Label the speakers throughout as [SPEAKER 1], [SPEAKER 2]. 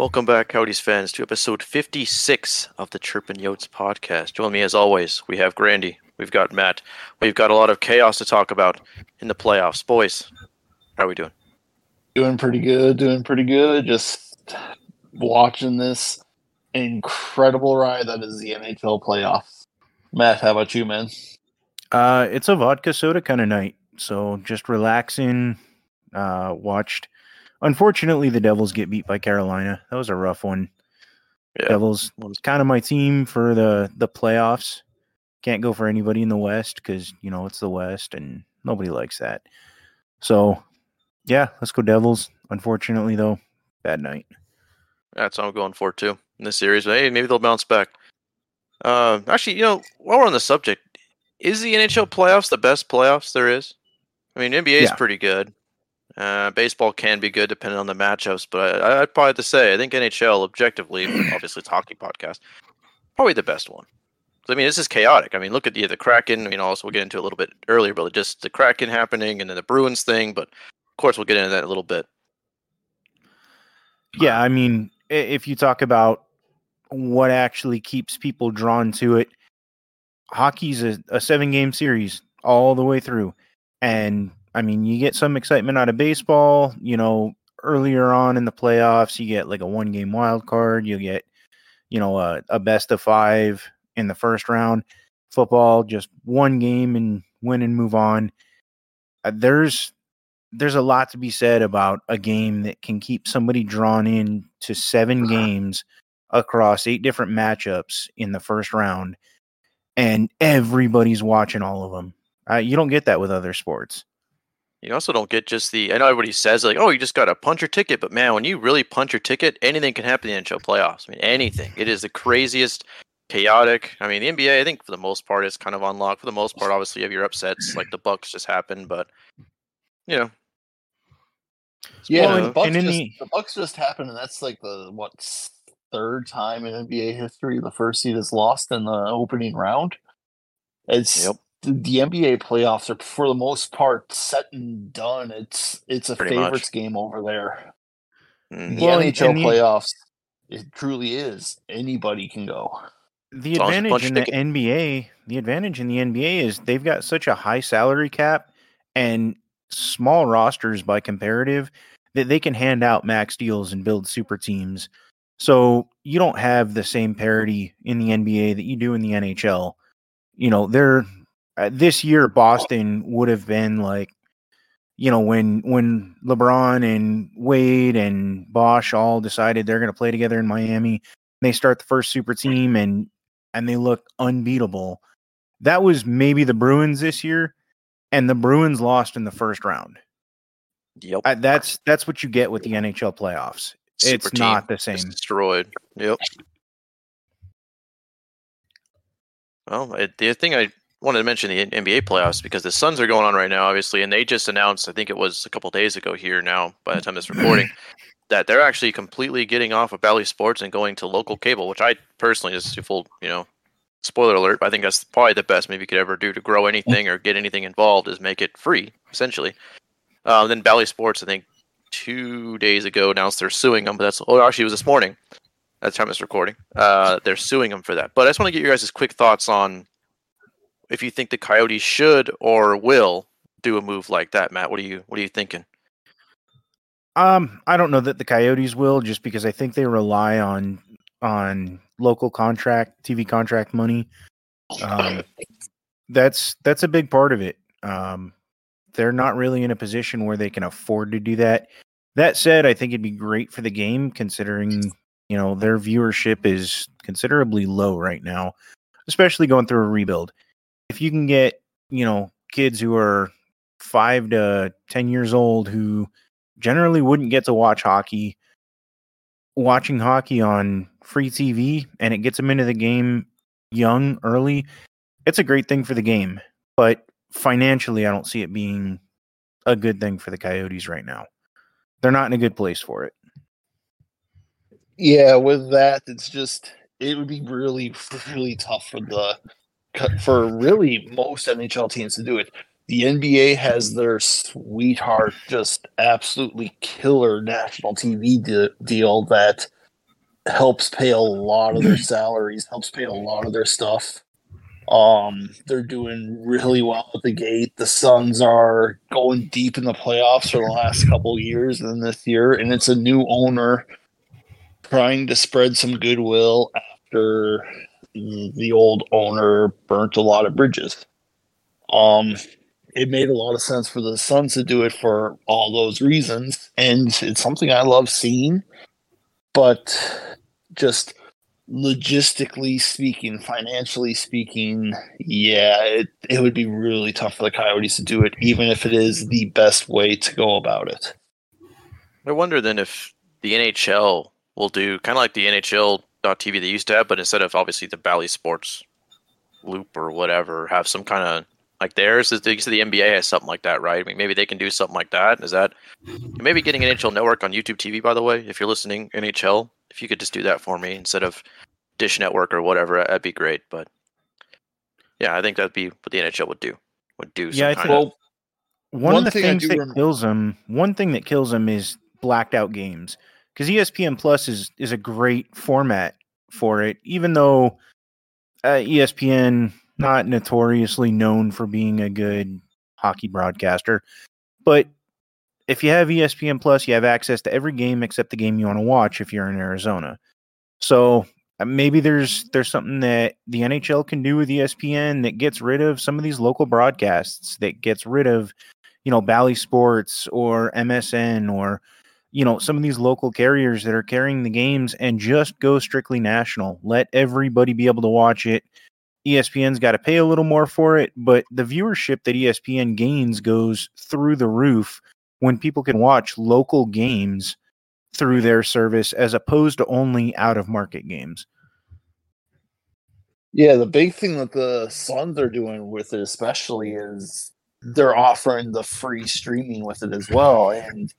[SPEAKER 1] Welcome back, Coyotes fans, to episode 56 of the Chirpin Yotes podcast. Join me as always. We have Grandy, we've got Matt, we've got a lot of chaos to talk about in the playoffs. Boys, how are we doing?
[SPEAKER 2] Doing pretty good, doing pretty good. Just watching this incredible ride that is the NHL playoffs. Matt, how about you, man?
[SPEAKER 3] Uh, it's a vodka soda kind of night. So just relaxing. Uh, watched. Unfortunately, the Devils get beat by Carolina. That was a rough one.
[SPEAKER 1] Yeah.
[SPEAKER 3] Devils was kind of my team for the the playoffs. Can't go for anybody in the West because you know it's the West and nobody likes that. So, yeah, let's go Devils. Unfortunately, though, bad night.
[SPEAKER 1] That's what I'm going for too in this series. But hey, maybe they'll bounce back. Uh, actually, you know, while we're on the subject, is the NHL playoffs the best playoffs there is? I mean, NBA is
[SPEAKER 3] Yeah.
[SPEAKER 1] pretty good. Uh, baseball can be good depending on the matchups, but I, I'd probably have to say I think NHL, objectively, obviously it's a hockey podcast, probably the best one. I mean, this is chaotic. I mean, look at the the Kraken. I mean, also we'll get into a little bit earlier, but just the Kraken happening and then the Bruins thing. But of course, we'll get into that in a little bit.
[SPEAKER 3] Yeah, I mean, if you talk about what actually keeps people drawn to it, hockey's a, a seven game series all the way through. And I mean, you get some excitement out of baseball, you know, earlier on in the playoffs, you get like a one game wild card, you get, you know, a, a best of five in the first round. Football, just one game and win and move on. Uh, there's there's a lot to be said about a game that can keep somebody drawn in to seven games across eight different matchups in the first round and everybody's watching all of them uh, you don't get that with other sports
[SPEAKER 1] You also don't get just the. I know everybody says like, "Oh, you just got to punch your ticket," but man, when you really punch your ticket, anything can happen in the NHL playoffs. I mean, anything. It is the craziest, chaotic. I mean, the NBA, I think for the most part, is kind of on lock. For the most part, obviously, you have your upsets like the Bucks just happened, but you know,
[SPEAKER 2] Yeah,
[SPEAKER 3] Well,
[SPEAKER 2] the
[SPEAKER 3] and-
[SPEAKER 2] Bucks
[SPEAKER 3] and
[SPEAKER 2] just
[SPEAKER 3] the-
[SPEAKER 2] the Bucks just happened, and that's like the what third time in NBA history the first seed is lost in the opening round. It's
[SPEAKER 1] Yep.
[SPEAKER 2] The, the NBA playoffs are for the most part set and done. It's it's a
[SPEAKER 1] Pretty much.
[SPEAKER 2] favorites game over there.
[SPEAKER 1] mm,
[SPEAKER 2] The
[SPEAKER 3] Well,
[SPEAKER 2] NHL
[SPEAKER 3] and the-
[SPEAKER 2] playoffs, it truly is. Anybody can go.
[SPEAKER 3] the
[SPEAKER 1] As long as you
[SPEAKER 3] advantage in the
[SPEAKER 1] ticket.
[SPEAKER 3] nba the advantage in the nba is they've got such a high salary cap and small rosters by comparative that they can hand out max deals and build super teams so you don't have the same parity in the nba that you do in the nhl you know they're uh, this year boston would have been like you know when when lebron and wade and bosh all decided they're going to play together in miami they start the first super team and and they look unbeatable. That was maybe the Bruins this year, and the Bruins lost in the first round.
[SPEAKER 1] yep,
[SPEAKER 3] Uh, that's that's what you get with the NHL playoffs.
[SPEAKER 1] Super
[SPEAKER 3] it's not the same.
[SPEAKER 1] destroyed. Yep. Well, it, the thing I wanted to mention the NBA playoffs because the Suns are going on right now, obviously, and they just announced, I think it was a couple days ago here now, by the time this recording, that they're actually completely getting off of Bally Sports and going to local cable, which I personally just a full, you know, spoiler alert. But I think that's probably the best maybe you could ever do to grow anything or get anything involved is make it free, essentially. Um, then Bally Sports, I think, two days ago announced they're suing them, but that's oh, actually it was this morning. That's time it's recording. Uh, they're suing them for that. But I just want to get your guys' quick thoughts on if you think the Coyotes should or will do a move like that. Matt, what are you what are you thinking?
[SPEAKER 3] Um, I don't know that the Coyotes will, just because I think they rely on on local contract TV contract money. Um, that's that's a big part of it. Um, they're not really in a position where they can afford to do that. That said, I think it'd be great for the game considering you know their viewership is considerably low right now, especially going through a rebuild. If you can get you know kids who are five to ten years old who generally wouldn't get to watch hockey watching hockey on free TV and it gets them into the game young early it's a great thing for the game but financially I don't see it being a good thing for the Coyotes right now. They're not in a good place for it.
[SPEAKER 2] Yeah, with that, it's just it would be really, really tough for the for really most NHL teams to do it. The NBA has their sweetheart, just absolutely killer national TV de- deal that helps pay a lot of their salaries, helps pay a lot of their stuff. Um, they're doing really well at the gate. The Suns are going deep in the playoffs for the last couple years and this year, and it's a new owner trying to spread some goodwill after the old owner burnt a lot of bridges. Um, it made a lot of sense for the Suns to do it for all those reasons, and it's something I love seeing. But just logistically speaking, financially speaking, yeah, it, it would be really tough for the Coyotes to do it, even if it is the best way to go about it.
[SPEAKER 1] I wonder then if the NHL will do kind of like the NHL.tv they used to have, but instead of obviously the Bally Sports loop or whatever, have some kind of like theirs is the, the NBA has something like that, right? I mean, maybe they can do something like that. Is that maybe getting an NHL Network on YouTube TV? By the way, if you're listening, NHL, if you could just do that for me instead of Dish Network or whatever, that'd be great. But yeah, I think that'd be what the NHL would do. Would do.
[SPEAKER 3] Yeah, I think well, one, one, of the thing things that remember. kills them. One thing that kills them is blacked out games because ESPN Plus is is a great format for it, even though uh, ESPN not notoriously known for being a good hockey broadcaster, but if you have ESPN Plus, you have access to every game except the game you want to watch if you're in Arizona. So uh, maybe there's there's something that the NHL can do with ESPN that gets rid of some of these local broadcasts, that gets rid of, you know, Bally Sports or MSN or you know some of these local carriers that are carrying the games and just go strictly national. Let everybody be able to watch it. ESPN's got to pay a little more for it, but the viewership that ESPN gains goes through the roof when people can watch local games through their service as opposed to only out of market games.
[SPEAKER 2] Yeah, the big thing that the Suns are doing with it, especially, is they're offering the free streaming with it as well. And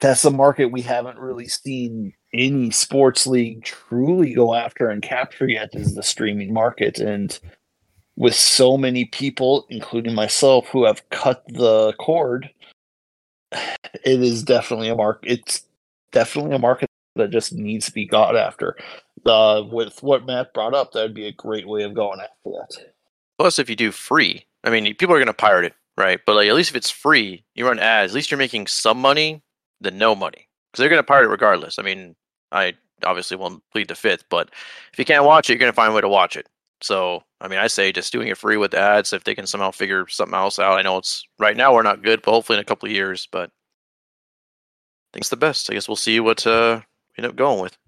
[SPEAKER 2] that's a market we haven't really seen any sports league truly go after and capture yet is the streaming market. And with so many people, including myself, who have cut the cord it is definitely a mark. It's definitely a market that just needs to be got after. Uh, with what Matt brought up, that would be a great way of going after that.
[SPEAKER 1] Plus, if you do free, I mean, people are going to pirate it, right? But like, at least if it's free, you run ads. At least you're making some money than no money because they're going to pirate it regardless. I mean, I obviously won't plead the fifth, but if you can't watch it, you're going to find a way to watch it. So, I mean, I say just doing it free with ads if they can somehow figure something else out. I know it's right now we're not good, but hopefully in a couple of years. But I think it's the best. I guess we'll see what uh, we end up going with.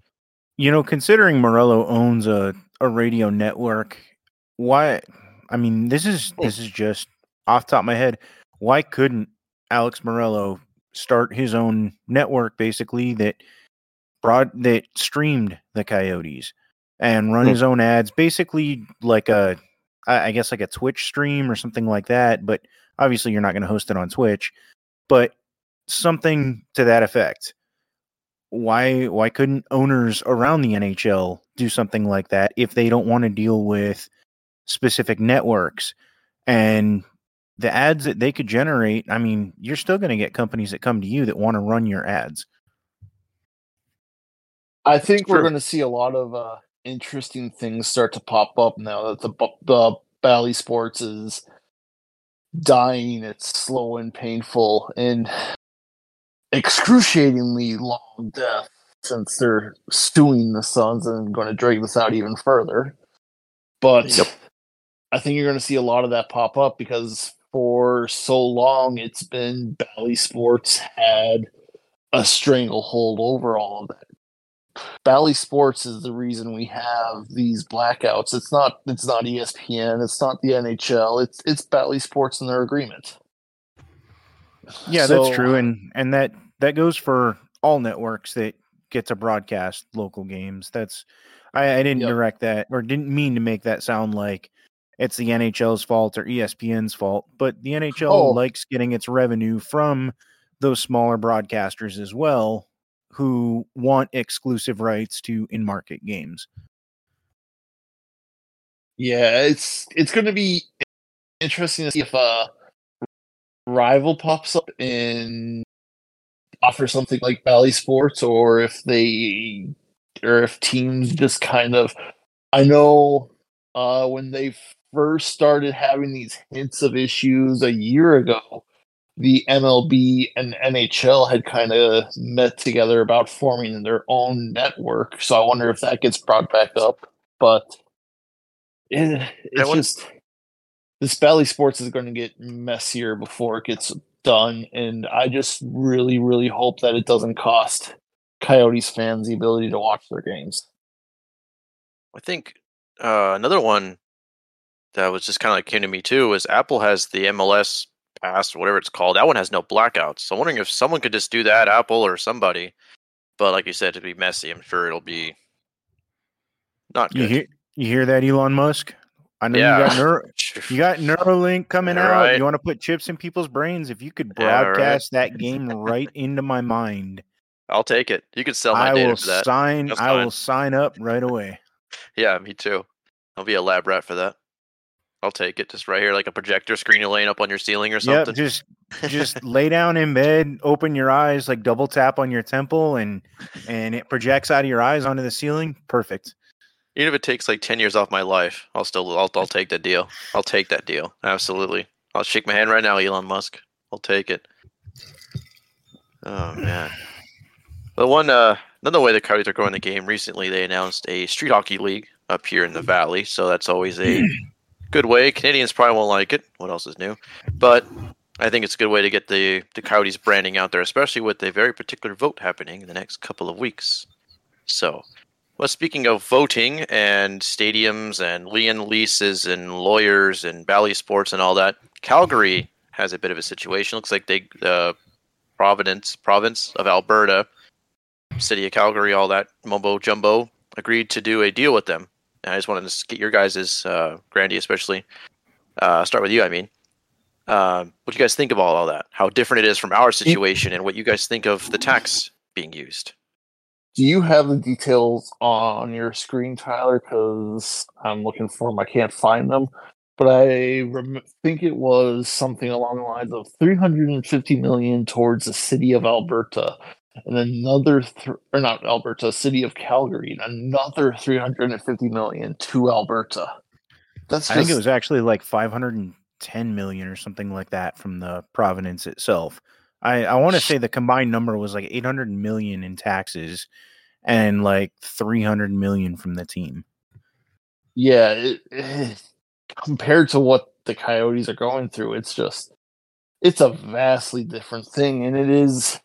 [SPEAKER 3] You know, considering Meruelo owns a, a radio network, why? I mean, this is this is just off top of my head. Why couldn't Alex Meruelo start his own network, basically that broad that streamed the Coyotes? and run hmm. his own ads, basically like a, I guess like a Twitch stream or something like that. But obviously, you're not going to host it on Twitch, but something to that effect. Why why couldn't owners around the NHL do something like that if they don't want to deal with specific networks and the ads that they could generate? I mean, you're still going to get companies that come to you that want to run your ads.
[SPEAKER 2] I think we're going to see a lot of uh, interesting things start to pop up now that the the Bally Sports is dying. It's slow and painful and excruciatingly long death since they're suing the Suns and going to drag this out even further. But yep. I think you're going to see a lot of that pop up because for so long it's been Bally Sports had a stranglehold over all of that Bally Sports is the reason we have these blackouts. It's not it's not ESPN, it's not the NHL, it's it's Bally Sports and their agreement.
[SPEAKER 3] Yeah, so, that's true. And and that that goes for all networks that get to broadcast local games. That's I, I didn't yep. direct that or didn't mean to make that sound like it's the NHL's fault or ESPN's fault, but the NHL oh. likes getting its revenue from those smaller broadcasters as well who want exclusive rights to in market games.
[SPEAKER 2] Yeah, it's it's going to be interesting to see if a rival pops up and offers something like Bally Sports, or if they or if teams just kind of I know uh when they first started having these hints of issues a year ago, the MLB and NHL had kind of met together about forming their own network. So I wonder if that gets brought back up. But it, it's just this Bally Sports is going to get messier before it gets done, and I just really, really hope that it doesn't cost Coyotes fans the ability to watch their games.
[SPEAKER 1] I think uh, another one that was just kind of like came to me too is Apple has the MLS Pass or whatever it's called. That one has no blackouts. So I'm wondering if someone could just do that, mm. Apple or somebody. But like you said, it'd be messy. I'm sure it'll be not good.
[SPEAKER 3] You hear, you hear that, Elon Musk? I know
[SPEAKER 1] Yeah.
[SPEAKER 3] you got Neuro, you got Neuralink coming
[SPEAKER 1] You're
[SPEAKER 3] out.
[SPEAKER 1] right.
[SPEAKER 3] You want to put chips in people's brains? If you could
[SPEAKER 1] Yeah, right.
[SPEAKER 3] broadcast that game right into my mind,
[SPEAKER 1] I'll take it. You can sell my
[SPEAKER 3] I
[SPEAKER 1] data
[SPEAKER 3] will
[SPEAKER 1] for that.
[SPEAKER 3] sign. I will sign up right away.
[SPEAKER 1] Yeah, me too. I'll be a lab rat for that. I'll take it. Just right here, like a projector screen you're laying up on your ceiling or
[SPEAKER 3] Yep,
[SPEAKER 1] something.
[SPEAKER 3] just just lay down in bed, open your eyes, like double tap on your temple, and and it projects out of your eyes onto the ceiling. Perfect.
[SPEAKER 1] Even if it takes like ten years off my life, I'll still I'll, I'll take that deal. I'll take that deal. Absolutely. I'll shake my hand right now, Elon Musk. I'll take it. Oh man. The one uh another way the Coyotes are growing the game recently, they announced a street hockey league up here in the valley, so that's always a good way. Canadians probably won't like it. What else is new? But I think it's a good way to get the the Coyotes branding out there, especially with a very particular vote happening in the next couple of weeks. So, well, speaking of voting and stadiums and lien leases and lawyers and Bally Sports and all that, Calgary has a bit of a situation. Looks like they, uh, Providence, province of Alberta, city of Calgary, all that mumbo jumbo, agreed to do a deal with them. I just wanted to get your guys' uh, Grandy, especially. Uh, start with you, I mean. Um, what do you guys think of all, all that? How different it is from our situation, and what you guys think of the tax being used?
[SPEAKER 2] Do you have the details on your screen, Tyler? Because I'm looking for them. I can't find them. But I rem- think it was something along the lines of 350 million towards the city of Alberta, and another, th- or not Alberta, city of Calgary, and another 350 million to Alberta. That's
[SPEAKER 3] I think it was actually like 510 million or something like that from the province itself. I, I want to say the combined number was like 800 million in taxes and like 300 million from the team.
[SPEAKER 2] yeah. It, it- compared to what the Coyotes are going through, it's just it's a vastly different thing, and it is.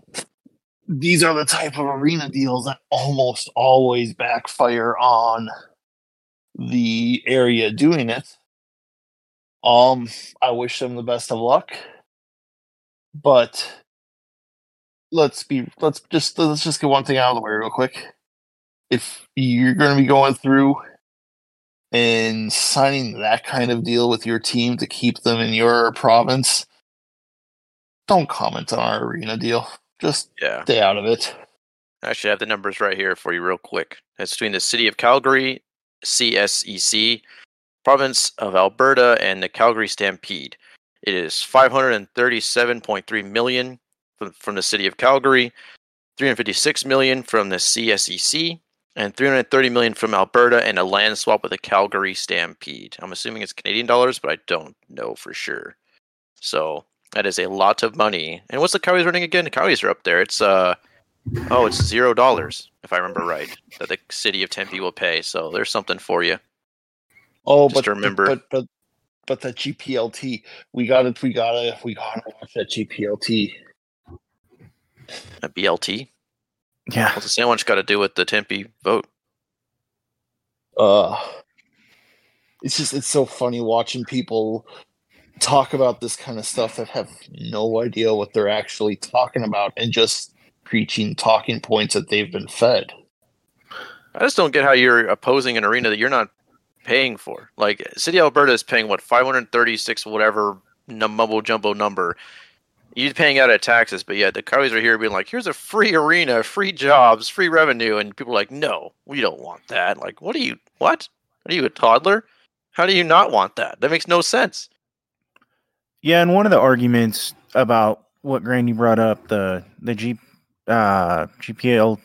[SPEAKER 2] These are the type of arena deals that almost always backfire on the area doing it. Um, I wish them the best of luck, but let's be let's just let's just get one thing out of the way real quick. If you're going to be going through and signing that kind of deal with your team to keep them in your province, don't comment on our arena deal. Just
[SPEAKER 1] Yeah.
[SPEAKER 2] stay out of it.
[SPEAKER 1] I actually have the numbers right here for you, real quick. It's between the city of Calgary, CSEC, province of Alberta, and the Calgary Stampede. It is 537.3 million from, from the city of Calgary, 356 million from the CSEC, and 330 million from Alberta, and a land swap with the Calgary Stampede. I'm assuming it's Canadian dollars, but I don't know for sure. So that is a lot of money. And what's the Coyotes running again? The Coyotes are up there. It's uh Oh, it's zero dollars, if I remember right, that the city of Tempe will pay. So there's something for you.
[SPEAKER 2] Oh,
[SPEAKER 1] Just
[SPEAKER 2] but
[SPEAKER 1] to remember.
[SPEAKER 2] but but but that GPLT, we got it. we got it. if we gotta watch that GPLT.
[SPEAKER 1] A BLT.
[SPEAKER 3] Yeah.
[SPEAKER 1] What's the sandwich got to do with the Tempe vote?
[SPEAKER 2] uh it's just it's so funny watching people talk about this kind of stuff that have no idea what they're actually talking about and just preaching talking points that they've been fed
[SPEAKER 1] I just don't get how you're opposing an arena that you're not paying for. Like City Alberta is paying what 536 whatever mumbo jumbo number. You're paying out of taxes, but yet the Coyotes are here being like, "Here's a free arena, free jobs, free revenue," and people are like, "No, we don't want that." Like, what are you? What? Are you a toddler? How do you not want that? That makes no sense.
[SPEAKER 3] Yeah, and one of the arguments about what Grandy brought up the the G uh GPL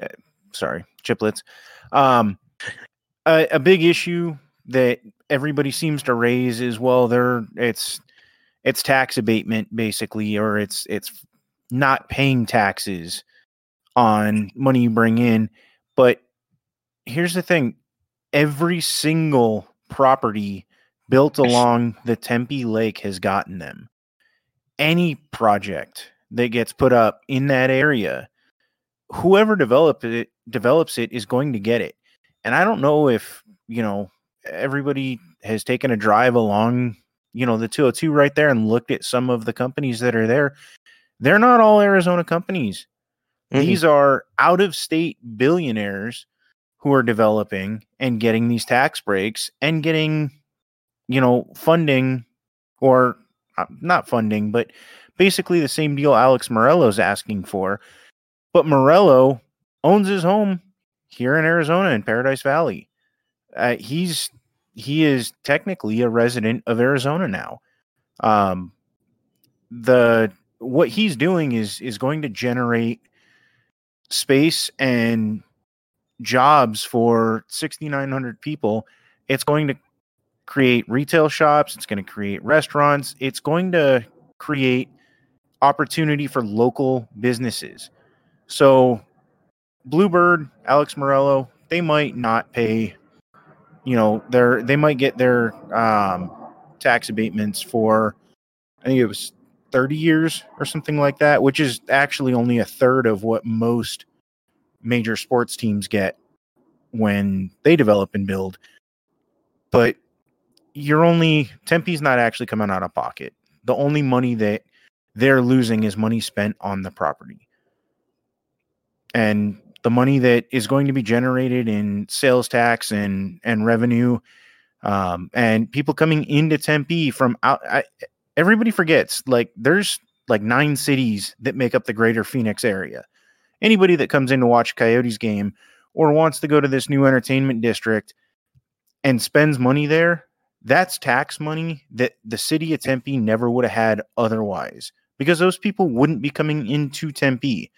[SPEAKER 3] uh, sorry chiplets. Um, a, a big issue that everybody seems to raise is well, there it's it's tax abatement basically, or it's it's not paying taxes on money you bring in. But here's the thing: every single property built along the Tempe Lake has gotten them. Any project that gets put up in that area, whoever develop it develops it is going to get it. And I don't know if, you know, everybody has taken a drive along, you know, the 202 right there and looked at some of the companies that are there. They're not all Arizona companies. Mm-hmm. These are out of state billionaires who are developing and getting these tax breaks and getting, you know, funding or uh, not funding, but basically the same deal Alex Meruelo's asking for. But Meruelo owns his home here in Arizona in Paradise Valley. Uh, he's he is technically a resident of Arizona now. Um, the what he's doing is is going to generate space and jobs for 6900 people it's going to create retail shops it's going to create restaurants it's going to create opportunity for local businesses so bluebird alex Meruelo, they might not pay you know their they might get their um, tax abatements for i think it was 30 years or something like that which is actually only a third of what most major sports teams get when they develop and build. But you're only Tempe's not actually coming out of pocket. The only money that they're losing is money spent on the property. And the money that is going to be generated in sales tax and and revenue um, and people coming into Tempe from out I, everybody forgets like there's like nine cities that make up the greater Phoenix area anybody that comes in to watch Coyotes game or wants to go to this new entertainment district and spends money there, that's tax money that the city of Tempe never would have had otherwise because those people wouldn't be coming into Tempe.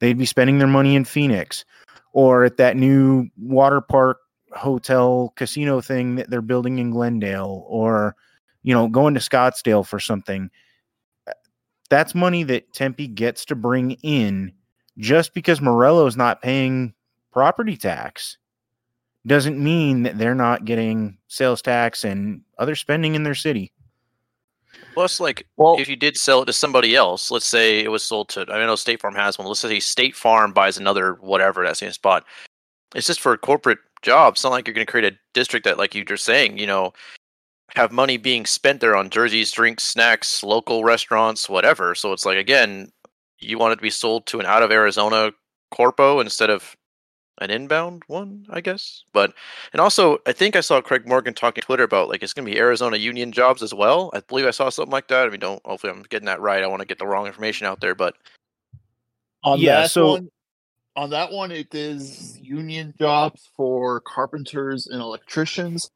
[SPEAKER 3] They'd be spending their money in Phoenix or at that new water park hotel casino thing that they're building in Glendale or you know going to Scottsdale for something. Uh, that's money that Tempe gets to bring in just because Meruelo is not paying property tax doesn't mean that they're not getting sales tax and other spending in their city.
[SPEAKER 1] Plus, like, well, if you did sell it to somebody else, let's say it was sold to, I know State Farm has one. Let's say State Farm buys another whatever at that same spot. It's just for a corporate jobs. It's not like you're going to create a district that, like you are saying, you know, have money being spent there on jerseys, drinks, snacks, local restaurants, whatever. So it's like, again, you want it to be sold to an out of Arizona corpo instead of an inbound one, I guess. But and also, I think I saw Craig Morgan talking Twitter about like it's going to be Arizona union jobs as well. I believe I saw something like that. I mean, don't hopefully I'm getting that right. I want to get the wrong information out there, but
[SPEAKER 2] on yeah, that so one, on that one, it is union jobs for carpenters and electricians.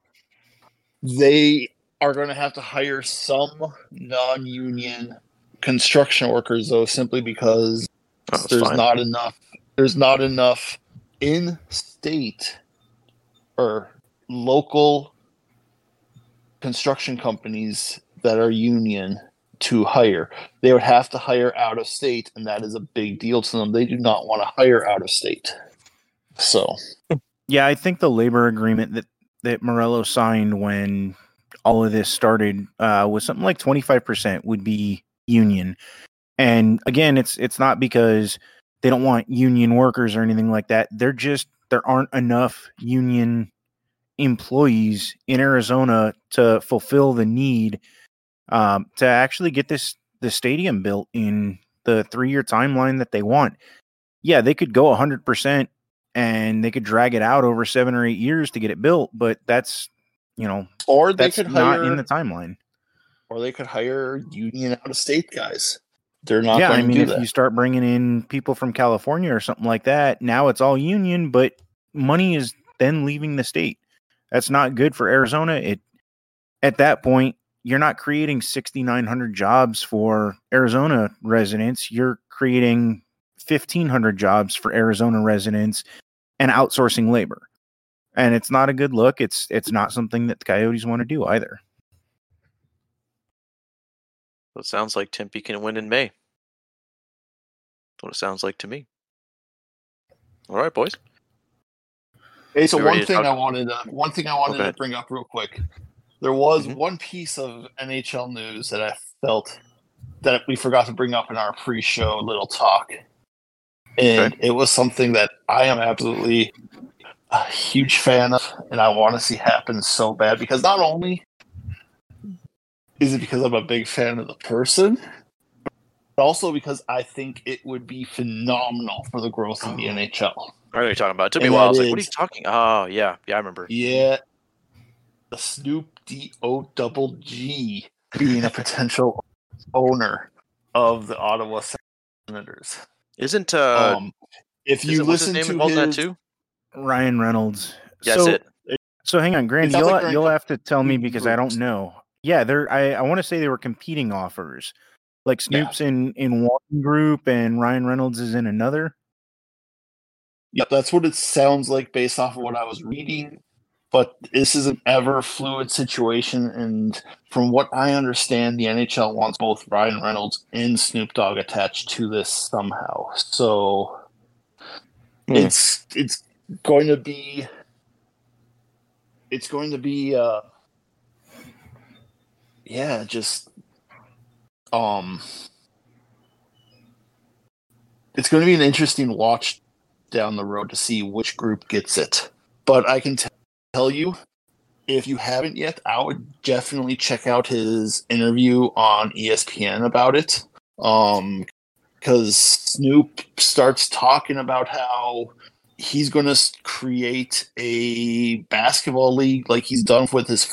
[SPEAKER 2] They are going to have to hire some non-union construction workers though, simply because oh, there's fine. not enough. There's not enough in-state or local construction companies that are union to hire. They would have to hire out of state, and that is a big deal to them. They do not want to hire out of state. So,
[SPEAKER 3] yeah, I think the labor agreement that that Meruelo signed when all of this started uh, was something like twenty five percent would be union. And again, it's it's not because they don't want union workers or anything like that. They're just there aren't enough union employees in Arizona to fulfill the need um, to actually get this the stadium built in the three year timeline that they want. Yeah, they could go hundred percent and they could drag it out over seven or eight years to get it built, but that's you know,
[SPEAKER 2] or they could
[SPEAKER 3] not in the timeline
[SPEAKER 2] or they could hire union out of state guys. They're not.
[SPEAKER 3] Yeah,
[SPEAKER 2] I
[SPEAKER 3] mean, if
[SPEAKER 2] that.
[SPEAKER 3] you start bringing in people from California or something like that, now it's all union, but money is then leaving the state. That's not good for Arizona. It at that point you're not creating 6900 jobs for Arizona residents. You're creating 1500 jobs for Arizona residents and outsourcing labor. And it's not a good look. It's it's not something that the Coyotes want to do either.
[SPEAKER 1] So it sounds like Tempe can win in May. That's what it sounds like to me. All right, boys.
[SPEAKER 2] Hey, so one thing I wanted to one thing I wanted to bring up real quick. There was
[SPEAKER 1] Mhm.
[SPEAKER 2] one piece of NHL news that I felt that we forgot to bring up in our pre-show little talk, and it was something that I am absolutely a huge fan of, and I want to see happen so bad because not only is it because I'm a big fan of the person, but also because I think it would be phenomenal for the growth of the NHL.
[SPEAKER 1] I know you're talking about. It took me a while. I
[SPEAKER 2] that
[SPEAKER 1] was like, what are you talking? Oh, yeah. Yeah, I remember.
[SPEAKER 2] Yeah. The Snoop D O double G being a potential owner of the Ottawa Senators.
[SPEAKER 1] Isn't uh
[SPEAKER 2] um, if you
[SPEAKER 1] isn't,
[SPEAKER 2] listen
[SPEAKER 1] name
[SPEAKER 2] to his,
[SPEAKER 1] that too?
[SPEAKER 3] Ryan Reynolds.
[SPEAKER 1] Yeah,
[SPEAKER 3] so,
[SPEAKER 1] that's it.
[SPEAKER 3] So hang on,
[SPEAKER 2] Grant.
[SPEAKER 3] you'll,
[SPEAKER 2] like
[SPEAKER 3] you'll have to tell me because I don't know. Yeah, they're I, I want to say they were competing offers. Like
[SPEAKER 2] Yeah.
[SPEAKER 3] Snoop's in in one group and Ryan Reynolds is in another.
[SPEAKER 2] Yep, that's what it sounds like based off of what I was reading. But this is an ever fluid situation, and from what I understand, the NHL wants both Ryan Reynolds and Snoop Dogg attached to this somehow. So
[SPEAKER 1] Hmm.
[SPEAKER 2] it's it's going to be it's going to be uh yeah, just um it's going to be an interesting watch down the road to see which group gets it. But I can t- tell you, if you haven't yet, I would definitely check out his interview on ESPN about it. Um, because Snoop starts talking about how he's going to create a basketball league like he's done with his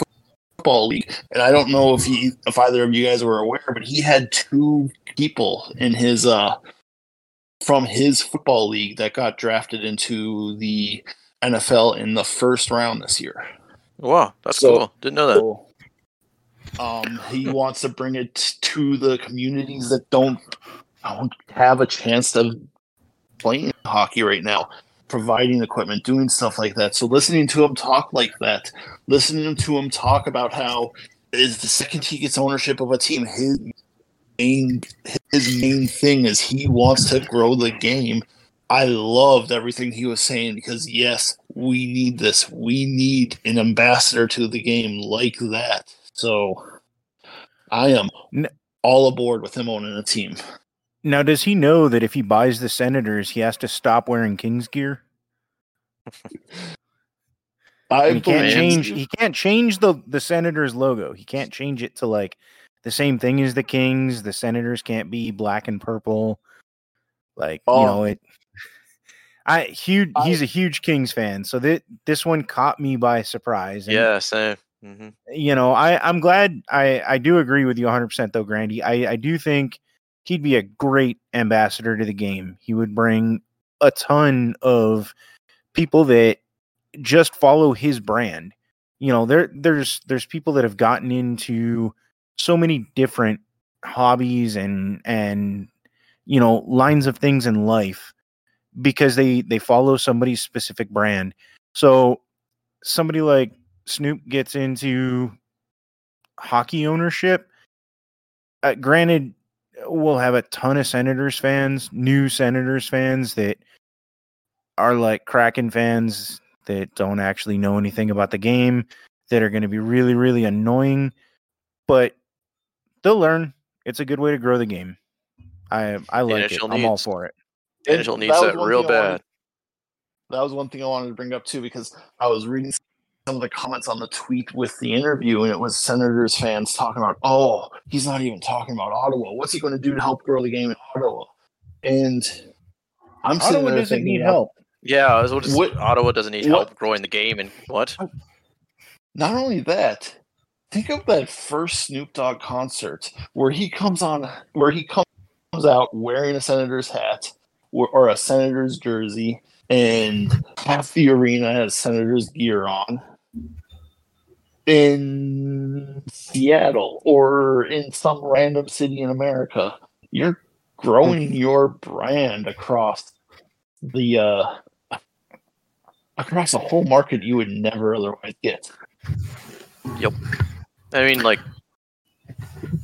[SPEAKER 2] football league. And I don't know if he, if either of you guys were aware, but he had two people in his uh from his football league that got drafted into the NFL in the first round this year.
[SPEAKER 1] Wow, that's
[SPEAKER 2] So-
[SPEAKER 1] cool. Didn't know that.
[SPEAKER 2] So, um, he wants to bring it to the communities that don't don't have a chance of playing hockey right now, providing equipment, doing stuff like that. So listening to him talk like that, listening to him talk about how is the second he gets ownership of a team, his main his main thing is he wants to grow the game. I loved everything he was saying because yes, we need this. We need an ambassador to the game like that. So I am all aboard with him owning a team.
[SPEAKER 3] Now, does he know that if he buys the Senators, he has to stop wearing Kings gear?
[SPEAKER 2] I
[SPEAKER 3] And he can't change. He can't change the the Senators logo. He can't change it to like the same thing as the Kings. The Senators can't be black and purple. Like you
[SPEAKER 2] Oh.
[SPEAKER 3] know it. I huge.
[SPEAKER 2] I-
[SPEAKER 3] He's a huge Kings fan, so that this one caught me by surprise. and,
[SPEAKER 1] Yeah, same. hmm
[SPEAKER 3] you know, I I'm glad. I I do agree with you 100 percent though, Grandy. I I do think he'd be a great ambassador to the game. He would bring a ton of people that just follow his brand. You know, there there's there's people that have gotten into so many different hobbies and and you know lines of things in life because they they follow somebody's specific brand. So somebody like Snoop gets into hockey ownership. Uh, granted, we'll have a ton of Senators fans, new Senators fans that are like Kraken fans that don't actually know anything about the game, that are going to be really, really annoying, but they'll learn. It's a good way to grow the game. I I like it.
[SPEAKER 1] NHL
[SPEAKER 3] I'm all for it.
[SPEAKER 2] And
[SPEAKER 1] NHL needs
[SPEAKER 2] was
[SPEAKER 1] that real
[SPEAKER 2] thing I wanted-
[SPEAKER 1] bad.
[SPEAKER 2] that was one thing I wanted to bring up too because I was reading some of the comments on the tweet with the interview, and it was Senators fans talking about, "Oh, he's not even talking about Ottawa. What's he going to do to help grow the game in Ottawa?" And I'm sitting
[SPEAKER 3] Ottawa
[SPEAKER 2] there
[SPEAKER 3] doesn't
[SPEAKER 2] thinking,
[SPEAKER 3] need help.
[SPEAKER 1] Yeah, what it's,
[SPEAKER 2] What-
[SPEAKER 1] Ottawa doesn't need
[SPEAKER 2] what-
[SPEAKER 1] help growing the game. And what?
[SPEAKER 2] Not only that, think of that first Snoop Dogg concert where he comes on, where he comes out wearing a Senators hat or, or a Senators jersey, and half the arena has Senators gear on. In Seattle or in some random city in America, you're growing your brand across the uh across a whole market you would never otherwise get. Yep.
[SPEAKER 1] I mean, like,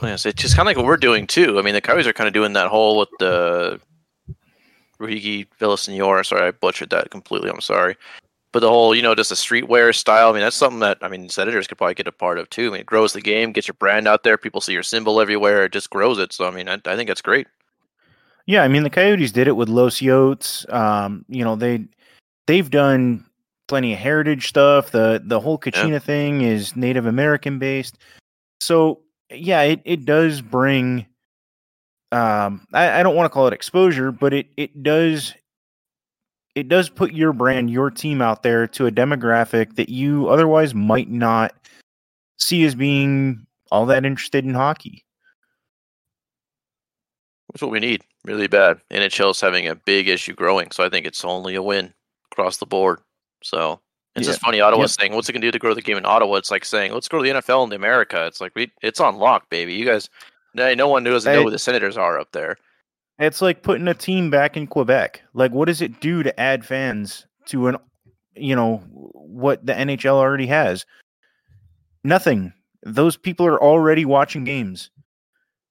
[SPEAKER 1] yes, it's just kind of like what we're doing too. I mean, the Coyotes are kind of doing that whole with the Ruhigi Villasenor. Sorry, I butchered that completely. I'm sorry. But the whole, you know, just a streetwear style. I mean, that's something that I mean, editors could probably get a part of too. I mean, it grows the game, gets your brand out there. People see your symbol everywhere. It just grows it. So I mean, I, I think that's great.
[SPEAKER 3] Yeah, I mean the Coyotes did it with Los Yotes. Um, you know they they've done plenty of heritage stuff. The the whole Kachina thing is Native American based. So yeah, it, it does bring um I, I don't want to call it exposure, but it it does it does put your brand, your team out there to a demographic that you otherwise might not see as being all that interested in hockey.
[SPEAKER 1] That's what we need really bad. NHL's having a big issue growing, so I think it's only a win across the board. So it's
[SPEAKER 3] Yeah.
[SPEAKER 1] just funny. Ottawa's
[SPEAKER 3] Yep.
[SPEAKER 1] saying, "What's it gonna do to grow the game in Ottawa?" It's like saying, "Let's go to the NFL in America." It's like we, it's on lock, baby. You guys, no no one doesn't know who the Senators are up there.
[SPEAKER 3] It's like putting a team back in Quebec. Like, what does it do to add fans to an, you know, what the NHL already has? Nothing. Those people are already watching games.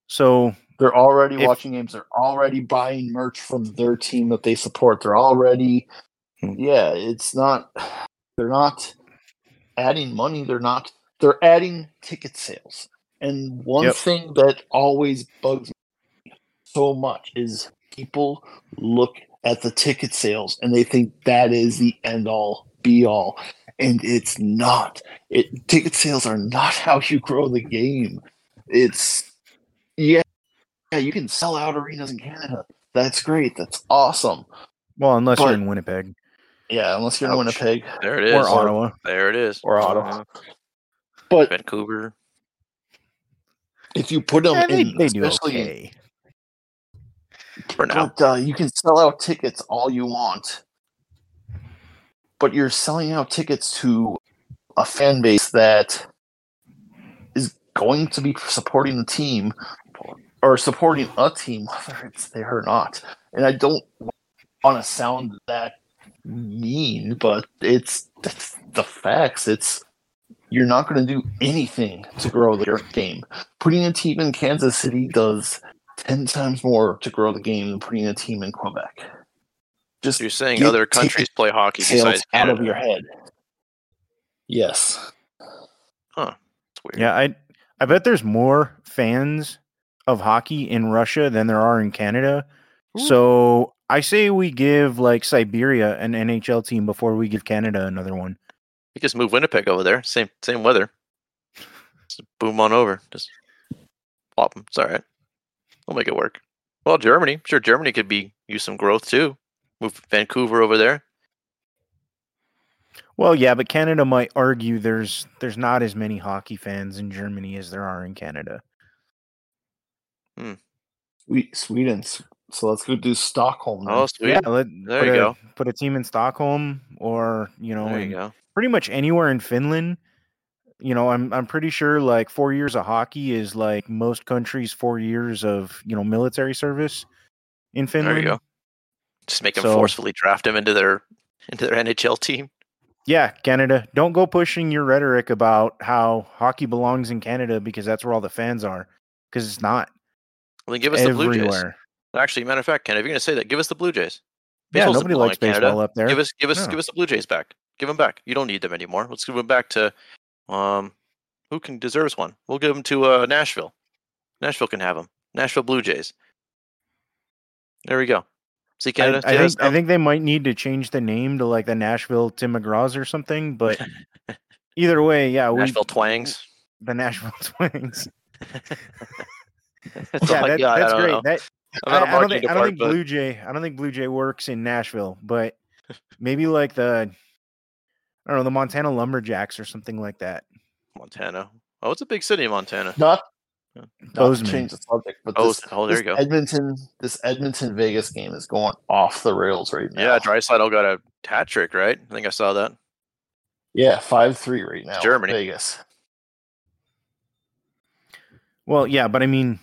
[SPEAKER 3] So,
[SPEAKER 2] They're already
[SPEAKER 3] If-
[SPEAKER 2] watching games. They're already buying merch from their team that they support. They're already.
[SPEAKER 1] Hmm.
[SPEAKER 2] yeah. It's not. They're not adding money. They're not. They're adding ticket sales. And one
[SPEAKER 3] Yep.
[SPEAKER 2] thing that always bugs me so much is people look at the ticket sales and they think that is the end all be all, and it's not. It ticket sales are not how you grow the game. It's yeah, yeah, you can sell out arenas in Canada. That's great. That's awesome.
[SPEAKER 3] well, unless
[SPEAKER 2] But-
[SPEAKER 3] you're in Winnipeg
[SPEAKER 2] Yeah, unless you're in Winnipeg
[SPEAKER 1] There it is.
[SPEAKER 3] or Ottawa.
[SPEAKER 1] There it is.
[SPEAKER 2] or Ottawa.
[SPEAKER 1] Uh,
[SPEAKER 2] But
[SPEAKER 1] Vancouver.
[SPEAKER 2] if you put them
[SPEAKER 3] Eh, they,
[SPEAKER 2] in,
[SPEAKER 3] they do
[SPEAKER 2] especially,
[SPEAKER 3] okay.
[SPEAKER 1] For now,
[SPEAKER 2] but uh, you can sell out tickets all you want. But you're selling out tickets to a fan base that is going to be supporting the team or supporting a team, whether it's there or not. And I don't want to sound that mean, but it's, it's the facts. It's you're not going to do anything to grow the game. Putting a team in Kansas City does ten times more to grow the game than putting a team in Quebec. Just
[SPEAKER 1] so you're saying other
[SPEAKER 2] ticket
[SPEAKER 1] countries play hockey besides
[SPEAKER 2] out
[SPEAKER 1] Canada.
[SPEAKER 2] of your head. Yes.
[SPEAKER 1] It's weird.
[SPEAKER 3] Yeah, I I bet there's more fans of hockey in Russia than there are in Canada.
[SPEAKER 1] Ooh.
[SPEAKER 3] So I say we give like Siberia an NHL team before we give Canada another one.
[SPEAKER 1] You just move Winnipeg over there. Same same weather. Just boom on over. Just plop them. It's all right. We'll make it work. Well, Germany. Sure, Germany could be use some growth too. Move Vancouver over there.
[SPEAKER 3] Well, yeah, but Canada might argue there's there's not as many hockey fans in Germany as there are in Canada. Hmm.
[SPEAKER 2] Sweet Sweden. So let's go do Stockholm. then.
[SPEAKER 1] Oh, sweet.
[SPEAKER 3] Yeah, let,
[SPEAKER 1] There
[SPEAKER 3] put
[SPEAKER 1] you
[SPEAKER 3] a,
[SPEAKER 1] go.
[SPEAKER 3] Put a team in Stockholm or you know
[SPEAKER 1] There
[SPEAKER 3] in
[SPEAKER 1] you go.
[SPEAKER 3] pretty much anywhere in Finland. You know, I'm I'm pretty sure like four years of hockey is like most countries' four years of you know military service in Finland.
[SPEAKER 1] There you go. Just make them
[SPEAKER 3] So-
[SPEAKER 1] forcefully draft them into their into their NHL team.
[SPEAKER 3] Yeah, Canada. Don't go pushing your rhetoric about how hockey belongs in Canada because that's where all the fans are. Because it's not
[SPEAKER 1] Well, then give us the Blue Jays. Actually, matter of fact, Ken, if you're going to say that, give us the Blue Jays.
[SPEAKER 3] Yeah, nobody likes
[SPEAKER 1] Canada.
[SPEAKER 3] baseball up there.
[SPEAKER 1] Give us, give us,
[SPEAKER 3] No.
[SPEAKER 1] give us the Blue Jays back. Give them back. You don't need them anymore. Let's give them back to, um, who can deserves one. We'll give them to uh, Nashville. Nashville can have them. Nashville Blue Jays. There we go. See
[SPEAKER 3] I,
[SPEAKER 1] Canada.
[SPEAKER 3] I
[SPEAKER 1] how
[SPEAKER 3] think I think they might need to change the name to like the Nashville Tim McGraws or something. But either way, yeah, we,
[SPEAKER 1] Nashville Twangs.
[SPEAKER 3] the Nashville Twangs.
[SPEAKER 1] That's
[SPEAKER 3] yeah,
[SPEAKER 1] all
[SPEAKER 3] that. That's great.
[SPEAKER 1] know.
[SPEAKER 3] That, I,
[SPEAKER 1] not a
[SPEAKER 3] I don't
[SPEAKER 1] marketing
[SPEAKER 3] think I don't think
[SPEAKER 1] department,
[SPEAKER 3] Blue Jay I don't think Blue Jay works in Nashville, but maybe like the I don't know the Montana Lumberjacks or something like that.
[SPEAKER 1] Montana. Oh, it's a big city, Montana.
[SPEAKER 2] Not,
[SPEAKER 1] Yeah.
[SPEAKER 2] not to change the subject, but
[SPEAKER 1] Oh,
[SPEAKER 2] this,
[SPEAKER 1] oh, there you go.
[SPEAKER 2] Edmonton, this Edmonton Vegas game is going off the rails right now.
[SPEAKER 1] Yeah, Draisaitl got a hat trick, right? I think I saw that.
[SPEAKER 2] Yeah, five three right now.
[SPEAKER 1] Germany.
[SPEAKER 2] Vegas.
[SPEAKER 3] Well, yeah, but I mean,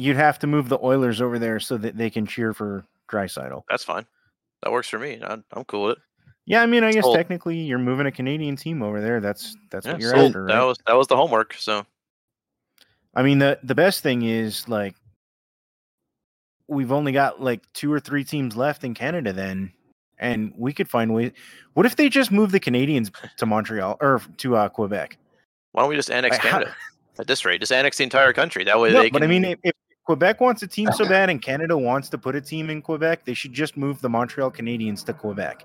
[SPEAKER 3] you'd have to move the Oilers over there so that they can cheer for Draisaitl.
[SPEAKER 1] That's fine. That works for me. I'm, I'm cool with it.
[SPEAKER 3] Yeah, I mean, I guess
[SPEAKER 1] Sold.
[SPEAKER 3] technically you're moving a Canadian team over there. That's that's
[SPEAKER 1] Yeah,
[SPEAKER 3] what you're
[SPEAKER 1] sold.
[SPEAKER 3] after,
[SPEAKER 1] That was that was the homework. So
[SPEAKER 3] I mean, the the best thing is like we've only got like two or three teams left in Canada then, and we could find ways. What if they just move the Canadiens to Montreal or to uh, Quebec?
[SPEAKER 1] why don't we just annex
[SPEAKER 3] Like, how-
[SPEAKER 1] Canada at this rate? Just annex the entire country. That way
[SPEAKER 3] No,
[SPEAKER 1] they can.
[SPEAKER 3] but I mean, if, if Quebec wants a team so bad and Canada wants to put a team in Quebec, they should just move the Montreal Canadiens to Quebec.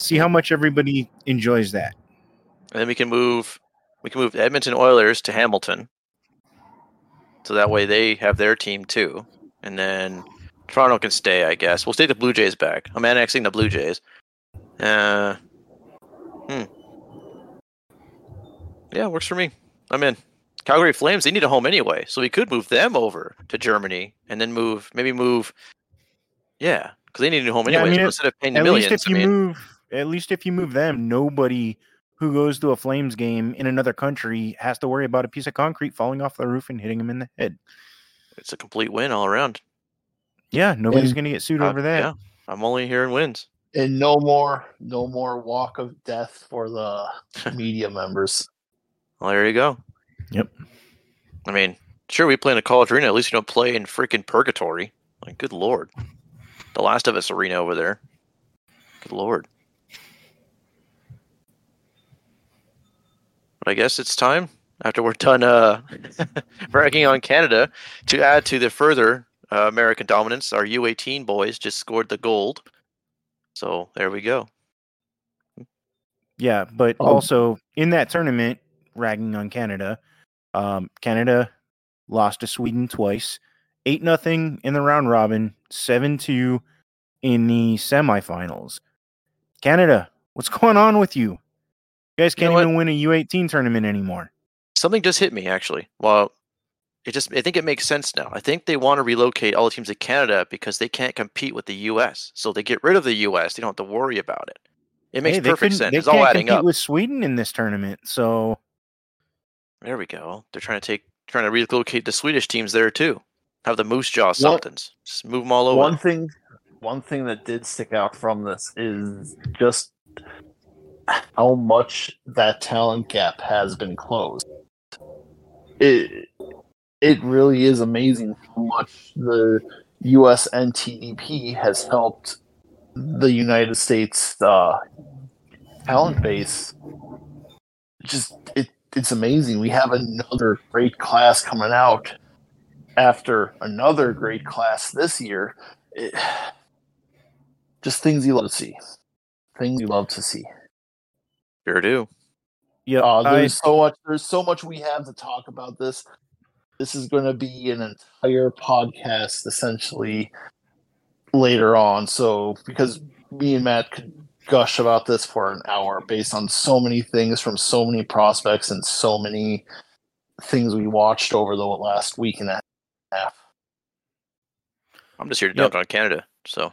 [SPEAKER 3] See how much everybody enjoys that.
[SPEAKER 1] and then we can move. We can move Edmonton Oilers to Hamilton. So that way they have their team too, and then Toronto can stay. I guess we'll take the Blue Jays back. I'm annexing the Blue Jays. Uh, hmm. Yeah, works for me. I'm in. Calgary Flames. They need a home anyway, so we could move them over to Germany and then move maybe move. Yeah, because they need a new home
[SPEAKER 3] Yeah, I
[SPEAKER 1] anyway.
[SPEAKER 3] mean,
[SPEAKER 1] so
[SPEAKER 3] at-
[SPEAKER 1] instead of paying the
[SPEAKER 3] At
[SPEAKER 1] millions,
[SPEAKER 3] least if
[SPEAKER 1] I
[SPEAKER 3] you
[SPEAKER 1] mean,
[SPEAKER 3] move, at least if you move them, nobody who goes to a Flames game in another country has to worry about a piece of concrete falling off the roof and hitting them in the head.
[SPEAKER 1] it's a complete win all around.
[SPEAKER 3] Yeah, nobody's going to get sued
[SPEAKER 1] Uh,
[SPEAKER 3] over that.
[SPEAKER 1] Yeah, I'm only hearing wins.
[SPEAKER 2] And no more, no more walk of death for the media members.
[SPEAKER 1] Well, there you go.
[SPEAKER 3] Yep.
[SPEAKER 1] I mean, sure, we play in a college arena. At least you don't play in freaking purgatory. Like, good lord. The Last of Us arena over there. Good lord. But I guess it's time, after we're done uh, bragging on Canada, to add to the further uh, American dominance. Our U18 boys just scored the gold. So there we go.
[SPEAKER 3] Yeah, but
[SPEAKER 2] Um,
[SPEAKER 3] also in that tournament, ragging on Canada, um, Canada lost to Sweden twice, eight nothing in the round robin, seven two in the semifinals. Canada, what's going on with you? You guys
[SPEAKER 1] You know
[SPEAKER 3] can't even win a U18 tournament anymore.
[SPEAKER 1] something just hit me actually. Well, it just I think it makes sense now. I think they want to relocate all the teams to Canada because they can't compete with the U.S. So they get rid of the U.S. They don't have to worry about it. It makes
[SPEAKER 3] Hey,
[SPEAKER 1] perfect sense.
[SPEAKER 3] They
[SPEAKER 1] It's all
[SPEAKER 3] can't
[SPEAKER 1] adding
[SPEAKER 3] compete
[SPEAKER 1] up.
[SPEAKER 3] with Sweden in this tournament, so
[SPEAKER 1] There we go. They're trying to take trying to relocate the Swedish teams there too. Have the Moose Jaw somethings. Just move them all over.
[SPEAKER 2] One thing, one thing that did stick out from this is just how much that talent gap has been closed. It it really is amazing how much the U.S. NTDP has helped the United States uh, talent base. Just it it's amazing. We have another great class coming out after another great class this year. It, just things you love to see. Things you love to see.
[SPEAKER 1] Sure do.
[SPEAKER 3] yeah,
[SPEAKER 2] Uh,
[SPEAKER 3] I,
[SPEAKER 2] there's so much. There's so much we have to talk about this. This is going to be an entire podcast, essentially, later on. So, because me and Matt could gush about this for an hour, based on so many things from so many prospects and so many things we watched over the last week and a half.
[SPEAKER 1] I'm just here to
[SPEAKER 3] Yep.
[SPEAKER 1] dunk on Canada. So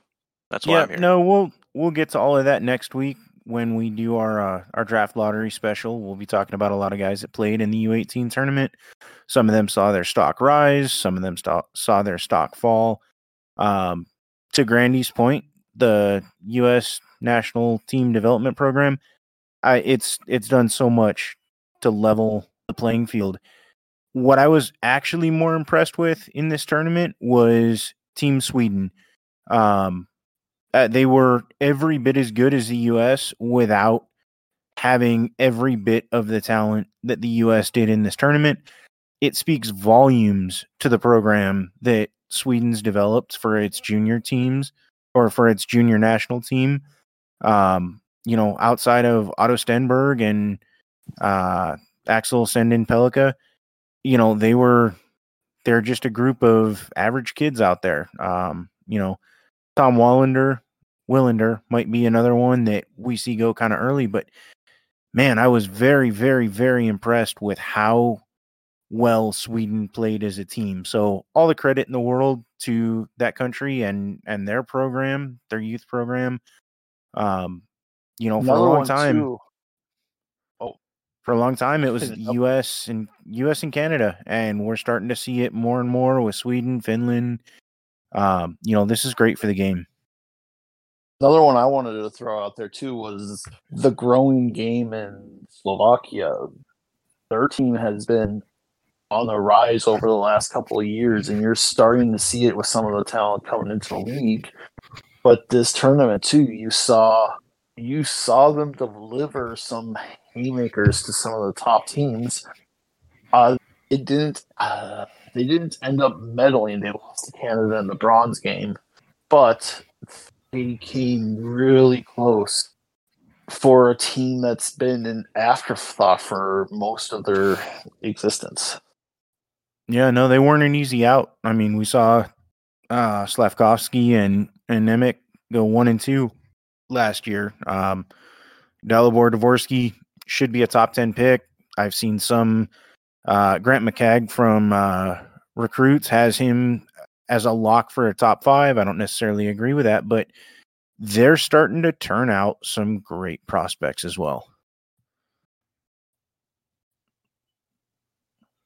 [SPEAKER 1] that's why
[SPEAKER 3] yeah,
[SPEAKER 1] I'm here.
[SPEAKER 3] no, we'll we'll get to all of that next week when we do our uh, our draft lottery special. We'll be talking about a lot of guys that played in the U18 tournament. Some of them saw their stock rise, some of them sto- saw their stock fall. Um, to Grandy's point, the U.S. National Team Development Program, I, it's it's done so much to level the playing field. What I was actually more impressed with in this tournament was Team Sweden. Um, uh, they were every bit as good as the U.S. without having every bit of the talent that the U.S. did in this tournament. It speaks volumes to the program that Sweden's developed for its junior teams or for its junior national team. Um, you know, outside of Otto Stenberg and uh, Axel Sandin Pellikka, you know, they were they're just a group of average kids out there. Um, you know, Tom Wallander, Willander might be another one that we see go kind of early, but man, I was very, very, very impressed with how well Sweden played as a team. So all the credit in the world to that country and and their program, their youth program. Um, you know, for a long time,
[SPEAKER 2] too.
[SPEAKER 3] for a long time it was US and US and Canada and we're starting to see it more and more with Sweden, Finland. Um, you know, this is great for the game.
[SPEAKER 2] Another one I wanted to throw out there too was the growing game in Slovakia. Their team has been on the rise over the last couple of years, and you're starting to see it with some of the talent coming into the league. But this tournament too, you saw you saw them deliver some haymakers to some of the top teams. Uh, it didn't. Uh, they didn't end up medaling. They lost to Canada in the bronze game, but they came really close for a team that's been an afterthought for most of their existence.
[SPEAKER 3] Yeah, no, they weren't an easy out. I mean, we saw uh, Slavkovsky and and Nemec go one and two last year. Um, Dalibor Dvorsky should be a top ten pick. I've seen some. Uh, Grant McCagg from uh, recruits has him as a lock for a top five. I don't necessarily agree with that, but they're starting to turn out some great prospects as well.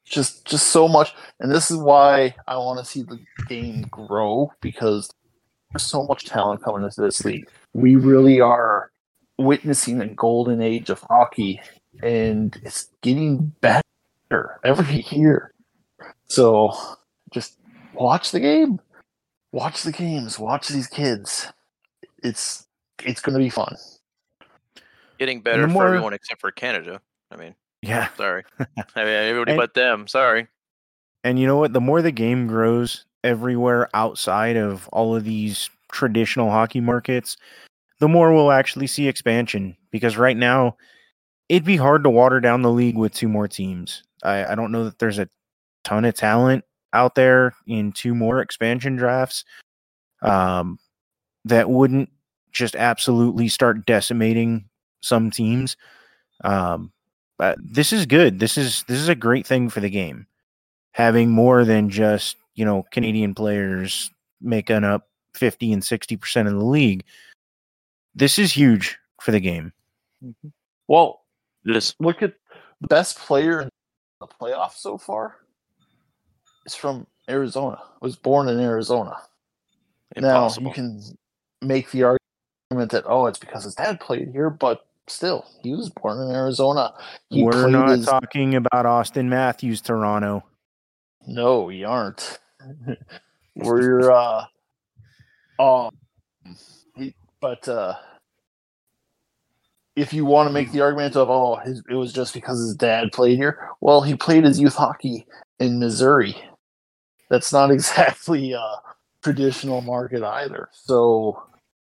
[SPEAKER 2] Just just so much and this is why I want to see the game grow because so much talent coming into this league. We really are witnessing a golden age of hockey and it's getting better every year. So just watch the game. Watch the games. Watch these kids. It's it's going to be fun.
[SPEAKER 1] Getting better
[SPEAKER 3] more-
[SPEAKER 1] for everyone except for Canada. I mean,
[SPEAKER 3] Yeah.
[SPEAKER 1] sorry. I mean, everybody
[SPEAKER 3] And-
[SPEAKER 1] but them. Sorry.
[SPEAKER 3] And you know what? The more the game grows everywhere outside of all of these traditional hockey markets, the more we'll actually see expansion. Because right now, it'd be hard to water down the league with two more teams. I, I don't know that there's a ton of talent out there in two more expansion drafts um, that wouldn't just absolutely start decimating some teams. Um, but this is good. This is this is a great thing for the game having more than just you know Canadian players making up fifty and sixty percent of the league. This is huge for the game. Mm-hmm.
[SPEAKER 2] Well,
[SPEAKER 1] Just
[SPEAKER 2] look at the best player in the playoffs so far is from Arizona. Was born in Arizona.
[SPEAKER 1] impossible.
[SPEAKER 2] Now you can make the argument that oh, it's because his dad played here, but still, he was born in Arizona. He
[SPEAKER 3] We're not
[SPEAKER 2] his-
[SPEAKER 3] talking about Auston Matthews, Toronto.
[SPEAKER 2] No, you aren't. We're uh um he, but uh if you want to make the argument of oh his, it was just because his dad played here, well he played his youth hockey in Missouri. That's not exactly a traditional market either. So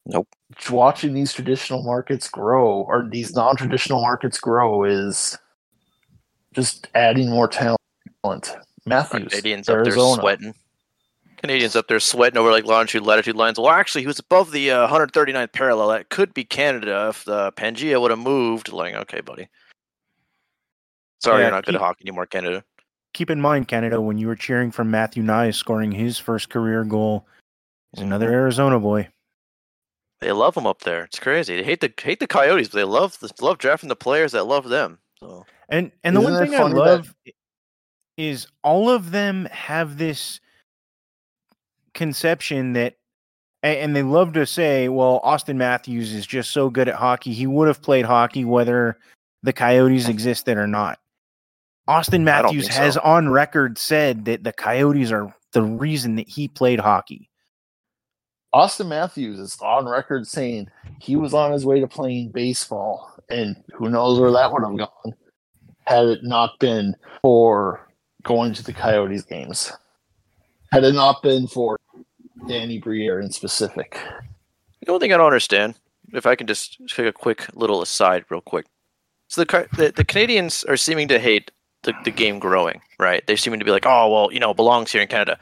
[SPEAKER 1] Nope.
[SPEAKER 2] Watching these traditional markets grow or these non-traditional markets grow is just adding more talent. Matthews,
[SPEAKER 1] Canadians up there
[SPEAKER 2] Arizona.
[SPEAKER 1] sweating. Canadians up there sweating over like longitude, latitude lines. Well, actually, he was above the uh, 139th parallel. That could be Canada if the Pangea would have moved. Like, okay, buddy. Sorry,
[SPEAKER 3] Yeah,
[SPEAKER 1] you're not good
[SPEAKER 3] keep-
[SPEAKER 1] at hockey anymore, Canada.
[SPEAKER 3] Keep in mind, Canada, when you were cheering for Matthew Knies scoring his first career goal, he's another Arizona boy.
[SPEAKER 1] They love him up there. It's crazy. They hate the hate the Coyotes, but they love the, love drafting the players that love them. So
[SPEAKER 3] And and the
[SPEAKER 2] Isn't
[SPEAKER 3] one thing I love is all of them have this conception that and they love to say, well, Auston Matthews is just so good at hockey. He would have played hockey whether the Coyotes mm. existed or not.
[SPEAKER 1] Auston
[SPEAKER 3] Matthews has
[SPEAKER 1] so.
[SPEAKER 3] on record said that the Coyotes are the reason that he played hockey.
[SPEAKER 2] Auston Matthews is on record saying he was on his way to playing baseball, and who knows where that would have gone had it not been for going to the Coyotes games. Had it not been for Danny Briere in specific.
[SPEAKER 1] The only thing I don't understand, if I can just take a quick little aside, real quick. So the the, the Canadians are seeming to hate the, the game growing, right? They're seeming to be like, oh well, you know, it belongs here in Canada.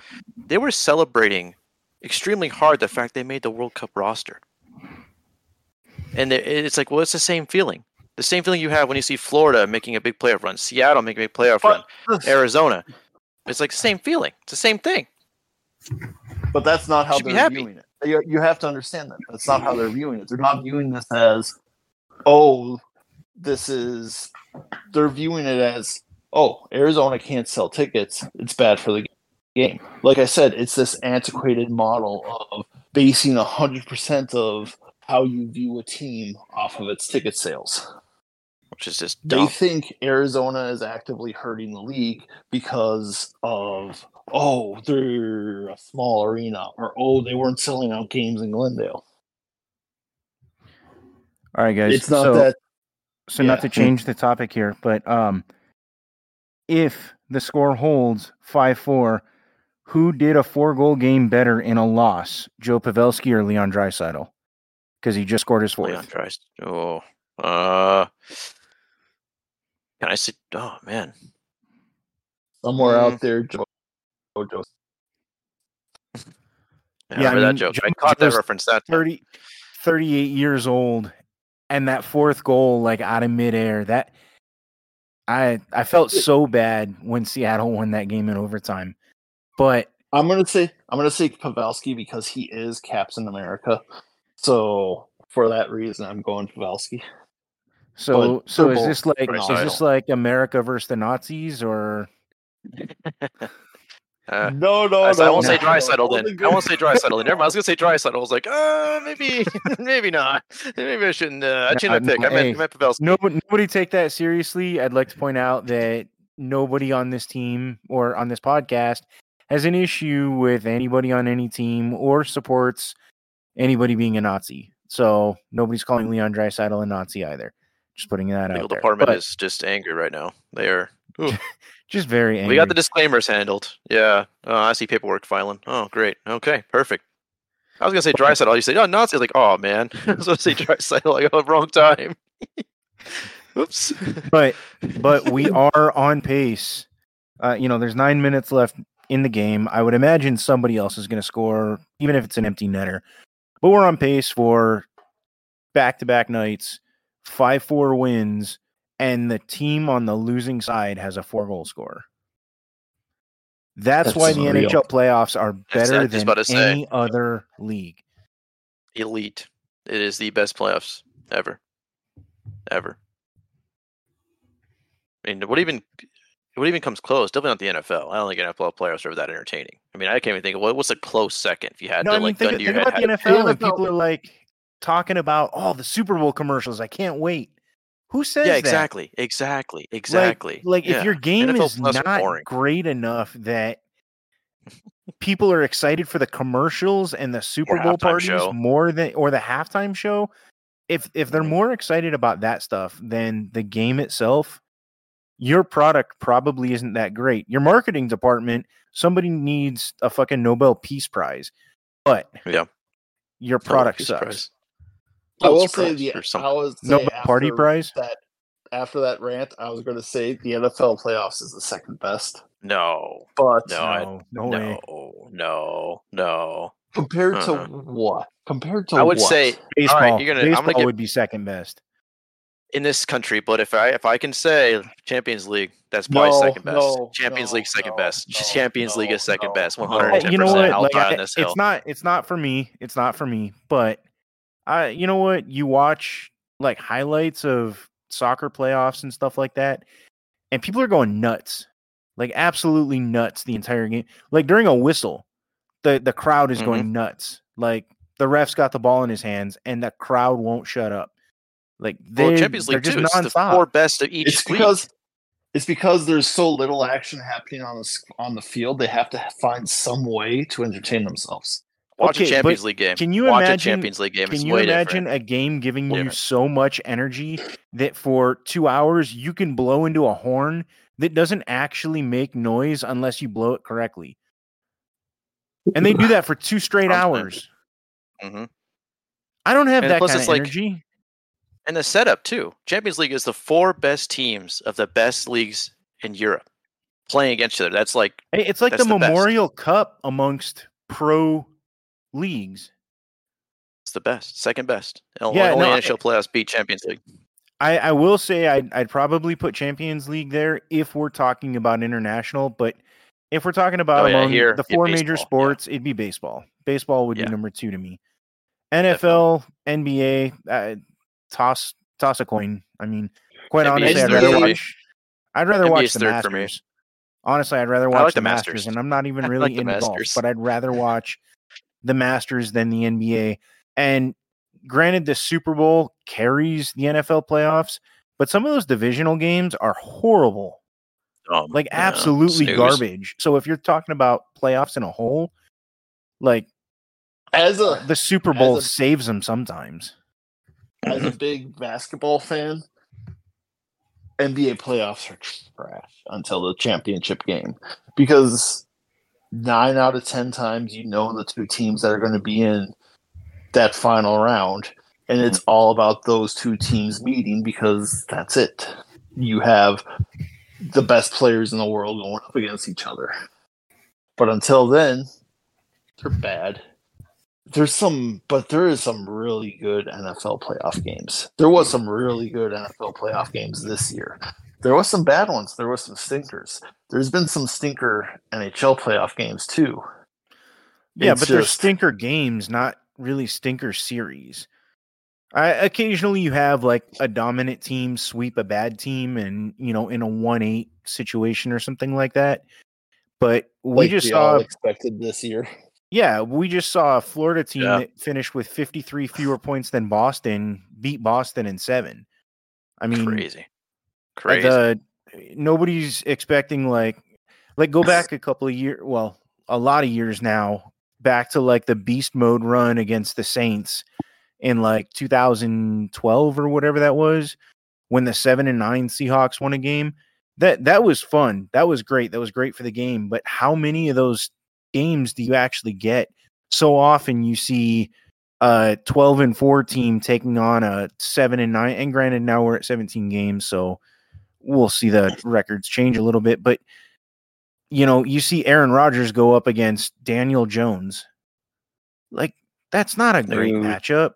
[SPEAKER 1] They were celebrating extremely hard the fact they made the World Cup roster, and it's like, well, it's the same feeling. The same feeling you have when you see Florida making a big playoff run, Seattle making a big playoff run, Arizona. It's like the same feeling. It's the same thing.
[SPEAKER 2] But that's not how they're
[SPEAKER 1] happy.
[SPEAKER 2] viewing it. You, you have to understand that. That's not how they're viewing it. They're not viewing this as, oh, this is. They're viewing it as, oh, Arizona can't sell tickets. It's bad for the game. Like I said, it's this antiquated model of basing 100% of how you view a team off of its ticket sales.
[SPEAKER 1] which is just
[SPEAKER 2] They
[SPEAKER 1] dumb.
[SPEAKER 2] think Arizona is actively hurting the league because of oh they're a small arena or oh they weren't selling out games in Glendale.
[SPEAKER 3] All right, guys.
[SPEAKER 2] It's not
[SPEAKER 3] so,
[SPEAKER 2] that
[SPEAKER 3] so not to change the topic here, but um, if the score holds five four, who did a four goal game better in a loss, Joe Pavelski or Leon Draisaitl? Because he just scored his fourth.
[SPEAKER 1] Leon tries. Oh, uh, can I see? Oh man,
[SPEAKER 2] somewhere
[SPEAKER 1] Mm.
[SPEAKER 2] out there Joe, Joe
[SPEAKER 1] yeah,
[SPEAKER 3] Yeah,
[SPEAKER 1] I
[SPEAKER 3] I
[SPEAKER 1] remember that
[SPEAKER 3] mean,
[SPEAKER 1] joke.
[SPEAKER 3] Joe-
[SPEAKER 1] I caught that reference. That time.
[SPEAKER 3] 30, 38 years old, and that fourth goal, like out of midair, that I I felt so bad when Seattle won that game in overtime. But
[SPEAKER 2] I'm gonna say I'm gonna say Pavelski because he is Captain America. So for that reason, I'm going Pavelski.
[SPEAKER 3] so
[SPEAKER 2] But
[SPEAKER 3] so is this like is this like America versus the Nazis or
[SPEAKER 1] Uh,
[SPEAKER 2] no, no,
[SPEAKER 1] I,
[SPEAKER 2] no.
[SPEAKER 1] I won't say
[SPEAKER 2] no,
[SPEAKER 1] Draisaitl
[SPEAKER 2] no,
[SPEAKER 1] then.
[SPEAKER 2] no,
[SPEAKER 1] I won't say dry Draisaitl then. Never mind. I was gonna say dry Draisaitl. I was like, uh, maybe, maybe not. Maybe I shouldn't. Uh, I
[SPEAKER 3] Nah,
[SPEAKER 1] changed my pick. I meant,
[SPEAKER 3] hey.
[SPEAKER 1] I meant Pavelski.
[SPEAKER 3] no nobody take that seriously. I'd like to point out that nobody on this team or on this podcast has an issue with anybody on any team or supports anybody being a Nazi. So nobody's calling Leon Draisaitl a Nazi either. Just putting that
[SPEAKER 1] The
[SPEAKER 3] out
[SPEAKER 1] legal department
[SPEAKER 3] But
[SPEAKER 1] is just angry right now. They are.
[SPEAKER 3] just very angry.
[SPEAKER 1] We got the disclaimers handled. Yeah. Oh, I see paperwork filing. Oh, great. Okay, perfect. I was gonna say Draisaitl. You say, oh, Nazi. Like, oh man. I was gonna say dry Draisaitl. I got wrong time. Oops.
[SPEAKER 3] but but we are on pace. Uh, you know, there's nine minutes left in the game. I would imagine somebody else is going to score, even if it's an empty netter. But we're on pace for back-to-back nights, five-four wins, and the team on the losing side has a four-goal score. That's,
[SPEAKER 2] That's
[SPEAKER 3] why the
[SPEAKER 2] unreal.
[SPEAKER 3] NHL playoffs are better
[SPEAKER 1] I was just
[SPEAKER 3] than
[SPEAKER 1] about to say.
[SPEAKER 3] any other league.
[SPEAKER 1] Elite. It is the best playoffs ever. Ever. I mean, what even what even comes close? Definitely not the NFL. I don't think NFL playoffs are ever that entertaining. I mean, I can't even think of what, what's a close second if you had
[SPEAKER 3] No,
[SPEAKER 1] to
[SPEAKER 3] I mean,
[SPEAKER 1] like
[SPEAKER 3] think,
[SPEAKER 1] gun to your
[SPEAKER 3] think
[SPEAKER 1] head.
[SPEAKER 3] about the NFL, and
[SPEAKER 2] NFL
[SPEAKER 3] people are like talking about, oh, the Super Bowl commercials. I can't wait. Who says
[SPEAKER 1] yeah,
[SPEAKER 3] that?
[SPEAKER 1] exactly, exactly, exactly.
[SPEAKER 3] Like,
[SPEAKER 1] Yeah.
[SPEAKER 3] if your game
[SPEAKER 1] NFL
[SPEAKER 3] is not
[SPEAKER 1] boring.
[SPEAKER 3] great enough that people are excited for the commercials and the Super Bowl parties
[SPEAKER 1] show.
[SPEAKER 3] more than or the halftime show, if if they're
[SPEAKER 1] Mhm.
[SPEAKER 3] more excited about that stuff than the game itself, your product probably isn't that great. Your marketing department, somebody needs a fucking Nobel Peace Prize, but
[SPEAKER 1] Yeah.
[SPEAKER 3] your
[SPEAKER 1] Nobel
[SPEAKER 3] product
[SPEAKER 1] Peace
[SPEAKER 3] sucks.
[SPEAKER 1] Prize.
[SPEAKER 2] I will say the
[SPEAKER 1] or
[SPEAKER 2] I was say
[SPEAKER 3] Nobel Party Prize.
[SPEAKER 2] that after that rant, I was going to say the NFL playoffs is the second best,
[SPEAKER 1] No,
[SPEAKER 2] but
[SPEAKER 1] No, I-
[SPEAKER 3] No, no way.
[SPEAKER 1] no, no, no.
[SPEAKER 2] compared
[SPEAKER 1] Uh-uh.
[SPEAKER 2] to what? Compared to
[SPEAKER 1] I would
[SPEAKER 2] what?
[SPEAKER 1] say
[SPEAKER 3] Baseball,
[SPEAKER 1] you're gonna- I'm gonna
[SPEAKER 3] baseball
[SPEAKER 1] get-
[SPEAKER 3] would be second best.
[SPEAKER 1] in this country, but if I if I can say Champions League, that's probably
[SPEAKER 2] No,
[SPEAKER 1] second best.
[SPEAKER 2] no,
[SPEAKER 1] Champions
[SPEAKER 2] no,
[SPEAKER 1] League second
[SPEAKER 2] no,
[SPEAKER 1] best.
[SPEAKER 2] no,
[SPEAKER 1] Champions League is second
[SPEAKER 2] no,
[SPEAKER 1] best.
[SPEAKER 2] no.
[SPEAKER 1] One hundred
[SPEAKER 3] Hey, you know what? Like, I-
[SPEAKER 1] on hill.
[SPEAKER 3] it's not. It's not for me. It's not for me. But I, you know what? You watch like highlights of soccer playoffs and stuff like that, and people are going nuts, like absolutely nuts the entire game. Like during a whistle, the the crowd is
[SPEAKER 1] Mhm.
[SPEAKER 3] going nuts. Like the ref's got the ball in his hands, and the crowd won't shut up. Like they,
[SPEAKER 1] well, Champions
[SPEAKER 3] they're
[SPEAKER 1] League
[SPEAKER 3] just
[SPEAKER 1] too. It's the four best of each
[SPEAKER 2] it's
[SPEAKER 1] league.
[SPEAKER 2] because it's because there's so little action happening on the on the field. They have to find some way to entertain themselves.
[SPEAKER 1] Watch
[SPEAKER 3] Okay,
[SPEAKER 1] a Champions League game.
[SPEAKER 3] can you
[SPEAKER 1] Watch
[SPEAKER 3] imagine-
[SPEAKER 1] a Champions League game?
[SPEAKER 3] Can
[SPEAKER 1] it's
[SPEAKER 3] you imagine
[SPEAKER 1] different.
[SPEAKER 3] a game giving you
[SPEAKER 1] Different.
[SPEAKER 3] so much energy that for two hours you can blow into a horn that doesn't actually make noise unless you blow it correctly? And they do that for two straight hours.
[SPEAKER 1] Mhm.
[SPEAKER 3] I don't have
[SPEAKER 1] And
[SPEAKER 3] that
[SPEAKER 1] plus
[SPEAKER 3] kind
[SPEAKER 1] it's
[SPEAKER 3] of
[SPEAKER 1] like-
[SPEAKER 3] energy.
[SPEAKER 1] And the setup too. Champions League is the four best teams of the best leagues in Europe playing against each other. That's like
[SPEAKER 3] It's like the
[SPEAKER 1] the.
[SPEAKER 3] Memorial Cup amongst pro leagues.
[SPEAKER 1] it's the best, second best.
[SPEAKER 3] Yeah,
[SPEAKER 1] only
[SPEAKER 3] no, I-
[SPEAKER 1] playoffs beat Champions League.
[SPEAKER 3] I, I will say I'd, I'd probably put Champions League there if we're talking about international, but if we're talking about
[SPEAKER 1] Oh, yeah,
[SPEAKER 3] among
[SPEAKER 1] here,
[SPEAKER 3] the four major
[SPEAKER 1] baseball, yeah.
[SPEAKER 3] sports, it'd be baseball. Baseball would
[SPEAKER 1] Yeah.
[SPEAKER 3] be number two to me. NFL, NBA, uh, toss toss a coin. I mean, quite
[SPEAKER 1] NBA
[SPEAKER 3] honestly, I'd rather watch. I'd rather
[SPEAKER 1] NBA
[SPEAKER 3] watch the
[SPEAKER 1] third for me.
[SPEAKER 3] Masters. Honestly, I'd rather watch
[SPEAKER 1] like
[SPEAKER 3] the, Masters,
[SPEAKER 1] Masters.
[SPEAKER 3] and I'm not even really
[SPEAKER 1] like the
[SPEAKER 3] into golf, but I'd rather watch the Masters than the NBA. And granted, the Super Bowl carries the NFL playoffs, but some of those divisional games are horrible,
[SPEAKER 1] Um,
[SPEAKER 3] like
[SPEAKER 1] yeah,
[SPEAKER 3] absolutely
[SPEAKER 1] snooze.
[SPEAKER 3] garbage. So if you're talking about playoffs in a whole, like
[SPEAKER 2] As a
[SPEAKER 3] the Super Bowl
[SPEAKER 2] a-
[SPEAKER 3] saves them sometimes.
[SPEAKER 2] as a big basketball fan, NBA playoffs are trash until the championship game because nine out of ten times you know the two teams that are going to be in that final round, and it's all about those two teams meeting because that's it. You have the best players in the world going up against each other, but until then, they're bad. There's some, but there is some really good NFL playoff games. There was some really good NFL playoff games this year. There was some bad ones. There was some stinkers. There's been some stinker NHL playoff games too.
[SPEAKER 3] Yeah,
[SPEAKER 2] It's
[SPEAKER 3] but they're stinker games, not really stinker series. I occasionally you have like a dominant team sweep a bad team and you know in a one eight situation or something like that. But we
[SPEAKER 2] like
[SPEAKER 3] just
[SPEAKER 2] we
[SPEAKER 3] saw
[SPEAKER 2] expected this year.
[SPEAKER 3] yeah, we just saw a Florida team
[SPEAKER 1] Yeah.
[SPEAKER 3] that finished with 53 fewer points than Boston, beat Boston in 7. I mean,
[SPEAKER 1] crazy, crazy.
[SPEAKER 3] the uh, nobody's expecting like like go back a couple of years well a lot of years now back to like the beast mode run against the saints in like 2012 or whatever that was when the 7 and 9 seahawks won a game. That that was fun. That was great. That was great for the game. But how many of those games do you actually get? So often you see a 12 and 4 team taking on a 7 and 9 and granted now we're at 17 games so we'll see the records change a little bit but you know you see Aaron Rodgers go up against Daniel Jones like that's not a great
[SPEAKER 1] No.
[SPEAKER 3] matchup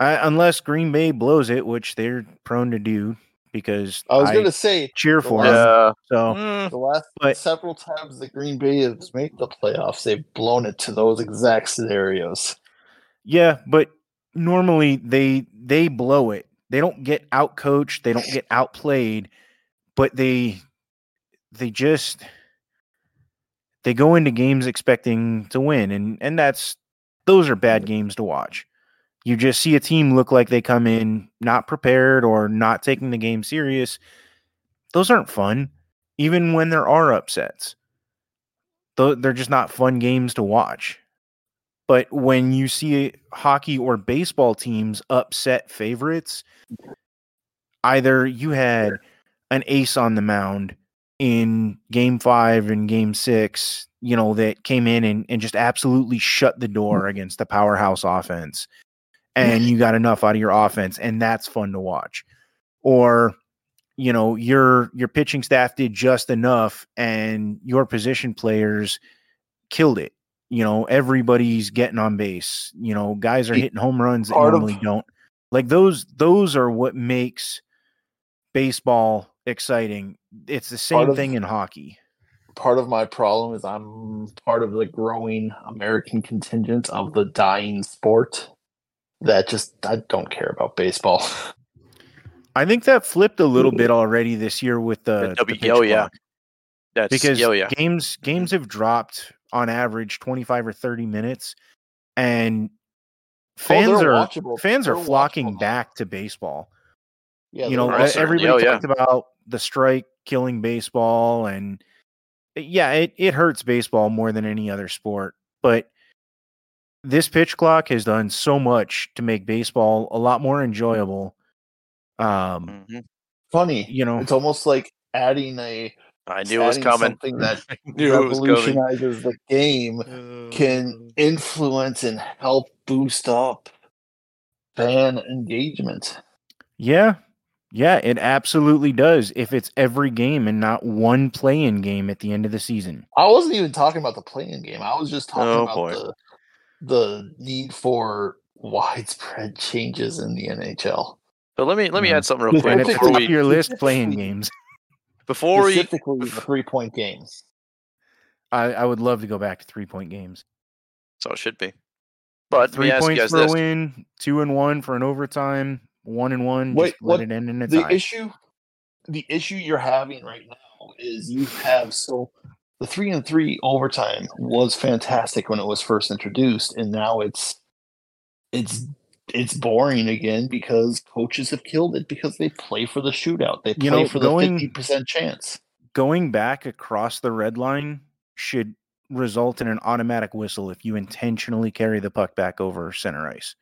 [SPEAKER 3] I, unless Green Bay blows it which they're prone to do because
[SPEAKER 2] I was
[SPEAKER 3] I
[SPEAKER 2] going to say
[SPEAKER 3] cheer for
[SPEAKER 2] last-
[SPEAKER 3] them
[SPEAKER 1] yeah,
[SPEAKER 3] so
[SPEAKER 1] Mm,
[SPEAKER 2] the last
[SPEAKER 3] But-
[SPEAKER 2] several times the Green Bay has made the playoffs, they've blown it to those exact scenarios.
[SPEAKER 3] Yeah, but normally they they blow it. They don't get out coached, they don't get outplayed, but they they just they go into games expecting to win and and that's those are bad games to watch. You just see a team look like they come in not prepared or not taking the game serious. Those aren't fun even when there are upsets. They're just not fun games to watch. But when you see hockey or baseball teams upset favorites, either you had an ace on the mound in game five and game six, you know, that came in and, and just absolutely shut the door mm. against the powerhouse offense. And you got enough out of your offense, and that's fun to watch. Or, you know, your your pitching staff did just enough and your position players killed it you know everybody's getting on base you know guys are hitting home runs that
[SPEAKER 2] part of-
[SPEAKER 3] normally don't like those those are what makes baseball exciting it's the same
[SPEAKER 2] of-
[SPEAKER 3] thing in hockey
[SPEAKER 2] part of my problem is I'm part of the growing American contingent of the dying sport that just I don't care about baseball.
[SPEAKER 3] i think that flipped a little bit already this year with the,
[SPEAKER 1] The
[SPEAKER 3] the
[SPEAKER 1] W-
[SPEAKER 3] pitch
[SPEAKER 1] oh, yeah. that's
[SPEAKER 3] because
[SPEAKER 1] oh, yeah.
[SPEAKER 3] games games mm-hmm. have dropped on average 25 or 30 minutes and fans
[SPEAKER 2] Oh, they're watchable.
[SPEAKER 3] fans are
[SPEAKER 2] They're
[SPEAKER 3] flocking
[SPEAKER 2] watchable
[SPEAKER 3] back to baseball
[SPEAKER 2] Yeah,
[SPEAKER 3] you know,
[SPEAKER 2] they're
[SPEAKER 1] Right,
[SPEAKER 2] watchable.
[SPEAKER 1] certainly.
[SPEAKER 3] everybody
[SPEAKER 1] Oh, yeah.
[SPEAKER 3] talked about the strike killing baseball, and yeah, it, it hurts baseball more than any other sport. But this pitch clock has done so much to make baseball a lot more enjoyable. Um,
[SPEAKER 1] Mhm.
[SPEAKER 2] funny.
[SPEAKER 3] you know,
[SPEAKER 2] It's almost like adding a
[SPEAKER 1] I knew it was
[SPEAKER 2] adding
[SPEAKER 1] coming.
[SPEAKER 2] something that
[SPEAKER 1] I knew it was coming.
[SPEAKER 2] revolutionizes the game can uh. influence and help boost up fan engagement.
[SPEAKER 3] yeah, yeah, it absolutely does. If it's every game and not one play-in game at the end of the season.
[SPEAKER 2] I wasn't even talking about the play-in game. I was just talking
[SPEAKER 1] Oh,
[SPEAKER 2] about
[SPEAKER 1] boy.
[SPEAKER 2] the the need for widespread changes in the NHL.
[SPEAKER 1] So let me let me
[SPEAKER 3] Yeah.
[SPEAKER 1] add mm. something real quick
[SPEAKER 3] And at the top of your list,
[SPEAKER 2] play-in
[SPEAKER 3] games.
[SPEAKER 1] Before we
[SPEAKER 2] Specifically, the three point games.
[SPEAKER 3] I, I would love to go back to three-point games.
[SPEAKER 1] so it should be. But let
[SPEAKER 3] three
[SPEAKER 1] me ask you
[SPEAKER 3] points
[SPEAKER 1] guys
[SPEAKER 3] for
[SPEAKER 1] this:
[SPEAKER 3] a win, two and one for an overtime, one and one.
[SPEAKER 2] Wait,
[SPEAKER 3] just let
[SPEAKER 2] what-
[SPEAKER 3] it end in a
[SPEAKER 2] the
[SPEAKER 3] tie.
[SPEAKER 2] issue the issue you're having right now is you have so the three and three overtime was fantastic when it was first introduced and now it's it's it's boring again because coaches have killed it because they play for the shootout. They play
[SPEAKER 3] You know,
[SPEAKER 2] for the
[SPEAKER 3] going-
[SPEAKER 2] fifty percent chance.
[SPEAKER 3] Going back across the red line should result in an automatic whistle if you intentionally carry the puck back over center ice.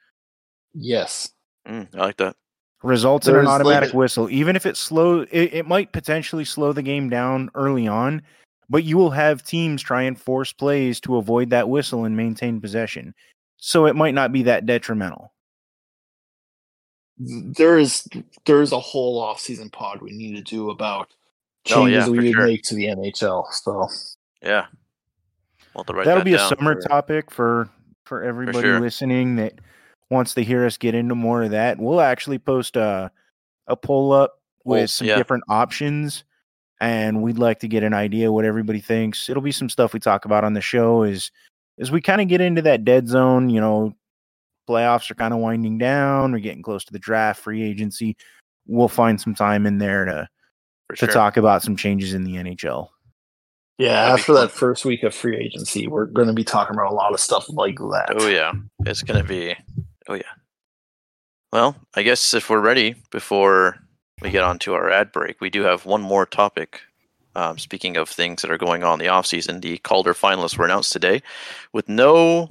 [SPEAKER 2] Yes.
[SPEAKER 1] Mm, I like that.
[SPEAKER 3] Results in an
[SPEAKER 2] There's like
[SPEAKER 3] automatic
[SPEAKER 2] a-
[SPEAKER 3] whistle, even if it slow. It, it might potentially slow the game down early on, but you will have teams try and force plays to avoid that whistle and maintain possession. So it might not be that detrimental.
[SPEAKER 2] There is there is a whole off season pod we need to do about
[SPEAKER 1] Oh,
[SPEAKER 2] changes
[SPEAKER 1] yeah,
[SPEAKER 2] we would
[SPEAKER 1] sure.
[SPEAKER 2] make to the NHL. So
[SPEAKER 1] Yeah. We'll write
[SPEAKER 3] That'll
[SPEAKER 1] that
[SPEAKER 3] be a summer
[SPEAKER 1] for-
[SPEAKER 3] topic for for everybody
[SPEAKER 1] sure.
[SPEAKER 3] listening that wants to hear us get into more of that. We'll actually post a a poll up with
[SPEAKER 1] Polls,
[SPEAKER 3] some
[SPEAKER 1] yeah.
[SPEAKER 3] different options and we'd like to get an idea what everybody thinks. It'll be some stuff we talk about on the show is as we kind of get into that dead zone, you know, playoffs are kind of winding down, we're getting close to the draft, free agency. We'll find some time in there to
[SPEAKER 1] for
[SPEAKER 3] to
[SPEAKER 1] sure.
[SPEAKER 3] talk about some changes in the NHL.
[SPEAKER 2] yeah,
[SPEAKER 1] That'd
[SPEAKER 2] after that first week of free agency, we're going to be talking about a lot of stuff like that.
[SPEAKER 1] Oh yeah, it's gonna be. Oh yeah. Well, I guess if we're ready before we get on to our ad break, we do have one more topic. Um, speaking of things that are going on in the off season, the Calder finalists were announced today, with no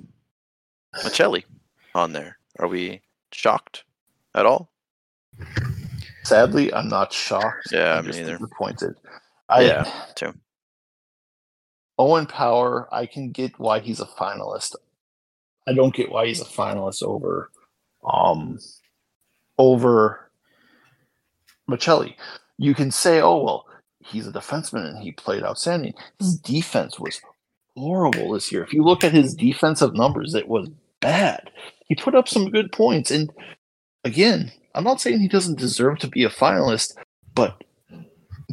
[SPEAKER 1] Maccelli on there. Are we shocked at all?
[SPEAKER 2] Sadly, I'm not shocked.
[SPEAKER 1] Yeah,
[SPEAKER 2] I'm
[SPEAKER 1] me
[SPEAKER 2] just
[SPEAKER 1] neither.
[SPEAKER 2] disappointed. I,
[SPEAKER 1] Yeah, too.
[SPEAKER 2] Owen Power, I can get why he's a finalist. I don't get why he's a finalist over um over Maccelli. You can say, oh well, he's a defenseman and he played outstanding. His defense was horrible this year. If you look at his defensive numbers, it was bad. He put up some good points, and again, I'm not saying he doesn't deserve to be a finalist, but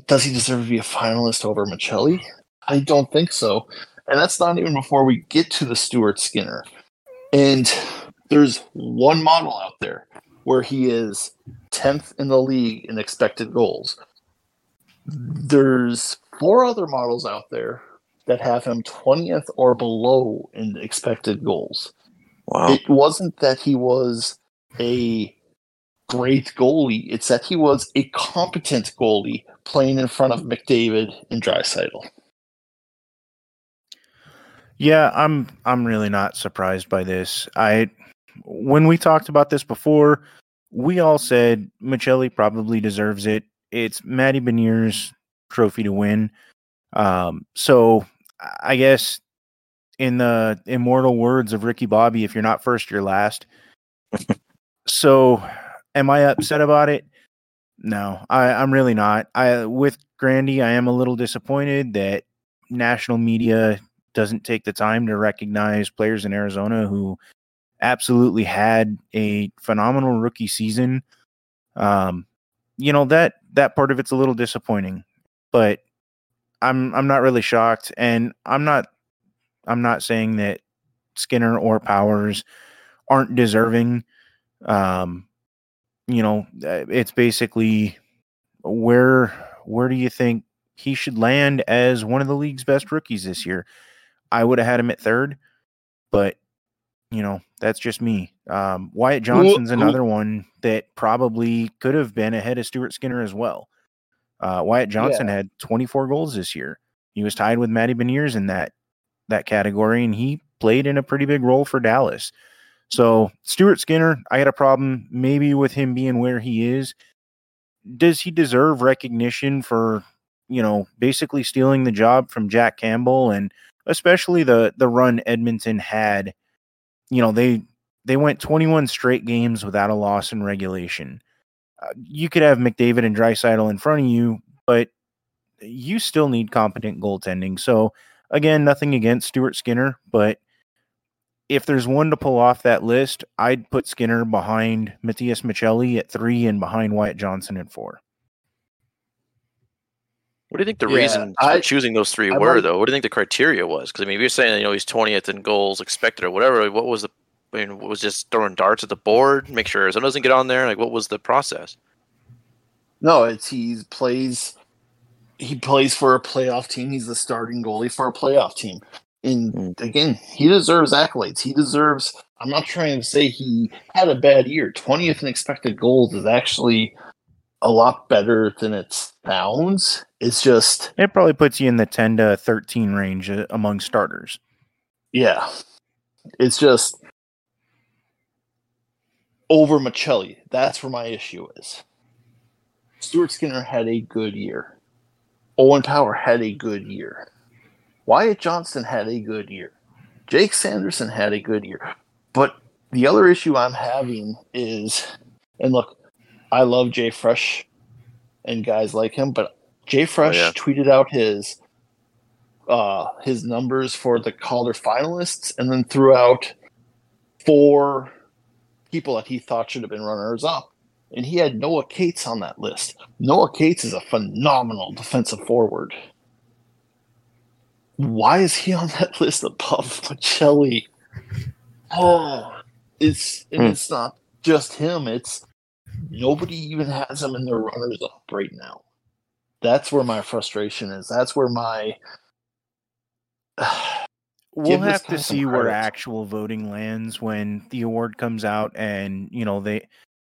[SPEAKER 2] does he deserve to be a finalist over Maccelli? I don't think so. And that's not even before we get to the Stuart Skinner. And there's one model out there where he is 10th in the league in expected goals. There's four other models out there that have him 20th or below in expected goals.
[SPEAKER 1] Wow.
[SPEAKER 2] It wasn't that he was a great goalie, it's that he was a competent goalie playing in front of McDavid and Draisaitl.
[SPEAKER 3] Yeah, I'm I'm really not surprised by this. I when we talked about this before, we all said Maccelli probably deserves it. It's Matty Beniers' trophy to win. Um, so I guess in the immortal words of Ricky Bobby, if you're not first, you're last. so am I upset about it? No, I, I'm really not. I with Grandy, I am a little disappointed that national media doesn't take the time to recognize players in Arizona who absolutely had a phenomenal rookie season. Um, you know that that part of it's a little disappointing, but I'm I'm not really shocked, and I'm not I'm not saying that Skinner or Powers aren't deserving. Um, you know, uh, it's basically where where do you think he should land as one of the league's best rookies this year? I would have had him at third, but you know that's just me. Um, Wyatt
[SPEAKER 2] Johnston's
[SPEAKER 3] another one that probably could have been ahead of Stuart Skinner as well. Uh, Wyatt Johnston had 24 goals this year. He was tied with Matty Beniers in that that category, and he played in a pretty big role for Dallas. So Stuart Skinner, I had a problem maybe with him being where he is. Does he deserve recognition for you know basically stealing the job from Jack Campbell and especially the the run Edmonton had? You know they they went 21 straight games without a loss in regulation. Uh, you could have McDavid and Draisaitl in front of you, but you still need competent goaltending. So again, nothing against Stuart Skinner, but if there's one to pull off that list, I'd put Skinner behind Matias Maccelli at three and behind Wyatt Johnston at four.
[SPEAKER 1] What do you think the
[SPEAKER 2] Yeah,
[SPEAKER 1] reason
[SPEAKER 2] I-
[SPEAKER 1] for choosing those 3
[SPEAKER 2] I'm
[SPEAKER 1] were,
[SPEAKER 2] like-
[SPEAKER 1] though? What do you think the criteria was? Because I mean, if you're saying you know he's 20th in goals expected or whatever, what was the? I mean, was just throwing darts at the board, make sure Arizona doesn't get on there. Like, what was the process?
[SPEAKER 2] No, it's he plays he plays for a playoff team. He's the starting goalie for a playoff team. And
[SPEAKER 1] Mm.
[SPEAKER 2] again, he deserves accolades. He deserves I'm not trying to say he had a bad year. 20th in expected goals is actually a lot better than it sounds. It's just
[SPEAKER 3] It probably puts you in the 10 to 13 range uh, among starters.
[SPEAKER 2] yeah. It's just over Maccelli. That's where my issue is. Stuart Skinner had a good year. Owen Power had a good year. Wyatt Johnston had a good year. Jake Sanderson had a good year. But the other issue I'm having is, and look, I love JFresh and guys like him, but JFresh
[SPEAKER 1] yeah.
[SPEAKER 2] tweeted out his uh his numbers for the Calder finalists and then threw out four people that he thought should have been runners up. And he had Noah Cates on that list. Noah Cates is a phenomenal defensive forward. Why is he on that list above Maccelli? Oh, it's and
[SPEAKER 1] Hmm.
[SPEAKER 2] it's not just him. It's nobody even has him in their runners up right now. That's where my frustration is. That's where my
[SPEAKER 3] We'll have to see where actual voting lands when the award comes out and, you know, they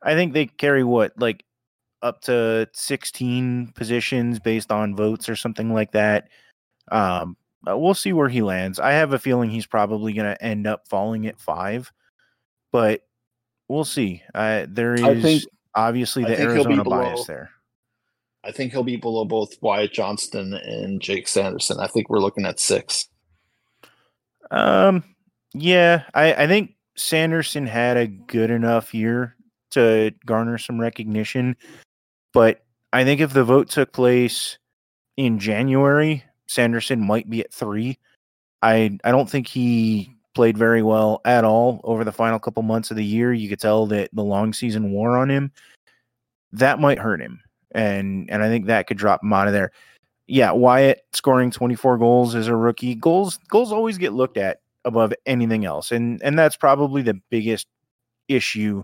[SPEAKER 3] I think they carry what like up to 16 positions based on votes or something like that. Um uh, we'll see where he lands. I have a feeling he's probably going to end up falling at 5, but we'll see. Uh, there is
[SPEAKER 2] I think-
[SPEAKER 3] obviously the Arizona
[SPEAKER 2] below-
[SPEAKER 3] bias there.
[SPEAKER 2] I think he'll be below both Wyatt Johnston and Jake Sanderson. I think we're looking at six.
[SPEAKER 3] Um, yeah, I, I think Sanderson had a good enough year to garner some recognition, but I think if the vote took place in January, Sanderson might be at three. I I don't think he played very well at all over the final couple months of the year. You could tell that the long season wore on him. That might hurt him, and and I think that could drop him out of there yeah, Wyatt scoring 24 goals as a rookie. Goals goals always get looked at above anything else. And and that's probably the biggest issue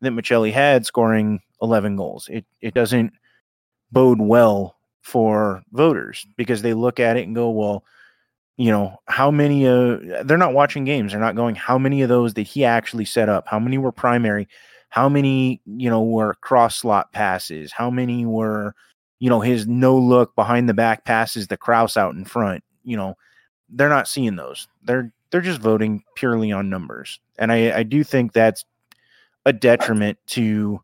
[SPEAKER 3] that Maccelli had scoring 11 goals. It it doesn't bode well for voters because they look at it and go, well, you know, how many uh they're not watching games. They're not going how many of those did he actually set up? How many were primary? How many, you know, were cross slot passes? How many were you know, his no look behind the back passes the Kraus out in front. You know, they're not seeing those. They're they're just voting purely on numbers. And I, I do think that's a detriment to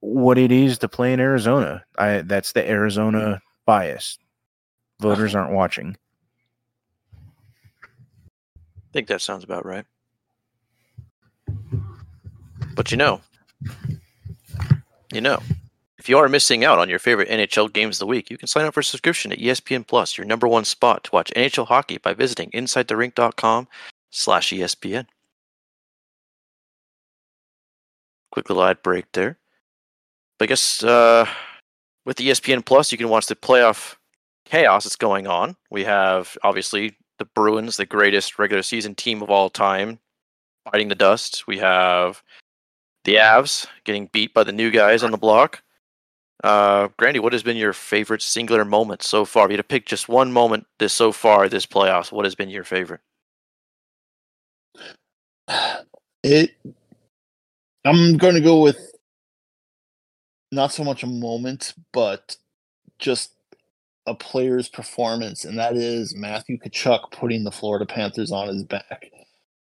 [SPEAKER 3] what it is to play in Arizona. I that's the Arizona bias. Voters aren't watching.
[SPEAKER 1] I think that sounds about right. But you know, you know, if you are missing out on your favorite NHL games of the week, you can sign up for a subscription E ESPN Plus, your number one spot to watch NHL hockey by visiting InsideTheRink.com slash ESPN. Quick little ad break there. But I guess uh, with ESPN Plus, you can watch the playoff chaos that's going on. We have obviously the Bruins, the greatest regular season team of all time, biting the dust. We have the Avs getting beat by the new guys on the block. Uh, Grandy, what has been your favorite singular moment so far? If you had to pick just one moment this so far this playoffs, what has been your favorite?
[SPEAKER 2] It. I'm going to go with not so much a moment, but just a player's performance, and that is Matthew Tkachuk putting the Florida Panthers on his back,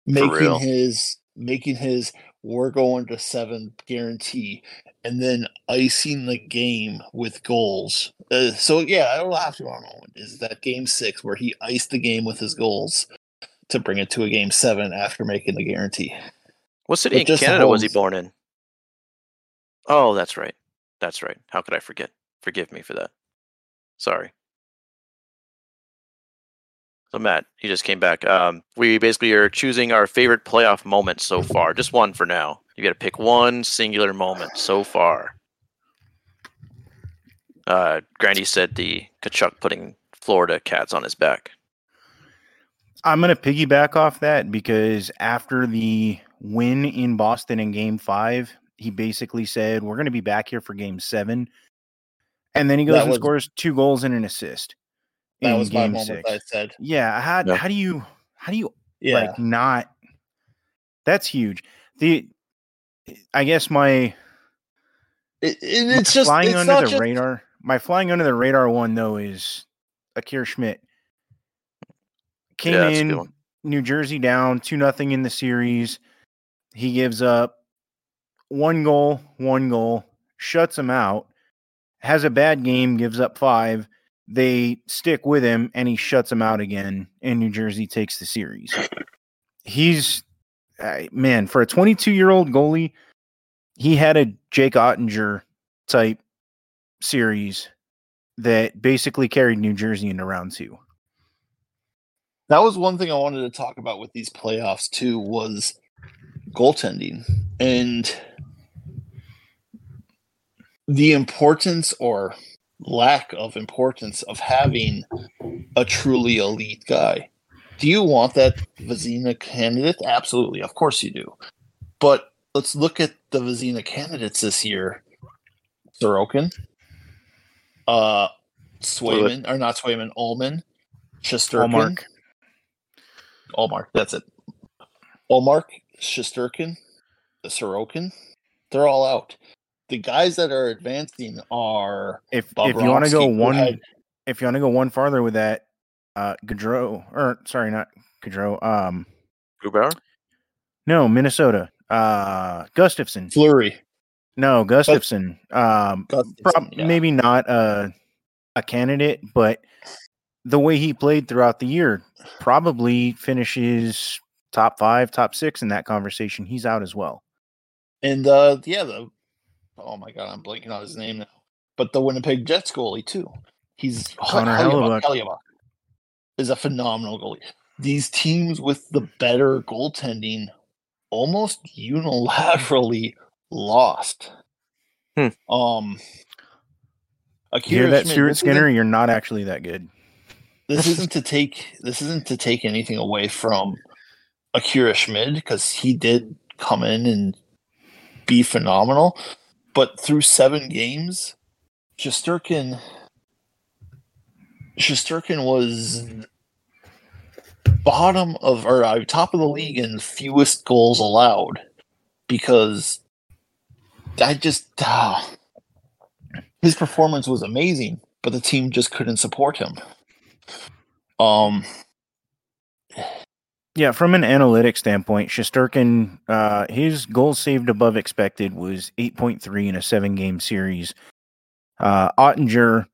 [SPEAKER 2] making his making his we're going to seven guarantee, and then icing the game with goals. Uh, so yeah, I have to our moment is that game six where he iced the game with his goals to bring it to a game seven after making the guarantee.
[SPEAKER 1] What city in
[SPEAKER 2] just the
[SPEAKER 1] Canada was he born in? Oh, that's right. That's right. How could I forget? Forgive me for that. Sorry. So Matt, you just came back. Um, we basically are choosing our favorite playoff moment so far. Just one for now. You got to pick one singular moment so far. Uh, Grandy said the Tkachuk putting Florida cats on his back.
[SPEAKER 3] I'm going to piggyback off that because after the win in Boston in game five, he basically said, We're going to be back here for game seven. And then he goes
[SPEAKER 2] That
[SPEAKER 3] and
[SPEAKER 2] was-
[SPEAKER 3] scores two goals and an assist.
[SPEAKER 2] That
[SPEAKER 3] in
[SPEAKER 2] was my
[SPEAKER 3] game
[SPEAKER 2] moment.
[SPEAKER 3] six.
[SPEAKER 2] I said,
[SPEAKER 3] Yeah. How,
[SPEAKER 1] Yeah.
[SPEAKER 3] how do you, how do you
[SPEAKER 2] yeah.
[SPEAKER 3] like not, That's huge. The I guess my
[SPEAKER 2] It, it- it's just
[SPEAKER 3] flying
[SPEAKER 2] it's
[SPEAKER 3] under
[SPEAKER 2] not
[SPEAKER 3] the
[SPEAKER 2] just-
[SPEAKER 3] radar. My flying under the radar one though is Akira Schmid. Came
[SPEAKER 1] Yeah, that's a good
[SPEAKER 3] in. New Jersey down two nothing in the series. He gives up one goal, one goal, shuts him out. Has a bad game, gives up five. They stick with him, and he shuts him out again. And New Jersey takes the series. He's man for a 22 year old goalie. He had a Jake Oettinger type series that basically carried New Jersey into round two.
[SPEAKER 2] That was one thing I wanted to talk about with these playoffs too was goaltending and the importance or lack of importance of having a truly elite guy. Do you want that Vezina candidate? Absolutely, of course you do. But let's look at the Vezina candidates this year. Sorokin, uh, Swayman, or not Swayman, Ullman, Shesterkin,
[SPEAKER 3] Ullmark.
[SPEAKER 2] Ullmark, that's it. Ullmark, Shesterkin, Sorokin, they're all out. The guys that are advancing are
[SPEAKER 3] If if you want to go one,
[SPEAKER 2] had-
[SPEAKER 3] if you want to go one farther with that, uh, Gaudreau or sorry, not Gaudreau. Um,
[SPEAKER 1] Grubauer?
[SPEAKER 3] no, Minnesota. Uh, Gustavsson.
[SPEAKER 2] Fleury.
[SPEAKER 3] No, Gustavsson. Um,
[SPEAKER 2] Gustavsson,
[SPEAKER 3] prob-
[SPEAKER 2] yeah.
[SPEAKER 3] maybe not a a candidate, but the way he played throughout the year probably finishes top five, top six in that conversation. He's out as well.
[SPEAKER 2] And uh yeah, the oh my god, I'm blanking on his name now. But the Winnipeg Jets goalie too. He's
[SPEAKER 3] Connor
[SPEAKER 2] Hellebuyck-
[SPEAKER 3] Hellebuyck.
[SPEAKER 2] Hellebuyck is a phenomenal goalie. These teams with the better goaltending almost unilaterally lost.
[SPEAKER 1] Hmm.
[SPEAKER 2] Um
[SPEAKER 3] You hear that,
[SPEAKER 2] Schmid,
[SPEAKER 3] Stuart Skinner? You're not actually that good.
[SPEAKER 2] this isn't to take this isn't to take anything away from Akira Schmid because he did come in and be phenomenal, but through seven games, Shesterkin Shesterkin was bottom of or uh, top of the league in fewest goals allowed because I just ah, his performance was amazing, but the team just couldn't support him. Um,
[SPEAKER 3] Yeah, from an analytics standpoint, Shesterkin, uh, his goals saved above expected was 8.3 in a seven game series. Uh, Oettinger,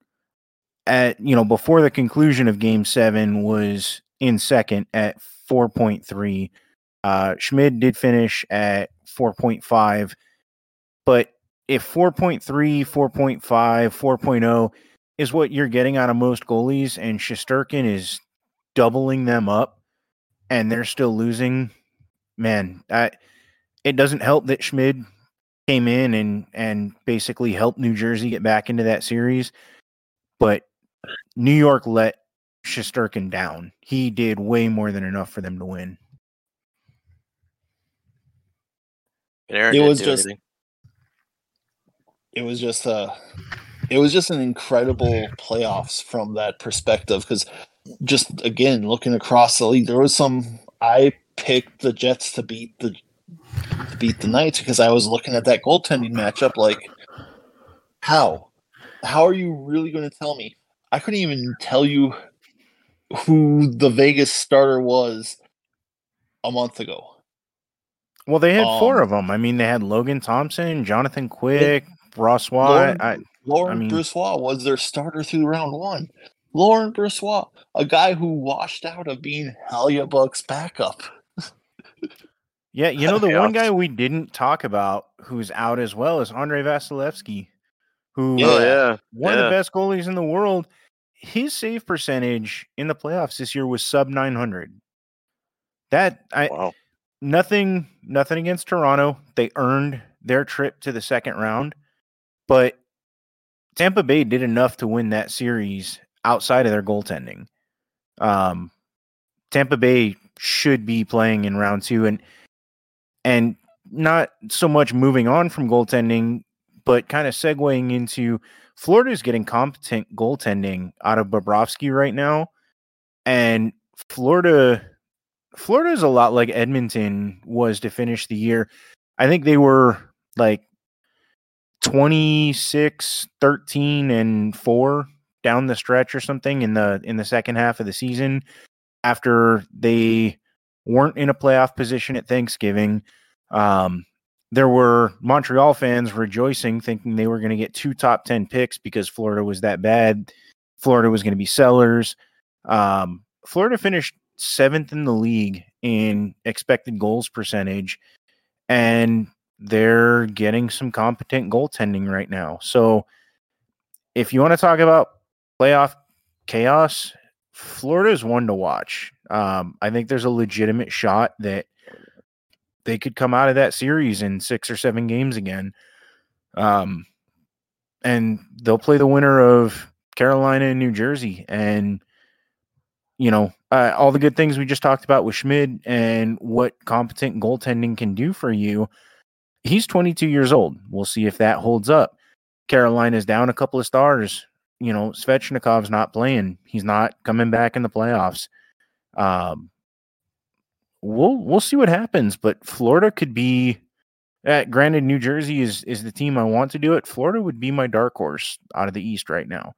[SPEAKER 3] at you know before the conclusion of Game Seven, was in second at 4.3. Uh, Schmid did finish at 4.5, but if 4.3, 4.5, 4.0 is what you're getting out of most goalies, and Shesterkin is doubling them up and they're still losing, man, I, it doesn't help that Schmid came in and and basically helped New Jersey get back into that series, but New York let Shesterkin down. He did way more than enough for them to win.
[SPEAKER 2] It was just-
[SPEAKER 1] anything.
[SPEAKER 2] it was just uh it was just an incredible playoffs from that perspective because just again looking across the league there was some i picked the jets to beat the to beat the knights because i was looking at that goaltending matchup like how how are you really going to tell me i couldn't even tell you who the vegas starter was a month ago
[SPEAKER 3] Well, they had four
[SPEAKER 2] Um,
[SPEAKER 3] of them. I mean, they had Logan Thompson, Jonathan Quick, Ross Watt.
[SPEAKER 2] Lauren-
[SPEAKER 3] I,
[SPEAKER 2] Lauren
[SPEAKER 3] mean-
[SPEAKER 2] Brossoit was their starter through round one. Laurent Brossoit, a guy who washed out of being Buck's backup.
[SPEAKER 3] yeah, you know the one guy we didn't talk about who's out as well is Andrei Vasilevskiy, who
[SPEAKER 2] Yeah.
[SPEAKER 1] Oh yeah,
[SPEAKER 3] one of the best goalies in the world. His save percentage in the playoffs this year was sub 900. That I
[SPEAKER 1] wow.
[SPEAKER 3] nothing nothing against Toronto. They earned their trip to the second round, but Tampa Bay did enough to win that series outside of their goaltending. Um, Tampa Bay should be playing in round two, and and not so much moving on from goaltending, but kind of segueing into Florida's getting competent goaltending out of Bobrovsky right now, and Florida Florida is a lot like Edmonton was to finish the year. I think they were like 26, 13 and 4 down the stretch or something in the in the second half of the season after they weren't in a playoff position at Thanksgiving. Um, there were Montreal fans rejoicing, thinking they were going to get two top 10 picks because Florida was that bad. Florida was going to be sellers. Um, Florida finished seventh in the league in expected goals percentage, and they're getting some competent goaltending right now. So, if you want to talk about playoff chaos, Florida is one to watch. Um, I think there's a legitimate shot that they could come out of that series in six or seven games again. Um, and they'll play the winner of Carolina and New Jersey. And, you know, uh, all the good things we just talked about with Schmid and what competent goaltending can do for you. He's 22 years old. We'll see if that holds up. Carolina's down a couple of stars you know, Svechnikov's not playing. He's not coming back in the playoffs. Um, we'll we'll see what happens, but Florida could be. Uh, granted, New Jersey is is the team I want to do it. Florida would be my dark horse out of the East right now.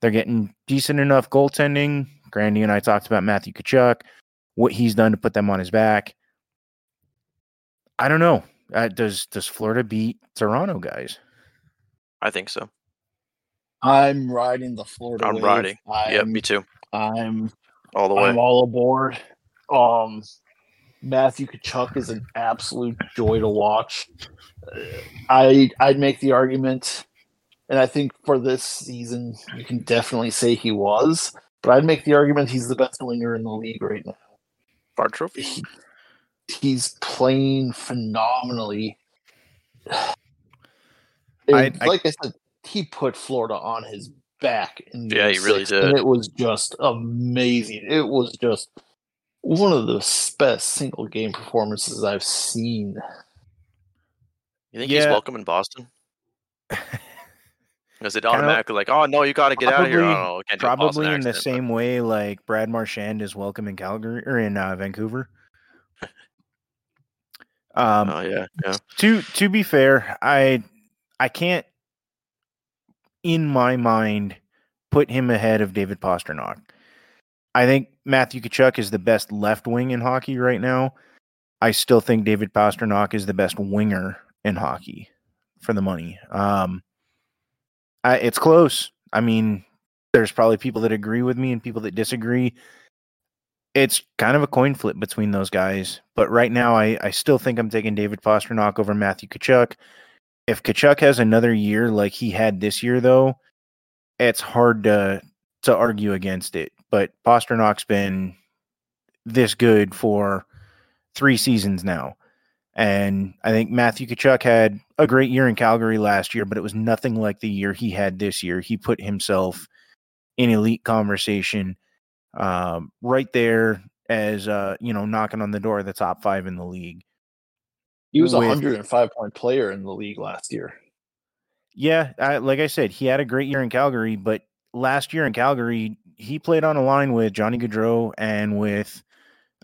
[SPEAKER 3] They're getting decent enough goaltending. Grandy and I talked about Matthew Tkachuk, what he's done to put them on his back. I don't know. Uh, does does Florida beat Toronto guys?
[SPEAKER 1] I think so.
[SPEAKER 2] I'm riding the Florida.
[SPEAKER 1] I'm
[SPEAKER 2] wave.
[SPEAKER 1] riding.
[SPEAKER 2] I'm,
[SPEAKER 1] yeah, me too.
[SPEAKER 2] I'm
[SPEAKER 1] All the way.
[SPEAKER 2] I'm all aboard. Um, Matthew Tkachuk is an absolute joy to watch. Uh, I I'd make the argument, and I think for this season you can definitely say he was. But I'd make the argument he's the best winger in the league right now.
[SPEAKER 1] Bar trophy.
[SPEAKER 2] He, he's playing phenomenally.
[SPEAKER 3] I-
[SPEAKER 2] And
[SPEAKER 3] I-
[SPEAKER 2] like I said, he put Florida on his back. In
[SPEAKER 1] Yeah, he
[SPEAKER 2] game
[SPEAKER 1] really
[SPEAKER 2] six,
[SPEAKER 1] did.
[SPEAKER 2] And it was just amazing. It was just one of the best single game performances I've seen.
[SPEAKER 1] You think he's welcome in Boston? Is it
[SPEAKER 3] Kinda-
[SPEAKER 1] automatically like, oh no, you got to get out of here?
[SPEAKER 3] Probably-
[SPEAKER 1] Oh, can't do a Boston
[SPEAKER 3] Probably in the
[SPEAKER 1] accent, but-
[SPEAKER 3] same way like Brad Marchand is welcome in Calgary or in uh, Vancouver. Um,
[SPEAKER 1] Oh yeah, yeah.
[SPEAKER 3] to to be fair, I I can't in my mind put him ahead of David Pastrnak. I think Matthew Tkachuk is the best left wing in hockey right now. I still think David Pastrnak is the best winger in hockey for the money. Um, I, it's close. I mean, there's probably people that agree with me and people that disagree. It's kind of a coin flip between those guys, but right now I, I still think I'm taking David Pastrnak over Matthew Tkachuk. If Tkachuk has another year like he had this year, though, it's hard to to argue against it. But Pastrnak's been this good for three seasons now. And I think Matthew Tkachuk had a great year in Calgary last year, but it was nothing like the year he had this year. He put himself in elite conversation um, right there as, uh, you know, knocking on the door of the top five in the league.
[SPEAKER 2] He was a
[SPEAKER 3] With-
[SPEAKER 2] 105 point player in the league last year.
[SPEAKER 3] Yeah, I, like I said, he had a great year in Calgary, but last year in Calgary, he played on a line with Johnny Gaudreau and with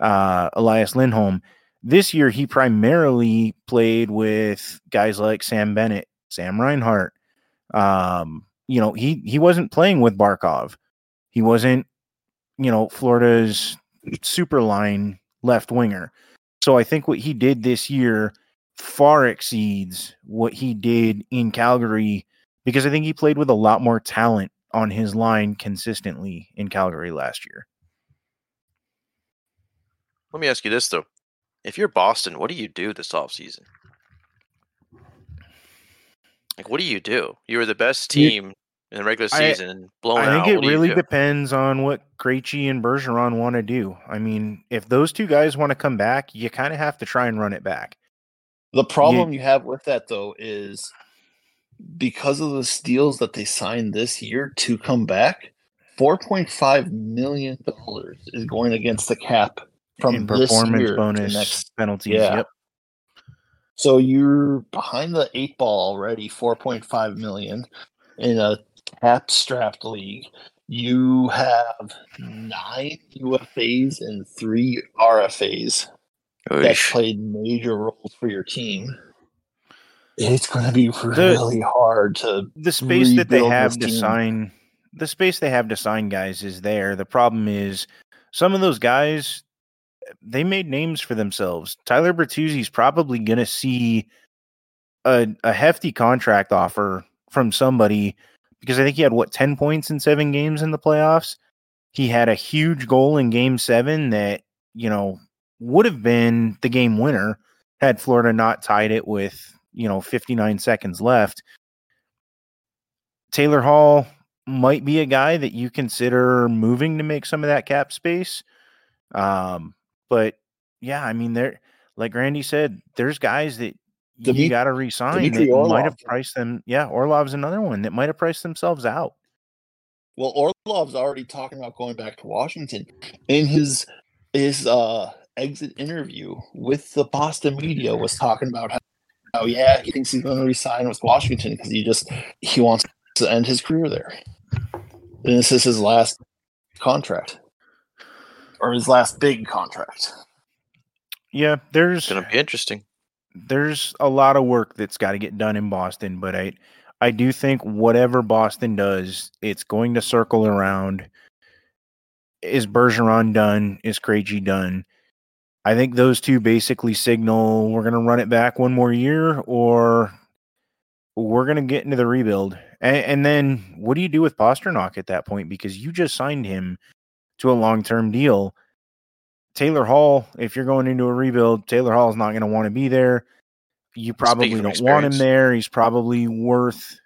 [SPEAKER 3] uh, Elias Lindholm. This year, he primarily played with guys like Sam Bennett, Sam Reinhart. Um, you know, he he wasn't playing with Barkov. He wasn't, you know, Florida's super line left winger. So I think what he did this year far exceeds what he did in Calgary because I think he played with a lot more talent on his line consistently in Calgary last year.
[SPEAKER 1] Let me ask you this though: If you're Boston, what do you do this offseason? Like, what do you do? You were the best team in the regular
[SPEAKER 3] I-
[SPEAKER 1] season and blown
[SPEAKER 3] I
[SPEAKER 1] out.
[SPEAKER 3] think it
[SPEAKER 1] What do you
[SPEAKER 3] really depends on what Krejci and Bergeron want to do. I mean, if those two guys want to come back, you kind of have to try and run it back.
[SPEAKER 2] The problem you have with that though is because of the steals that they signed this year to come back, four point five million dollars is going against the cap from
[SPEAKER 3] in
[SPEAKER 2] this
[SPEAKER 3] performance
[SPEAKER 2] year
[SPEAKER 3] bonus
[SPEAKER 2] next.
[SPEAKER 3] penalties.
[SPEAKER 2] Yeah.
[SPEAKER 3] Yep.
[SPEAKER 2] So you're behind the eight ball already, four point five million in a cap strapped league. you have nine UFAs and three RFAs that played major roles for your team. It's going to be really the, hard to
[SPEAKER 3] the space that they have to team. sign. The space they have to sign guys is there. The problem is some of those guys they made names for themselves. Tyler Bertuzzi's probably going to see a, a hefty contract offer from somebody because I think he had what 10 points in 7 games in the playoffs. He had a huge goal in game 7 that, you know, would have been the game winner had Florida not tied it with, you know, 59 seconds left. Taylor Hall might be a guy that you consider moving to make some of that cap space. Um, but yeah, I mean, there, like Randy said, there's guys that you got to resign Dmitry that might have priced them. Yeah, Orlov's another one that might have priced themselves out.
[SPEAKER 2] Well, Orlov's already talking about going back to Washington. In his his uh, exit interview with the Boston media, was talking about how, how yeah, he thinks he's going to resign with Washington because he just he wants to end his career there. And this is his last contract or his last big contract.
[SPEAKER 3] Yeah, there's
[SPEAKER 1] going to be interesting
[SPEAKER 3] there's a lot of work that's got to get done in Boston, but I I do think whatever Boston does, it's going to circle around. Is Bergeron done? Is Krejci done? I think those two basically signal we're going to run it back one more year, or we're going to get into the rebuild. And, and, then what do you do with Pastrnak at that point? Because you just signed him to a long term deal. Taylor Hall, if you're going into a rebuild, Taylor Hall is not going to want to be there. You probably don't want him there. He's probably worth,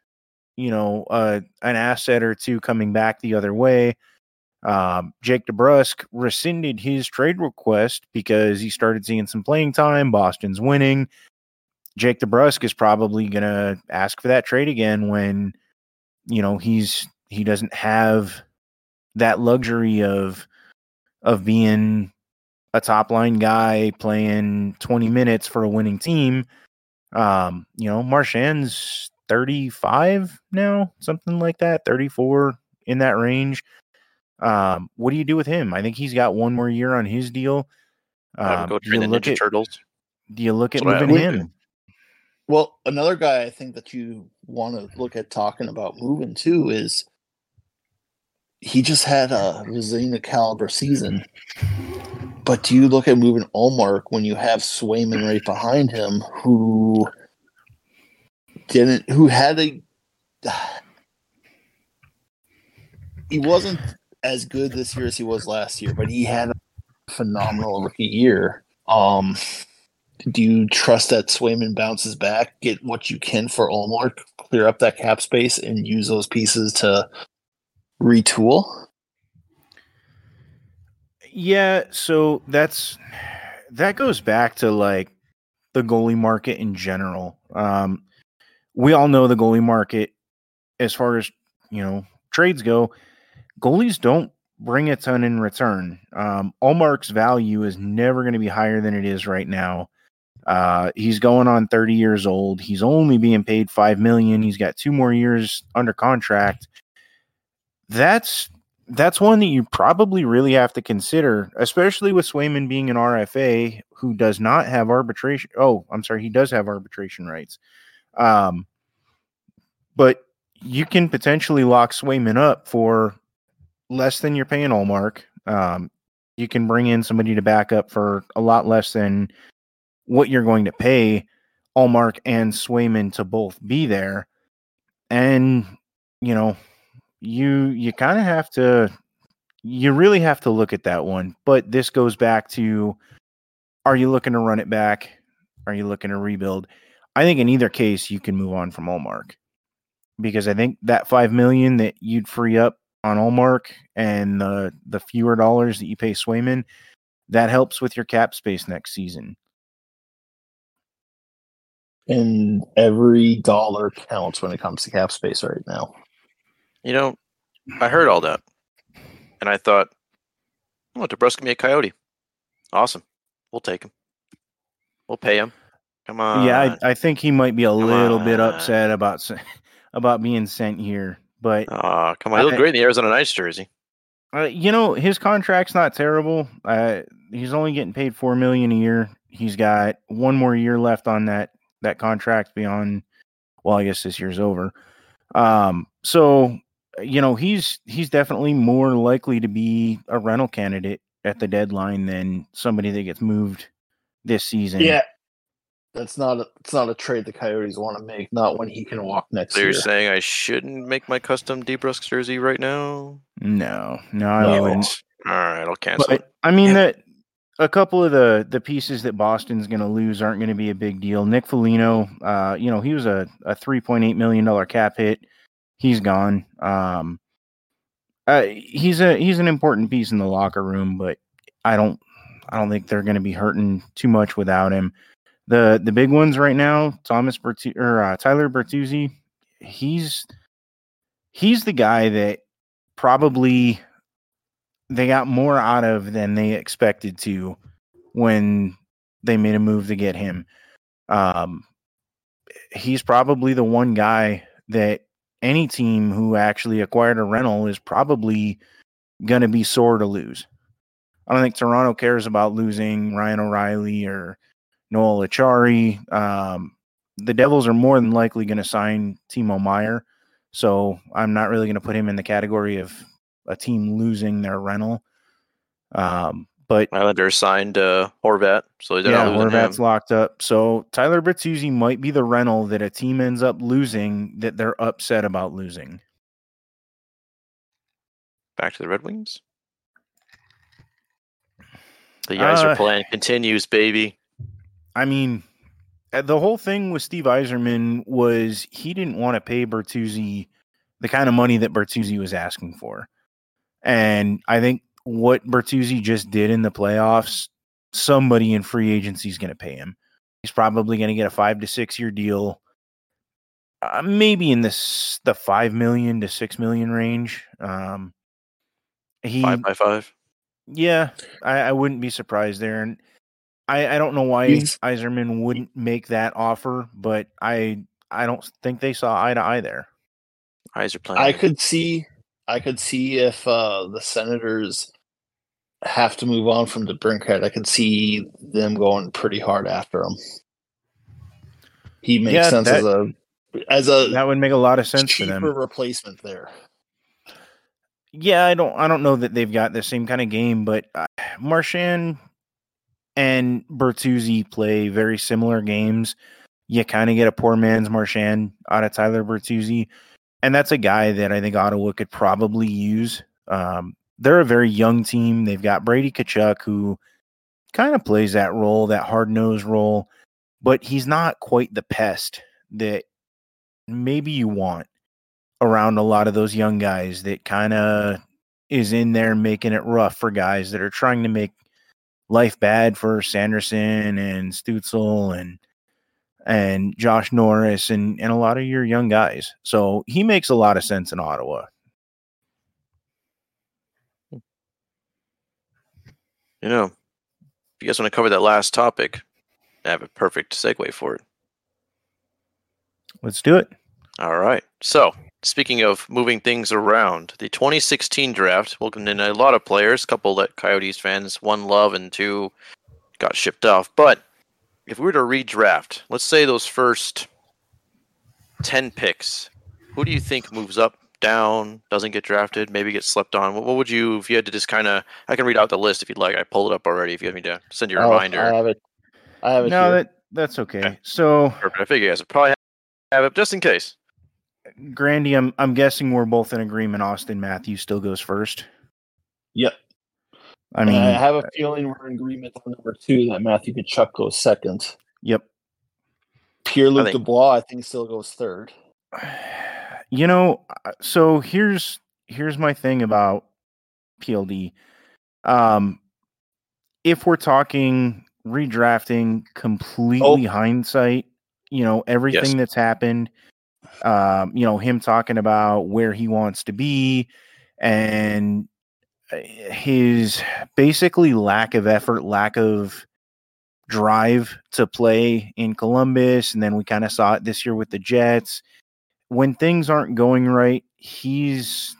[SPEAKER 3] you know, uh, an asset or two coming back the other way. Um, Jake DeBrusk rescinded his trade request because he started seeing some playing time. Boston's winning. Jake DeBrusk is probably going to ask for that trade again when, you know, he's he doesn't have that luxury of of being a top line guy playing 20 minutes for a winning team. Um, you know, Marchand's 35 now, something like that, 34 in that range. Um, what do you do with him? I think he's got one more year on his deal.
[SPEAKER 1] Um, go train the Ninja at, Turtles.
[SPEAKER 3] Do you look at moving him?
[SPEAKER 2] Well, another guy I think that you want to look at talking about moving too is he just had a Vezina caliber season. But do you look at moving Ullmark when you have Swayman right behind him, who didn't, who had a, he wasn't as good this year as he was last year, but he had a phenomenal rookie year. Um, do you trust that Swayman bounces back, get what you can for Ullmark, clear up that cap space, and use those pieces to retool?
[SPEAKER 3] Yeah, so that's that goes back to like the goalie market in general. Um, we all know the goalie market as far as you know trades go. Goalies don't bring a ton in return. Um, Ullmark's value is never going to be higher than it is right now. Uh, he's going on 30 years old. He's only being paid five million. He's got two more years under contract that's that's one that you probably really have to consider, especially with Swayman being an RFA who does not have arbitration. Oh, I'm sorry, he does have arbitration rights. Um, but you can potentially lock Swayman up for less than you're paying Ullmark. Um, you can bring in somebody to back up for a lot less than what you're going to pay Ullmark and Swayman to both be there. And, you know, you you kind of have to you really have to look at that one. But this goes back to are you looking to run it back? Are you looking to rebuild? I think in either case you can move on from Ullmark. Because I think that five million that you'd free up on Ullmark and the the fewer dollars that you pay Swayman, that helps with your cap space next season.
[SPEAKER 2] And every dollar counts when it comes to cap space right now.
[SPEAKER 1] You know, I heard all that, and I thought, "Oh, can be a coyote. Awesome, we'll take him. We'll pay him. Come on."
[SPEAKER 3] Yeah, I, I think he might be a Come little on. bit upset about about being sent here But
[SPEAKER 1] uh, come on, he looked great in the Arizona Nights jersey.
[SPEAKER 3] Uh, you know, his contract's not terrible. Uh, he's only getting paid four million a year. He's got one more year left on that that contract beyond. Well, I guess this year's over. Um, so you know, he's he's definitely more likely to be a rental candidate at the deadline than somebody that gets moved this season.
[SPEAKER 2] Yeah, that's not a, it's not a trade the Coyotes want to make. Not when he can walk next
[SPEAKER 1] so
[SPEAKER 2] year.
[SPEAKER 1] you're saying I shouldn't make my custom DeBrusk jersey right now?
[SPEAKER 3] No, no, I no. wouldn't.
[SPEAKER 1] All right, I'll cancel
[SPEAKER 3] but,
[SPEAKER 1] it.
[SPEAKER 3] I mean yeah. that a couple of the the pieces that Boston's going to lose aren't going to be a big deal. Nick Foligno, uh, you know, he was a a three point eight million dollar cap hit. He's gone. Um, uh, he's a he's an important piece in the locker room, but I don't I don't think they're going to be hurting too much without him. The the big ones right now, Thomas Bertu- or uh, Tyler Bertuzzi, he's he's the guy that probably they got more out of than they expected to when they made a move to get him. Um, he's probably the one guy that any team who actually acquired a rental is probably going to be sore to lose. I don't think Toronto cares about losing Ryan O'Reilly or Noel Acciari. Um, the Devils are more than likely going to sign Timo Meier. so I'm not really going to put him in the category of a team losing their rental. Um, but
[SPEAKER 1] Islanders signed uh, Horvat, so they're
[SPEAKER 3] yeah, Horvat's
[SPEAKER 1] him.
[SPEAKER 3] locked up. So Tyler Bertuzzi might be the rental that a team ends up losing that they're upset about losing.
[SPEAKER 1] Back to the Red Wings. The Yzer uh, plan continues, baby.
[SPEAKER 3] I mean, uh, the whole thing with Steve Yzerman was he didn't want to pay Bertuzzi the kind of money that Bertuzzi was asking for. And I think what Bertuzzi just did in the playoffs, somebody in free agency is going to pay him. He's probably going to get a five to six year deal, uh, maybe in this the five million to six million range. Um,
[SPEAKER 1] he five by five.
[SPEAKER 3] Yeah, I, I wouldn't be surprised there. And I, I don't know why He's, Yzerman wouldn't make that offer, but I I don't think they saw eye to eye there.
[SPEAKER 1] Eyes playing.
[SPEAKER 2] I could see I could see if uh, the Senators have to move on from DeBrincat. I could see them going pretty hard after him. He makes yeah, sense that, as a as a
[SPEAKER 3] that would make a lot of sense for them.
[SPEAKER 2] replacement there.
[SPEAKER 3] Yeah, I don't I don't know that they've got the same kind of game, but uh, Marchand and Bertuzzi play very similar games. You kind of get a poor man's Marchand out of Tyler Bertuzzi, and that's a guy that I think Ottawa could probably use. Um, they're a very young team. They've got Brady Tkachuk, who kind of plays that role, that hard nosed role, but he's not quite the pest that maybe you want around a lot of those young guys that kind of is in there making it rough for guys that are trying to make life bad for Sanderson and Stützle and and Josh Norris and and a lot of your young guys. So he makes a lot of sense in Ottawa.
[SPEAKER 1] You know, if you guys want to cover that last topic, I have a perfect segue for it.
[SPEAKER 3] Let's do it.
[SPEAKER 1] All right. So, speaking of moving things around, the 2016 draft welcomed in a lot of players, a couple that Coyotes fans, one love and two got shipped off. But if we were to redraft, let's say those first 10 picks, who do you think moves up, down, doesn't get drafted, maybe gets slept on? What, would you, if you had to just kind of, I can read out the list if you'd like. I pulled it up already if you have me to send you a oh, reminder.
[SPEAKER 2] I have it. I have it.
[SPEAKER 3] No, here. that, that's okay. okay. So,
[SPEAKER 1] Perfect. I figure you guys would probably have it just in case.
[SPEAKER 3] Grandy, I'm I'm guessing we're both in agreement. Auston Matthews still goes first.
[SPEAKER 2] Yep. I mean, and I have a feeling we're in agreement on number two that Matthew Tkachuk goes second.
[SPEAKER 3] Yep.
[SPEAKER 2] Pierre Luc Dubois, I think, still goes third.
[SPEAKER 3] You know, uh, so here's here's my thing about PLD. Um, if we're talking redrafting completely oh. hindsight, you know everything yes. that's happened um, you know, him talking about where he wants to be and uh, his basically lack of effort, lack of drive to play in Columbus. And then we kind of saw it this year with the Jets. When things aren't going right, he's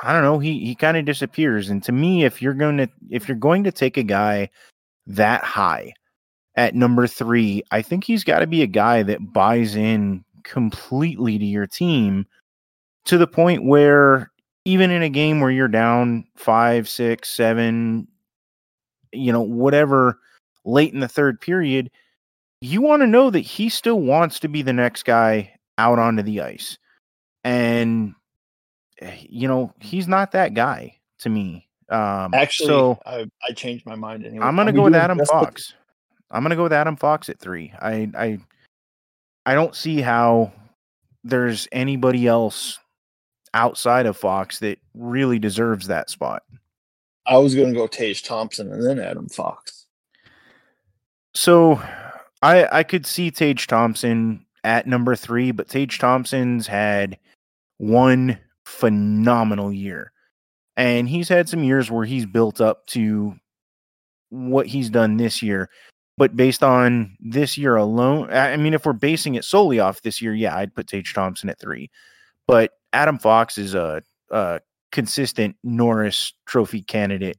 [SPEAKER 3] I don't know, he he kind of disappears. And to me, if you're going to if you're going to take a guy that high at number 3, I think he's got to be a guy that buys in completely to your team to the point where even in a game where you're down five, six, seven, you know, whatever late in the third period, you want to know that he still wants to be the next guy out onto the ice. And eh, you know, he's not that guy to me. Um
[SPEAKER 2] Actually,
[SPEAKER 3] so
[SPEAKER 2] I, I changed my mind anyway.
[SPEAKER 3] I'm gonna
[SPEAKER 2] Are
[SPEAKER 3] go with Adam Fox. I'm gonna go with Adam Fox at three. I I I don't see how there's anybody else outside of Fox that really deserves that spot.
[SPEAKER 2] I was gonna go Tage Thompson and then Adam Fox.
[SPEAKER 3] So I I could see Tage Thompson at number three, but Tage Thompson's had one phenomenal year. And he's had some years where he's built up to what he's done this year. But based on this year alone, I I mean, if we're basing it solely off this year, yeah, I'd put Tage Thompson at three. But Adam Fox is a, a consistent Norris Trophy candidate.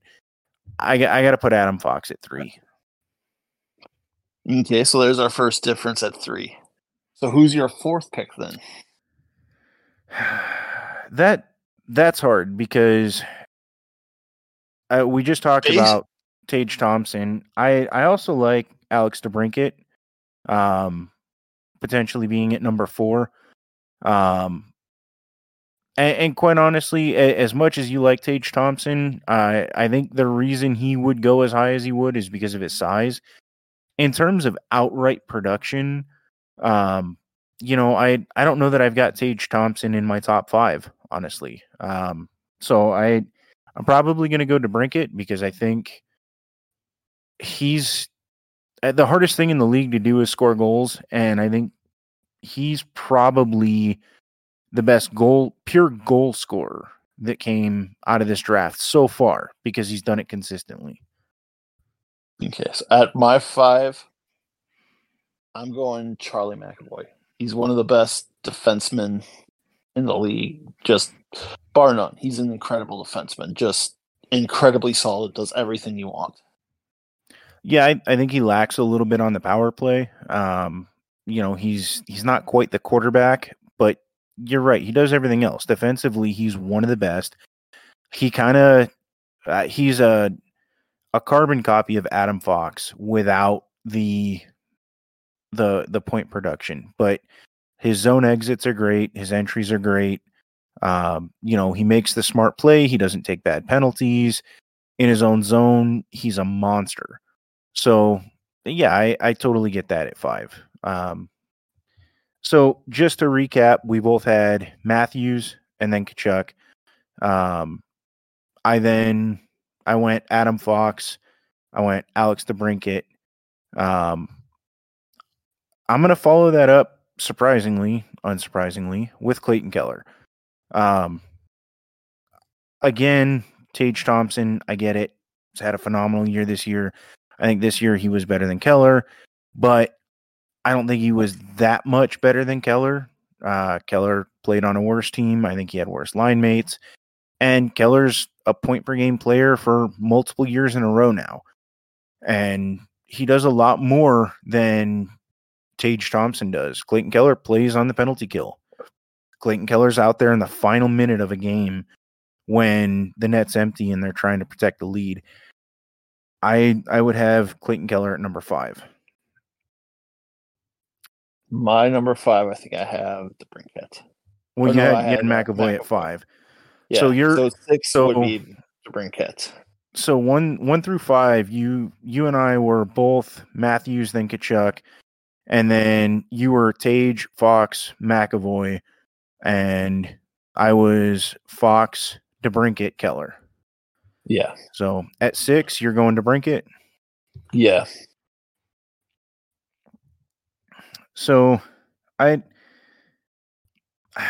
[SPEAKER 3] I got to put Adam Fox at three.
[SPEAKER 2] Okay, so there's our first difference at three. So who's your fourth pick then?
[SPEAKER 3] that that's hard because uh, we just talked about Tage Thompson. I I also like Alex DeBrincat, um, potentially being at number four. Um, and, and quite honestly, a, as much as you like Tage Thompson, I I think the reason he would go as high as he would is because of his size. In terms of outright production, um, you know, I I don't know that I've got Tage Thompson in my top five, honestly. Um, so I I'm probably going to go to Brinket because I think he's uh, the hardest thing in the league to do is score goals, and I think he's probably the best goal pure goal scorer that came out of this draft so far because he's done it consistently.
[SPEAKER 2] Okay, so at my five, I'm going Charlie McAvoy. He's one of the best defensemen in the league, just bar none. He's an incredible defenseman, just incredibly solid, does everything you want.
[SPEAKER 3] Yeah, I, I think he lacks a little bit on the power play. Um, you know, he's he's not quite the quarterback, but you're right. He does everything else. Defensively, he's one of the best. He kind of uh, he's a a carbon copy of Adam Fox without the the the point production, but his zone exits are great. His entries are great. Um, you know, he makes the smart play. He doesn't take bad penalties in his own zone. He's a monster. So yeah, I, I totally get that at five. Um, so just to recap, we both had Matthews and then Tkachuk. Um, I then I went Adam Fox. I went Alex DeBrincat. Um, I'm gonna follow that up surprisingly, unsurprisingly, with Clayton Keller. Um, again, Tage Thompson, I get it. He's had a phenomenal year this year. I think this year he was better than Keller, but I don't think he was that much better than Keller. Uh, Keller played on a worse team. I think he had worse line mates. And Keller's a point per game player for multiple years in a row now. And he does a lot more than Tage Thompson does. Clayton Keller plays on the penalty kill. Clayton Keller's out there in the final minute of a game when the net's empty and they're trying to protect the lead. I I would have Clayton Keller at number five.
[SPEAKER 2] My number five, I think I have DeBrincat.
[SPEAKER 3] Well, you
[SPEAKER 2] no,
[SPEAKER 3] had, had McAvoy at five.
[SPEAKER 2] Yeah,
[SPEAKER 3] So you're-
[SPEAKER 2] so six
[SPEAKER 3] so-
[SPEAKER 2] would be DeBrincat.
[SPEAKER 3] So one one through five, you you and I were both Matthews, then Tkachuk, and then you were Tage, Fox, McAvoy, and I was Fox, DeBrincat, Keller.
[SPEAKER 2] Yeah,
[SPEAKER 3] So at six, you're going to Brinket.
[SPEAKER 2] yeah.
[SPEAKER 3] So I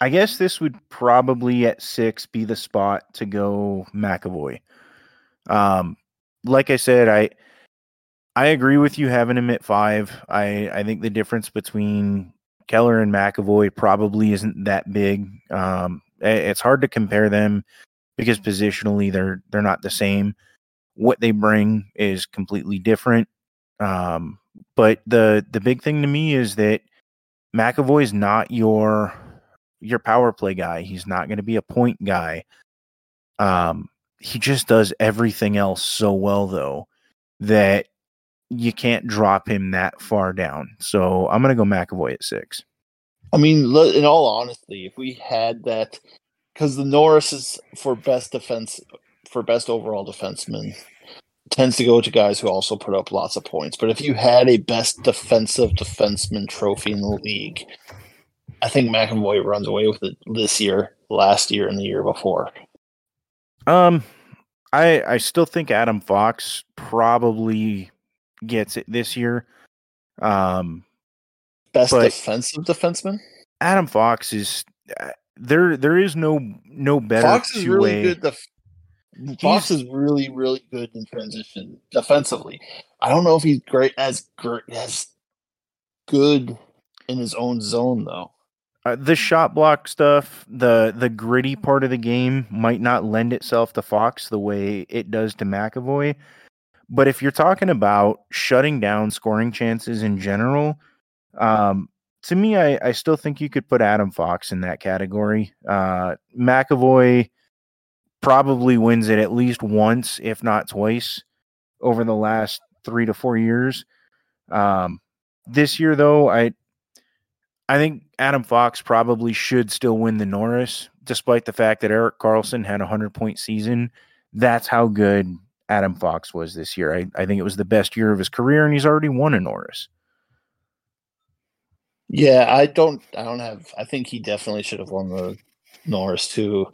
[SPEAKER 3] I guess this would probably at six be the spot to go McAvoy. Um like I said, I I agree with you having him at five. I, I think the difference between Keller and McAvoy probably isn't that big. Um, it's hard to compare them because positionally they're they're not the same. What they bring is completely different. Um, but the the big thing to me is that McAvoy is not your your power play guy. He's not going to be a point guy. Um, he just does everything else so well though that you can't drop him that far down. So I'm going to go McAvoy at six.
[SPEAKER 2] I mean, in all honesty, if we had that, because the Norris is for best defense, for best overall defenseman, tends to go to guys who also put up lots of points. But if you had a best defensive defenseman trophy in the league, I think McAvoy runs away with it this year, last year, and the year before.
[SPEAKER 3] Um, I I still think Adam Fox probably gets it this year. Um,
[SPEAKER 2] best defensive defenseman.
[SPEAKER 3] Adam Fox is uh, there. There is no no better.
[SPEAKER 2] Fox is really good. Def- Fox is really really good in transition defensively. I don't know if he's great as great as good in his own zone though.
[SPEAKER 3] Uh, the shot block stuff, the the gritty part of the game might not lend itself to Fox the way it does to McAvoy. But if you're talking about shutting down scoring chances in general, um, to me, I, I still think you could put Adam Fox in that category. Uh, McAvoy probably wins it at least once, if not twice, over the last three to four years. Um, this year, though, I I think Adam Fox probably should still win the Norris, despite the fact that Erik Karlsson had a hundred point season. That's how good Adam Fox was this year. I, I think it was the best year of his career, and he's already won a Norris.
[SPEAKER 2] Yeah, I don't. I don't have. I think he definitely should have won the Norris too.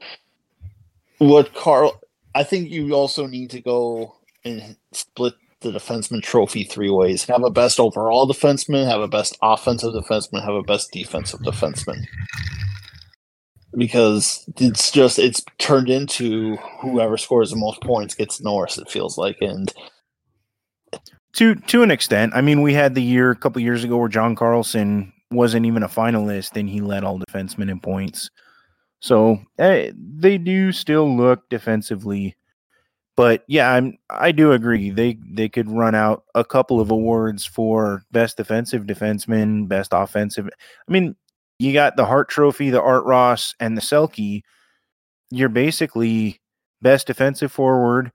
[SPEAKER 2] What Carl? I think you also need to go and split the defenseman trophy three ways. Have a best overall defenseman, have a best offensive defenseman, have a best defensive defenseman because it's just it's turned into whoever scores the most points gets Norris. It feels like, and
[SPEAKER 3] to to an extent, I mean, we had the year a couple years ago where John Carlson wasn't even a finalist, and he led all defensemen in points. So eh, they do still look defensively, but yeah, I'm I do agree they they could run out a couple of awards for best defensive defenseman, best offensive. I mean, you got the Hart Trophy, the Art Ross, and the Selke. You're basically best defensive forward,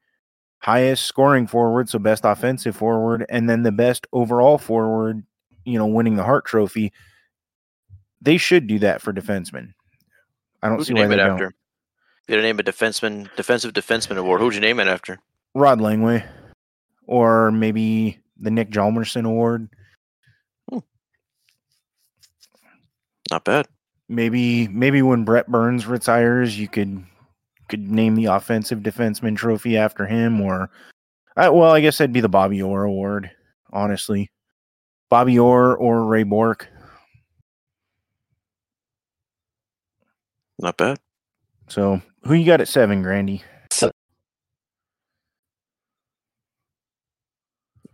[SPEAKER 3] highest scoring forward, so best offensive forward, and then the best overall forward, you know, winning the Hart Trophy. They should do that for defensemen. I don't see why they don't. After?
[SPEAKER 1] You got to name a defenseman, defensive defenseman award. Who'd you name it after?
[SPEAKER 3] Rod Langway, or maybe the Nick Hjalmarsson Award.
[SPEAKER 1] Not bad.
[SPEAKER 3] Maybe maybe when Brent Burns retires, you could could name the offensive defenseman trophy after him, or uh, well, I guess that'd be the Bobby Orr Award. Honestly, Bobby Orr or Ray Bourque.
[SPEAKER 1] Not bad.
[SPEAKER 3] So, who you got at seven, Grandy? So,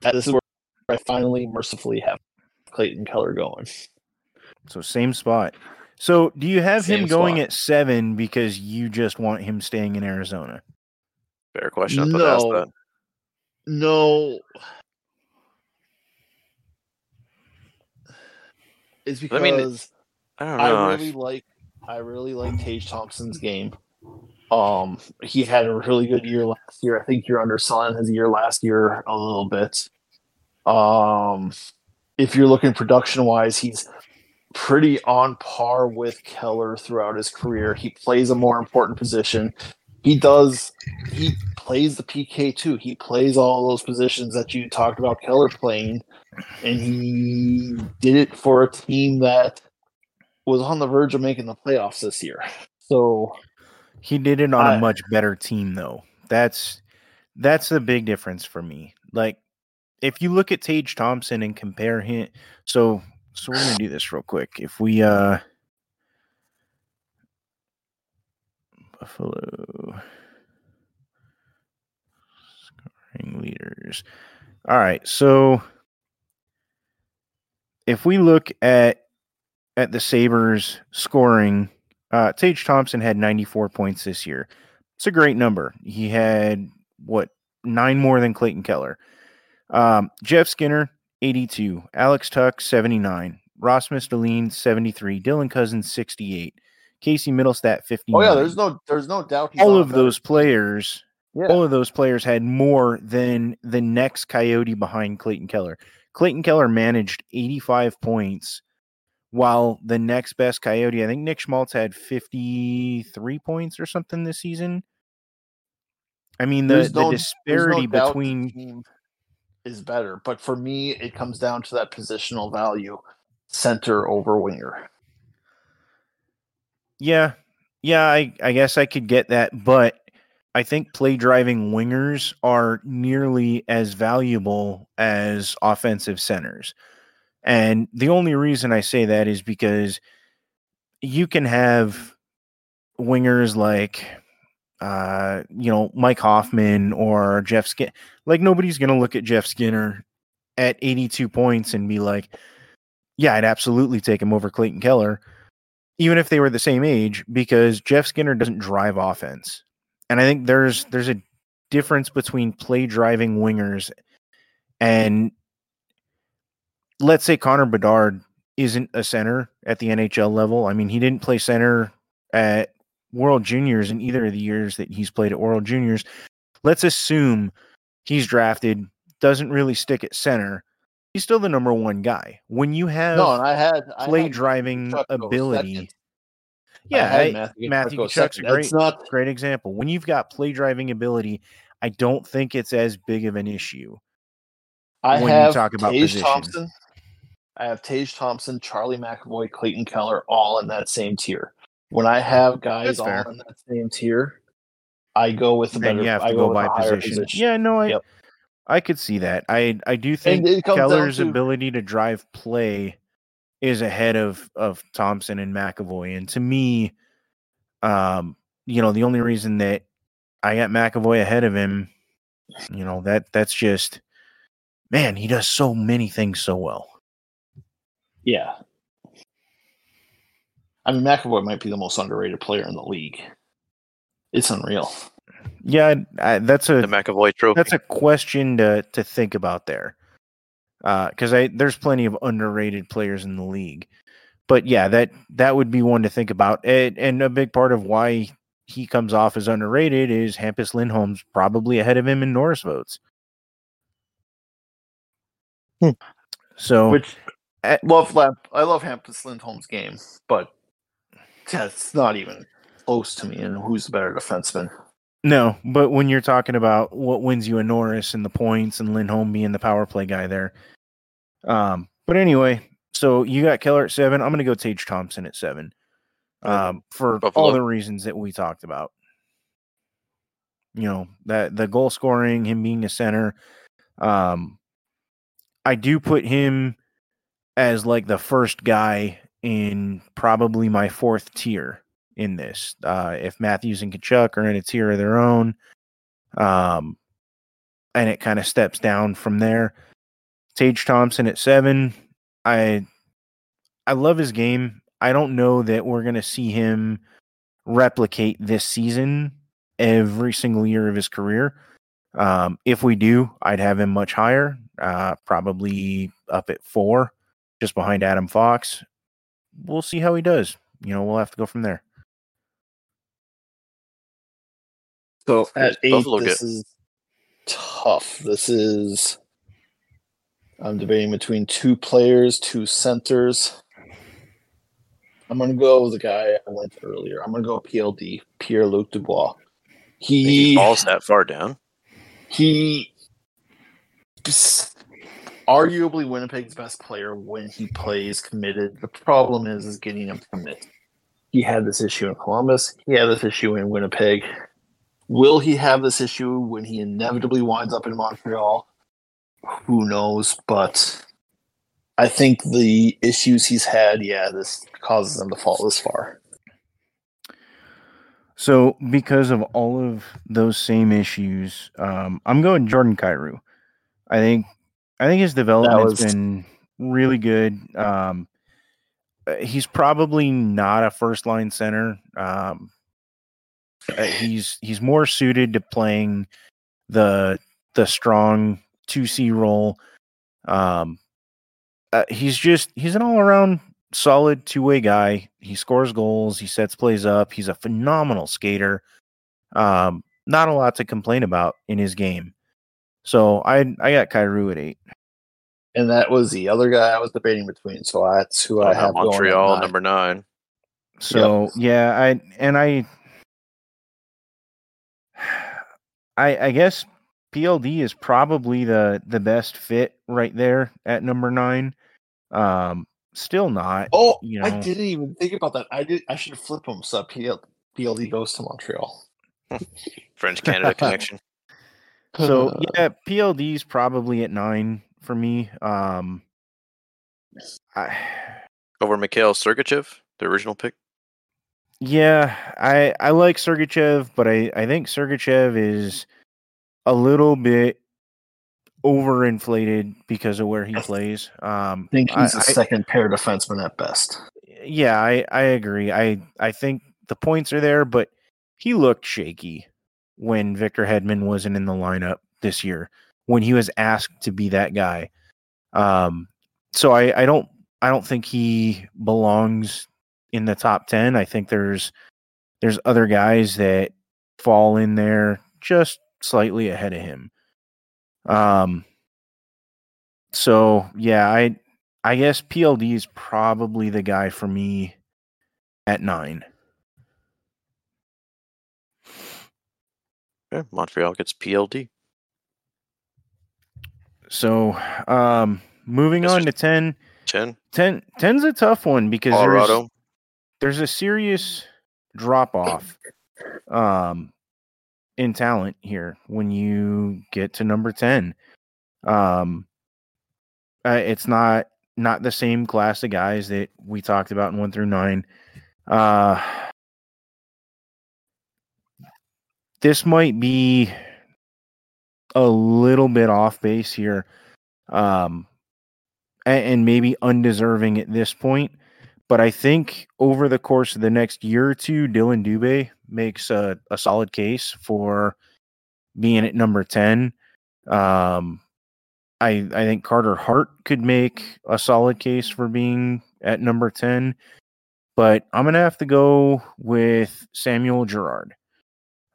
[SPEAKER 2] this is where I finally, mercifully have Clayton Keller going.
[SPEAKER 3] So same spot. So do you have same him going spot. at seven because you just want him staying in Arizona?
[SPEAKER 1] Fair question. no,
[SPEAKER 2] no. It's because I, mean, I, don't know. I really like I really like Tage Thompson's game. Um, he had a really good year last year. I think you're underselling his year last year a little bit. Um, if you're looking production wise, he's pretty on par with Keller throughout his career. He plays a more important position. He does. He plays the PK too. He plays all those positions that you talked about Keller playing, and he did it for a team that was on the verge of making the playoffs this year. So
[SPEAKER 3] he did it on I, a much better team, though. That's that's the big difference for me. Like if you look at Tage Thompson and compare him, so so we're gonna do this real quick. If we uh Buffalo scoring leaders. All right. So if we look at at the Sabres scoring, uh Tage Thompson had 94 points this year. It's a great number. He had what nine more than Clayton Keller. Um, Jeff Skinner, 82. Alex Tuch 79. Rasmus Dahlin, 73. Dylan Cozens, 68. Casey Mittelstadt, 59.
[SPEAKER 2] Oh yeah, there's no there's no doubt. he's
[SPEAKER 3] all of
[SPEAKER 2] better-
[SPEAKER 3] those players
[SPEAKER 2] Yeah.
[SPEAKER 3] all of those players had more than the next coyote behind Clayton Keller. Clayton Keller managed 85 points, while the next best coyote, I think Nick Schmaltz had 53 points or something this season. I mean, the, the
[SPEAKER 2] no- no
[SPEAKER 3] disparity
[SPEAKER 2] doubt
[SPEAKER 3] between
[SPEAKER 2] is better, but for me, it comes down to that positional value: center over winger.
[SPEAKER 3] Yeah. Yeah, I, I guess I could get that, but I think play driving wingers are nearly as valuable as offensive centers. And the only reason I say that is because you can have wingers like uh you know Mike Hoffman or Jeff Skin like nobody's to look at Jeff Skinner at 82 points and be like yeah, I'd absolutely take him over Clayton Keller even if they were the same age, because Jeff Skinner doesn't drive offense. And I think there's there's a difference between play driving wingers and let's say Connor Bedard isn't a center at the NHL level. I mean, he didn't play center at World Juniors in either of the years that he's played at World Juniors. Let's assume he's drafted, doesn't really stick at center. He's still the number one guy. When you have
[SPEAKER 2] No, I had I
[SPEAKER 3] play
[SPEAKER 2] had
[SPEAKER 3] driving ability.
[SPEAKER 2] second.
[SPEAKER 3] Yeah, I-
[SPEAKER 2] Matthew,
[SPEAKER 3] Matthew
[SPEAKER 2] Tkachuk go
[SPEAKER 3] Tkachuk's a great-
[SPEAKER 2] not
[SPEAKER 3] great example. When you've got play driving ability, I don't think it's as big of an issue.
[SPEAKER 2] I
[SPEAKER 3] when you
[SPEAKER 2] have
[SPEAKER 3] talk about
[SPEAKER 2] Tage
[SPEAKER 3] position.
[SPEAKER 2] Thompson. I have Tage Thompson, Charlie McAvoy, Clayton Keller, all in that same tier. When I have guys all in that same tier, I go with the better.
[SPEAKER 3] you have
[SPEAKER 2] I
[SPEAKER 3] to go by
[SPEAKER 2] higher
[SPEAKER 3] position. Yeah, no, I
[SPEAKER 2] Yep.
[SPEAKER 3] I could see that. I I do think
[SPEAKER 2] it comes down
[SPEAKER 3] Keller's
[SPEAKER 2] to-
[SPEAKER 3] ability to drive play is ahead of of Thompson and McAvoy. And to me, um, you know, the only reason that I got McAvoy ahead of him, you know, that that's just man, he does so many things so well.
[SPEAKER 2] Yeah. I mean, McAvoy might be the most underrated player in the league. It's unreal.
[SPEAKER 3] Yeah, I, that's a
[SPEAKER 1] The McAvoy Trophy.
[SPEAKER 3] that's a question to to think about there because I there's plenty of underrated players in the league, but yeah, that that would be one to think about, and, and a big part of why he comes off as underrated is Hampus Lindholm's probably ahead of him in Norris votes.
[SPEAKER 1] Hmm.
[SPEAKER 3] So
[SPEAKER 2] Which
[SPEAKER 3] eh,
[SPEAKER 2] love I love Hampus Lindholm's game, but that's not even close to me. And who's the better defenseman?
[SPEAKER 3] No, but when you're talking about what wins you a Norris and the points and Lindholm being the power play guy there. Um, but anyway, so you got Keller at seven. I'm gonna go Tage Thompson at seven. Um, for
[SPEAKER 1] Buffalo.
[SPEAKER 3] all the reasons that we talked about. You know, that the goal scoring, him being a center. Um I do put him as like the first guy in probably my fourth tier in this. Uh, if Matthews and Tkachuk are in a tier of their own, um, and it kind of steps down from there. Tage Thompson at seven. I I love his game. I don't know that we're gonna see him replicate this season every single year of his career. Um, if we do, I'd have him much higher, uh, probably up at four, just behind Adam Fox. We'll see how he does. You know, we'll have to go from there.
[SPEAKER 2] So at eight,
[SPEAKER 1] Buffalo
[SPEAKER 2] this is tough. This is. I'm debating between two players, two centers. I'm going to go with the guy I went earlier. I'm going to go PLD, Pierre Luc Dubois.
[SPEAKER 1] he
[SPEAKER 2] He
[SPEAKER 1] falls that far down.
[SPEAKER 2] he arguably Winnipeg's best player when he plays committed. The problem is is getting him to commit. He had this issue in Columbus. He had this issue in Winnipeg. Will he have this issue when he inevitably winds up in Montreal? Who knows? But I think the issues he's had, yeah, this causes him to fall this far.
[SPEAKER 3] So, because of all of those same issues, um, I'm going Jordan Kyrou. I think I think his development's
[SPEAKER 2] was-
[SPEAKER 3] been really good. Um, uh, he's probably not a first line center. Um, uh, he's he's more suited to playing the the strong two C role. Um, uh, he's just he's an all around solid two way guy. He scores goals. He sets plays up. He's a phenomenal skater. Um, not a lot to complain about in his game. So I I got Kyrou at eight.
[SPEAKER 2] And that was the other guy I was debating between. So that's who I
[SPEAKER 1] Oh,
[SPEAKER 2] have
[SPEAKER 1] Montreal
[SPEAKER 2] nine.
[SPEAKER 1] number nine.
[SPEAKER 3] So yeah, I and I I I guess PLD is probably the the best fit right there at number nine. Um still not.
[SPEAKER 2] Oh,
[SPEAKER 3] you know.
[SPEAKER 2] I didn't even think about that. I did. I should flip him so PL, PLD goes to Montreal.
[SPEAKER 1] French Canada connection.
[SPEAKER 3] So yeah, PLD's probably at nine for me. Um I
[SPEAKER 1] Over Mikhail Sergachev, the original pick.
[SPEAKER 3] Yeah, I I like Sergachev, but I I think Sergachev is a little bit overinflated because of where he plays. Um,
[SPEAKER 2] I think he's a
[SPEAKER 3] I-
[SPEAKER 2] second pair defenseman at best.
[SPEAKER 3] yeah, I I agree. I I think the points are there, but he looked shaky when Victor Hedman wasn't in the lineup this year when he was asked to be that guy. Um, so I I don't I don't think he belongs in the top 10. I think there's there's other guys that fall in there just slightly ahead of him. Um so yeah, I I guess PLD is probably the guy for me at 9.
[SPEAKER 1] Okay, Montreal gets PLD.
[SPEAKER 3] So um moving on to 10
[SPEAKER 1] 10.
[SPEAKER 3] 10 10's a tough one because there's there's a serious drop off um in talent here when you get to number 10 um uh, it's not not the same class of guys that we talked about in 1 through 9 uh this might be a little bit off base here um a- and maybe undeserving at this point but I think over the course of the next year or two, Dillon Dubé makes a, a solid case for being at number 10. Um, I, I think Carter Hart could make a solid case for being at number 10, but I'm going to have to go with Samuel Girard.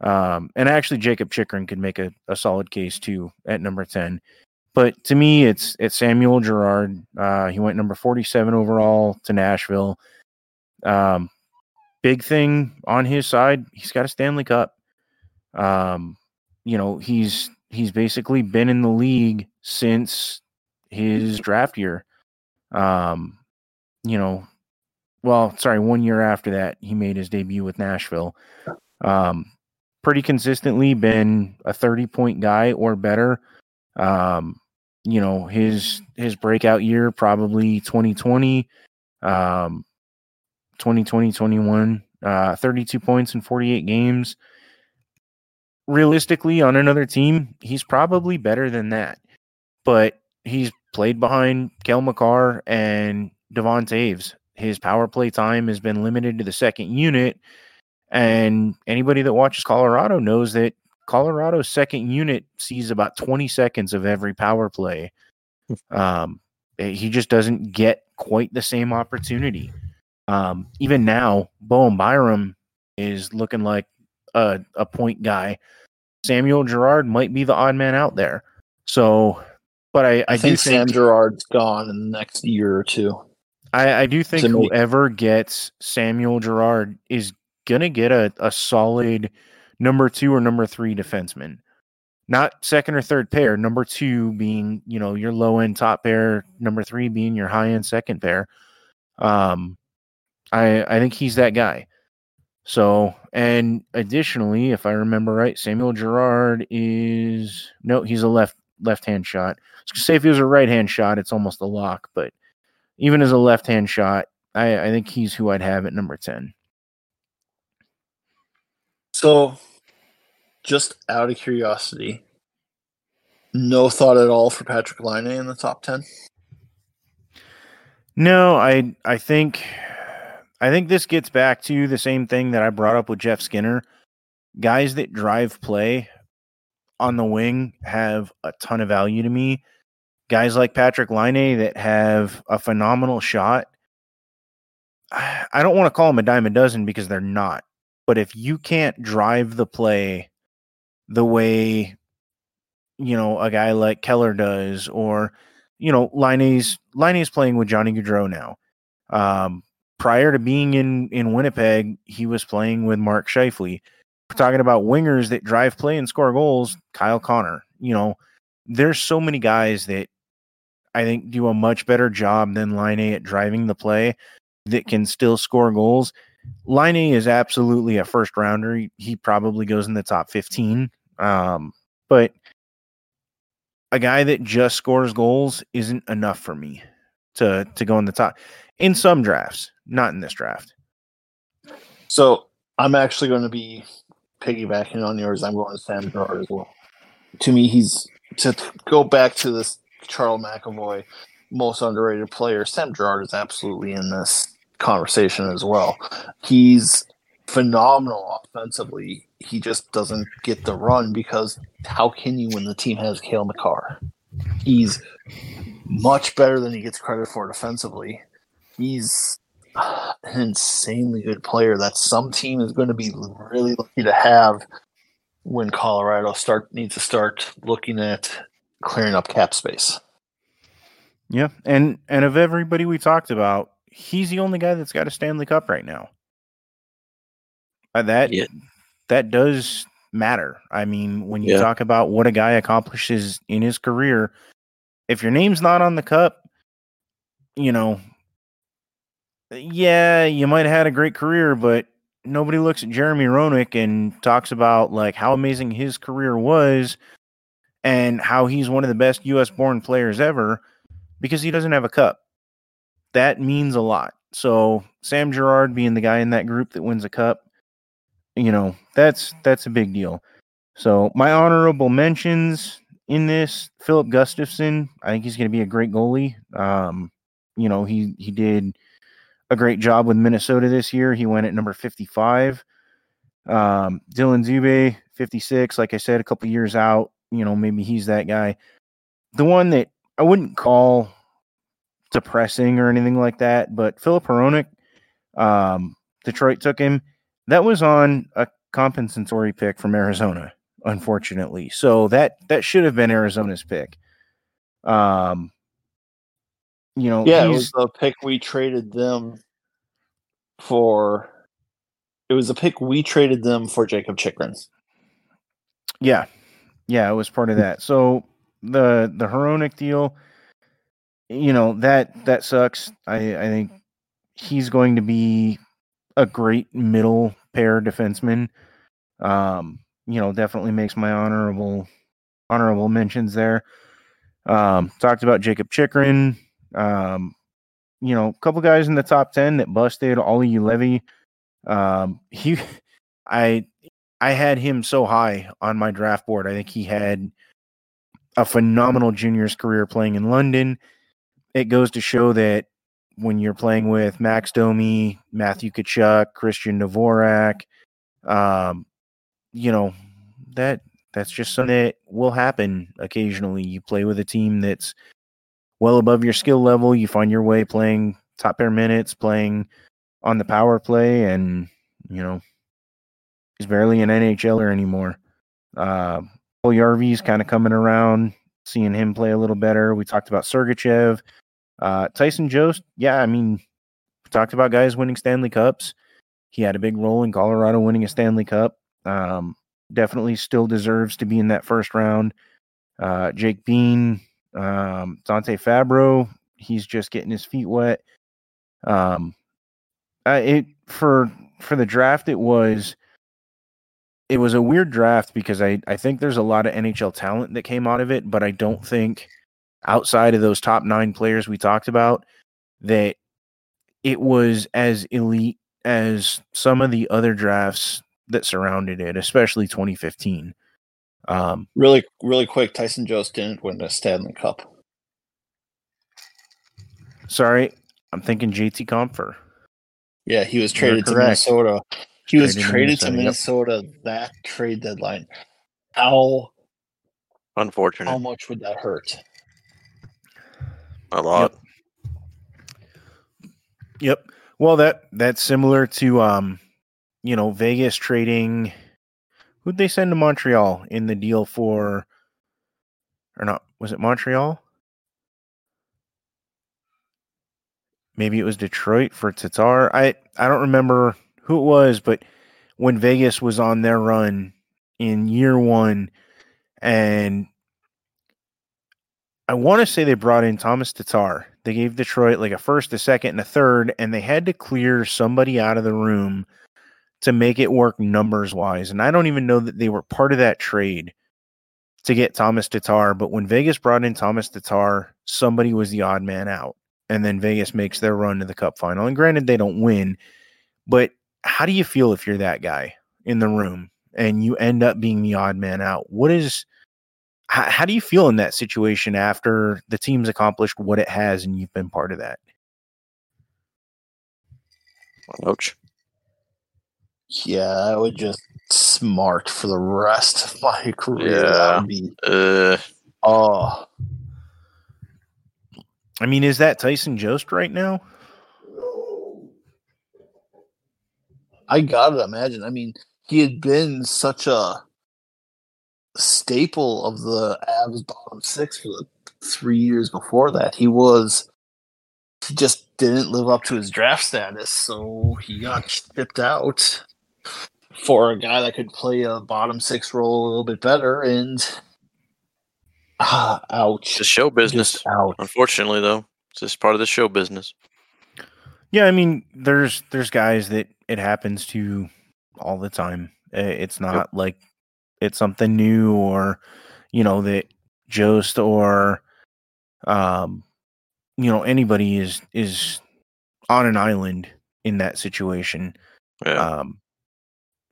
[SPEAKER 3] Um, and actually, Jacob Chychrun could make a, a solid case too at number 10. But to me, it's it's Samuel Girard. Uh, he went number 47 overall to Nashville. Um, big thing on his side, he's got a Stanley Cup. Um, you know, he's he's basically been in the league since his draft year. Um, you know, well, sorry, one year after that, he made his debut with Nashville. Um, pretty consistently been a 30 point guy or better. Um, you know, his his breakout year probably 2020, um, 2020, 21, uh, 32 points in 48 games. Realistically, on another team, he's probably better than that. But he's played behind Cale Makar and Devon Toews. His power play time has been limited to the second unit. And anybody that watches Colorado knows that Colorado's second unit sees about 20 seconds of every power play. Um, eh, he just doesn't get quite the same opportunity. Um, even now, Bowen Byram is looking like a, a point guy. Samuel Girard might be the odd man out there. So, but I, I,
[SPEAKER 2] I, think
[SPEAKER 3] think
[SPEAKER 2] Sam Girard's gone in the next year or two.
[SPEAKER 3] I, I do think whoever gets Samuel Girard is gonna get a, a solid number two or number three defenseman. Not second or third pair, number two being, you know, your low end top pair, number three being your high end second pair. Um I I think he's that guy. So and additionally, if I remember right, Samuel Girard is no, he's a left left hand shot. Say if he was a right hand shot, it's almost a lock, but even as a left hand shot, I, I think he's who I'd have at number 10.
[SPEAKER 2] So, just out of curiosity, No thought at all for Patrick Laine in the top ten.
[SPEAKER 3] No, I I think I think this gets back to the same thing that I brought up with Jeff Skinner. Guys that drive play on the wing have a ton of value to me. Guys like Patrick Laine that have a phenomenal shot. I don't want to call them a dime a dozen because they're not. But if you can't drive the play the way you know a guy like Keller does, or you know Liney's Laine's playing with Johnny Gaudreau now. Um, prior to being in in Winnipeg, he was playing with Mark Scheifele. We're talking about wingers that drive play and score goals. Kyle Connor. You know, there's so many guys that I think do a much better job than Laine at driving the play that can still score goals. Laine is absolutely a first rounder. He, he, probably goes in the top 15. Um, but a guy that just scores goals isn't enough for me to to go in the top in some drafts, not in this draft.
[SPEAKER 2] So I'm actually going to be piggybacking on yours. I'm going to Sam Girard as well. To me, he's to go back to this Charles McAvoy most underrated player. Sam Girard is absolutely in this conversation as well. He's phenomenal offensively. He just doesn't get the run because how can you when the team has Cale Makar? He's much better than he gets credit for defensively. He's an insanely good player that some team is going to be really lucky to have when Colorado start needs to start looking at clearing up cap space.
[SPEAKER 3] Yeah, and and of everybody we talked about, he's the only guy that's got a Stanley Cup right now. Uh, that yeah. that does matter. I mean, when you yeah. talk about what a guy accomplishes in his career, if your name's not on the cup, you know, yeah, you might have had a great career, but nobody looks at Jeremy Roenick and talks about like how amazing his career was and how he's one of the best US born players ever because he doesn't have a cup that means a lot. So Sam Girard being the guy in that group that wins a cup, you know, that's that's a big deal. So my honorable mentions in this, Filip Gustavsson, I think he's going to be a great goalie. Um, you know, he he did a great job with Minnesota this year. He went at number 55. Um, Dillon Dubé, 56. Like I said, a couple years out. You know, maybe he's that guy. The one that I wouldn't call depressing or anything like that. But Filip Hronek, um, Detroit took him. That was on a compensatory pick from Arizona, unfortunately. So that that should have been Arizona's pick. Um, you know,
[SPEAKER 2] yeah, it was the pick we traded them for. It was a pick we traded them for Jacob Chychrun.
[SPEAKER 3] Yeah, yeah, it was part of that. So the the Hronek deal you know that that sucks. I I think he's going to be a great middle pair defenseman. Um, you know, definitely makes my honorable honorable mentions there. Um, talked about Jacob Chychrun. Um, you know, a couple guys in the top ten that busted. Olli Juolevi. Um, he, I, I had him so high on my draft board. I think he had a phenomenal juniors career playing in London it goes to show that when you're playing with Max Domi, Matthew Tkachuk, Christian Dvorak, um, you know that that's just something that will happen occasionally. You play with a team that's well above your skill level. You find your way playing top pair minutes, playing on the power play, and you know he's barely an NHLer anymore. Uh, Puljujarvi's kind of coming around, seeing him play a little better. We talked about Sergachev. Uh, Tyson Jost, yeah, I mean, talked about guys winning Stanley Cups. He had a big role in Colorado winning a Stanley Cup. Um, definitely still deserves to be in that first round. Uh, Jake Bean, um, Dante Fabbro, he's just getting his feet wet. Um, uh, it for for the draft, it was it was a weird draft because I I think there's a lot of NHL talent that came out of it, but I don't think outside of those top nine players we talked about that it was as elite as some of the other drafts that surrounded it, especially 2015. Um,
[SPEAKER 2] Really, really quick. Tyson Jost didn't win the Stanley Cup.
[SPEAKER 3] sorry, I'm thinking JT Compher.
[SPEAKER 2] Yeah, he was traded to. Minnesota. He was
[SPEAKER 3] Traded to
[SPEAKER 2] traded to
[SPEAKER 3] Minnesota,
[SPEAKER 2] Minnesota that trade deadline. How
[SPEAKER 1] Unfortunate.
[SPEAKER 2] how much would that hurt?
[SPEAKER 1] A lot.
[SPEAKER 3] Yep. Well, that that's similar to um, you know, Vegas trading. Who'd they send to Montreal in the deal for? Or not? Was it Montreal? Maybe it was Detroit for Tatar. I I don't remember who it was, but when Vegas was on their run in year one, and I want to say they brought in Thomas Tatar. They gave Detroit like a first, a second, and a third, and they had to clear somebody out of the room to make it work numbers wise. And I don't even know that they were part of that trade to get Thomas Tatar. But when Vegas brought in Thomas Tatar, somebody was the odd man out. And then Vegas makes their run to the cup final. And granted, they don't win, but how do you feel if you're that guy in the room and you end up being the odd man out? What is how, how do you feel in that situation after the team's accomplished what it has and you've been part of that?
[SPEAKER 1] Ouch.
[SPEAKER 2] Yeah, I would just smart for the rest of my career.
[SPEAKER 1] Yeah.
[SPEAKER 2] Be
[SPEAKER 1] Uh,
[SPEAKER 2] oh
[SPEAKER 3] I mean, is that Tyson Jost right now?
[SPEAKER 2] I gotta imagine. I mean, he had been such a staple of the Avs bottom six for the three years before that. He was he just didn't live up to his draft status, so he got shipped out for a guy that could play a bottom six role a little bit better and ah, ouch.
[SPEAKER 1] it's just show business.
[SPEAKER 2] Just ouch.
[SPEAKER 1] Unfortunately, though, it's just part of the show business.
[SPEAKER 3] Yeah, I mean, there's there's guys that it happens to all the time. It's not like it's something new or you know that Jost or um you know anybody is is on an island in that situation.
[SPEAKER 1] Yeah.
[SPEAKER 3] um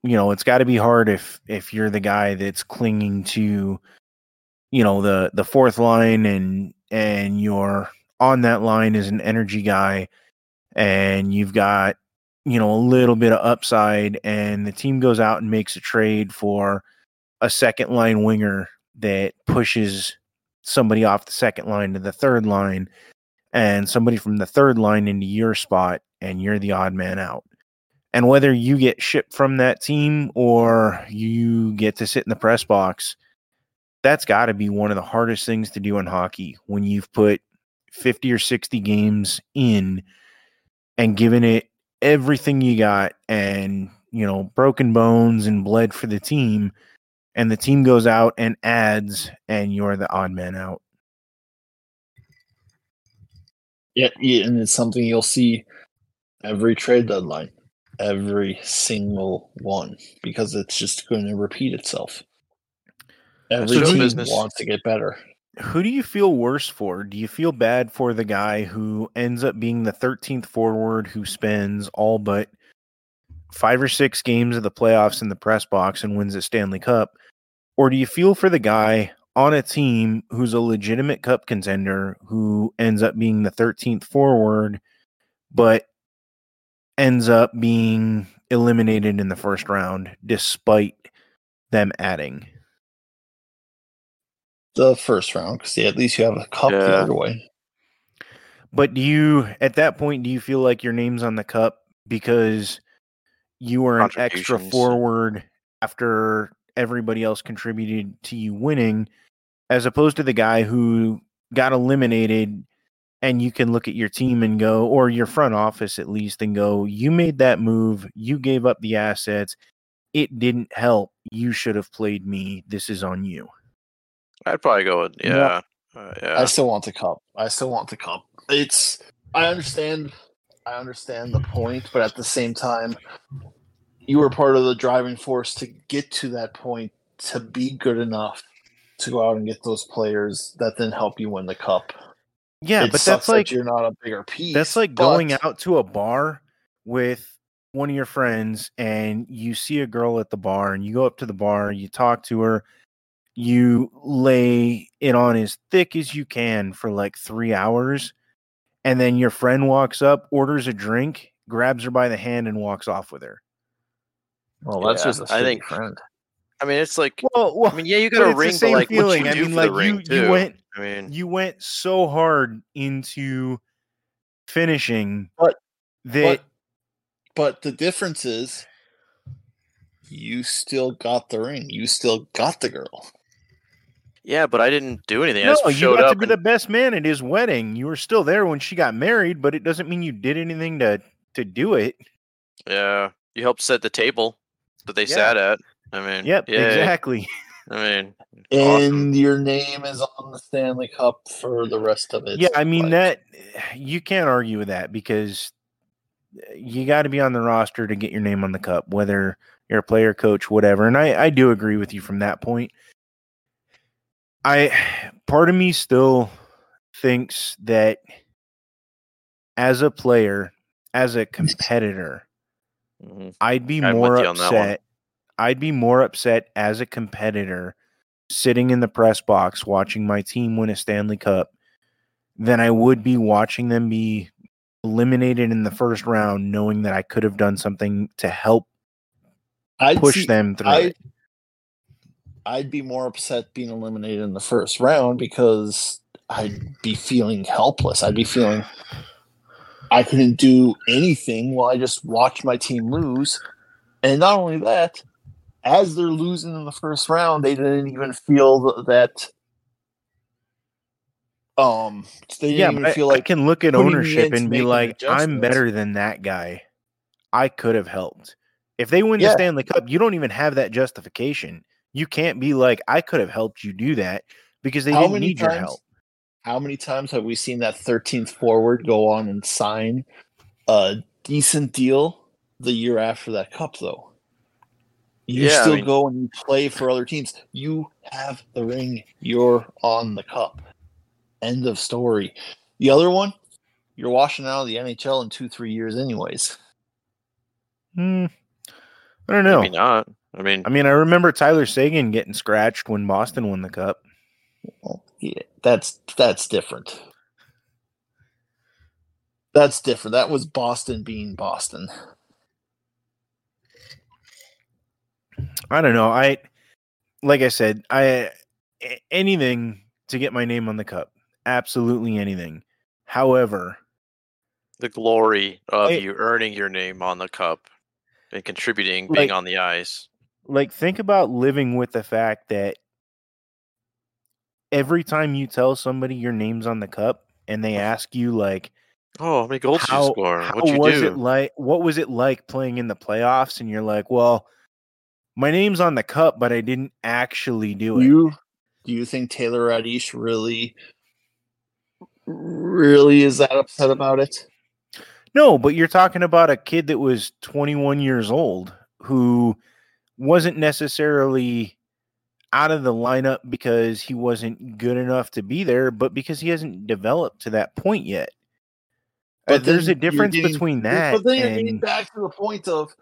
[SPEAKER 3] you know it's got to be hard if if you're the guy that's clinging to you know the the fourth line and and you're on that line as an energy guy and you've got you know a little bit of upside and the team goes out and makes a trade for a second line winger that pushes somebody off the second line to the third line and somebody from the third line into your spot and you're the odd man out and whether you get shipped from that team or you get to sit in the press box, that's got to be one of the hardest things to do in hockey when you've put 50 or 60 games in and given it everything you got and, you know, broken bones and bled for the team. And the team goes out and adds, and you're the odd man out.
[SPEAKER 2] Yeah, yeah, and it's something you'll see every trade deadline, every single one, because it's just going to repeat itself. Every
[SPEAKER 1] just
[SPEAKER 2] team
[SPEAKER 1] business.
[SPEAKER 2] wants to get better.
[SPEAKER 3] Who do you feel worse for? Do you feel bad for the guy who ends up being the 13th forward who spends all but five or six games of the playoffs in the press box and wins a Stanley Cup? Or do you feel for the guy on a team who's a legitimate cup contender who ends up being the 13th forward but ends up being eliminated in the first round despite them adding?
[SPEAKER 2] The first round, because at least you have a cup the other way.
[SPEAKER 3] But do you, at that point, do you feel like your name's on the cup because you were an extra forward after everybody else contributed to you winning, as opposed to the guy who got eliminated and you can look at your team and go, or your front office at least, and go, you made that move, you gave up the assets, it didn't help. You should have played me. This is on you.
[SPEAKER 1] I'd probably go with
[SPEAKER 2] Yeah.
[SPEAKER 1] yeah. Uh,
[SPEAKER 2] I still want the cup. I still want the cup. It's I understand I understand the point, but at the same time, you were part of the driving force to get to that point to be good enough to go out and get those players that then help you win the cup.
[SPEAKER 3] Yeah,
[SPEAKER 2] It
[SPEAKER 3] but that's
[SPEAKER 2] that
[SPEAKER 3] like
[SPEAKER 2] you're not a bigger piece.
[SPEAKER 3] That's like going out to a bar with one of your friends and you see a girl at the bar and you go up to the bar, you talk to her, you lay it on as thick as you can for like three hours, and then your friend walks up, orders a drink, grabs her by the hand, and walks off with her.
[SPEAKER 2] Well, that's
[SPEAKER 1] Yeah,
[SPEAKER 2] just a
[SPEAKER 1] I
[SPEAKER 2] shitty
[SPEAKER 1] think-
[SPEAKER 2] friend.
[SPEAKER 1] I mean, it's like
[SPEAKER 3] Well, well
[SPEAKER 1] I mean, yeah, you got a
[SPEAKER 3] it's the
[SPEAKER 1] ring, but
[SPEAKER 3] same
[SPEAKER 1] like
[SPEAKER 3] feeling.
[SPEAKER 1] what
[SPEAKER 3] I
[SPEAKER 1] you do
[SPEAKER 3] mean,
[SPEAKER 1] for
[SPEAKER 3] like
[SPEAKER 1] the ring
[SPEAKER 3] you,
[SPEAKER 1] too.
[SPEAKER 3] you went
[SPEAKER 1] I mean,
[SPEAKER 3] you went so hard into finishing
[SPEAKER 2] But-
[SPEAKER 3] that
[SPEAKER 2] But but the difference is you still got the ring. You still got the girl.
[SPEAKER 1] yeah, but I didn't do anything. I
[SPEAKER 3] no,
[SPEAKER 1] just
[SPEAKER 3] you
[SPEAKER 1] showed
[SPEAKER 3] got to be
[SPEAKER 1] and-
[SPEAKER 3] the best man at his wedding. You were still there when she got married, but it doesn't mean you did anything to to do it.
[SPEAKER 1] yeah, you helped set the table that they
[SPEAKER 3] Yeah.
[SPEAKER 1] sat at. I mean,
[SPEAKER 3] Yep,
[SPEAKER 1] yeah,
[SPEAKER 3] exactly.
[SPEAKER 1] I mean,
[SPEAKER 2] And
[SPEAKER 1] Awesome.
[SPEAKER 2] your name is on the Stanley Cup for the rest of it.
[SPEAKER 3] yeah, I mean that you can't argue with that because eh, you got to be on the roster to get your name on the cup, whether you're a player, coach, whatever. And I, I do agree with you from that point. I part of me still thinks that as a player, as a competitor,
[SPEAKER 1] mhm.
[SPEAKER 3] I'd be
[SPEAKER 1] I'm
[SPEAKER 3] more
[SPEAKER 1] with on
[SPEAKER 3] upset. I'd be more upset as a competitor sitting in the press box watching my team win a Stanley Cup than I would be watching them be eliminated in the first round, knowing that I could have done something to help
[SPEAKER 2] I'd
[SPEAKER 3] push
[SPEAKER 2] see-
[SPEAKER 3] them through.
[SPEAKER 2] I,
[SPEAKER 3] it.
[SPEAKER 2] I'd be more upset being eliminated in the first round because I'd be feeling helpless. I'd be feeling I couldn't do anything while I just watched my team lose. And not only that, as they're losing in the first round, they didn't even feel that. Um, they didn't
[SPEAKER 3] Yeah,
[SPEAKER 2] even
[SPEAKER 3] but I,
[SPEAKER 2] feel
[SPEAKER 3] I can look at ownership and be like, I'm better than that guy. I could have helped. If they win the
[SPEAKER 2] Yeah.
[SPEAKER 3] Stanley Cup, you don't even have that justification. You can't be like, I could have helped you do that because they
[SPEAKER 2] How
[SPEAKER 3] didn't need your help.
[SPEAKER 2] How many times have we seen that 13th forward go on and sign a decent deal the year after that cup, though? You
[SPEAKER 1] Yeah, I
[SPEAKER 2] still
[SPEAKER 1] mean-
[SPEAKER 2] go and you play for other teams. You have the ring. You're on the cup. End of story. The other one, you're washing out of the NHL in two, three years, anyways.
[SPEAKER 3] Hmm. I don't know.
[SPEAKER 1] maybe not. I mean,
[SPEAKER 3] I mean, I remember Tyler Seguin getting scratched when Boston won the cup.
[SPEAKER 2] Well, yeah, that's that's different. That's different. That was Boston being Boston.
[SPEAKER 3] I don't know. I like I said, I anything to get my name on the cup. Absolutely anything. However,
[SPEAKER 1] the glory of
[SPEAKER 3] I-
[SPEAKER 1] you earning your name on the cup and contributing, being on the ice.
[SPEAKER 3] like think about living with the fact that every time you tell somebody your name's on the cup and they ask you like
[SPEAKER 1] Oh, how many goals did you score?
[SPEAKER 3] how
[SPEAKER 1] you
[SPEAKER 3] was
[SPEAKER 1] do?
[SPEAKER 3] it like what was it like playing in the playoffs and you're like well my name's on the cup but i didn't actually do
[SPEAKER 2] Do
[SPEAKER 3] it
[SPEAKER 2] you do you think Taylor Raddysh really really is that upset about it?
[SPEAKER 3] no but you're talking about a kid that was 21 years old who wasn't necessarily out of the lineup because he wasn't good enough to be there but because he hasn't developed to that point yet Uh,
[SPEAKER 2] But
[SPEAKER 3] there's a difference
[SPEAKER 2] getting-
[SPEAKER 3] between that
[SPEAKER 2] But then you're getting back to the point of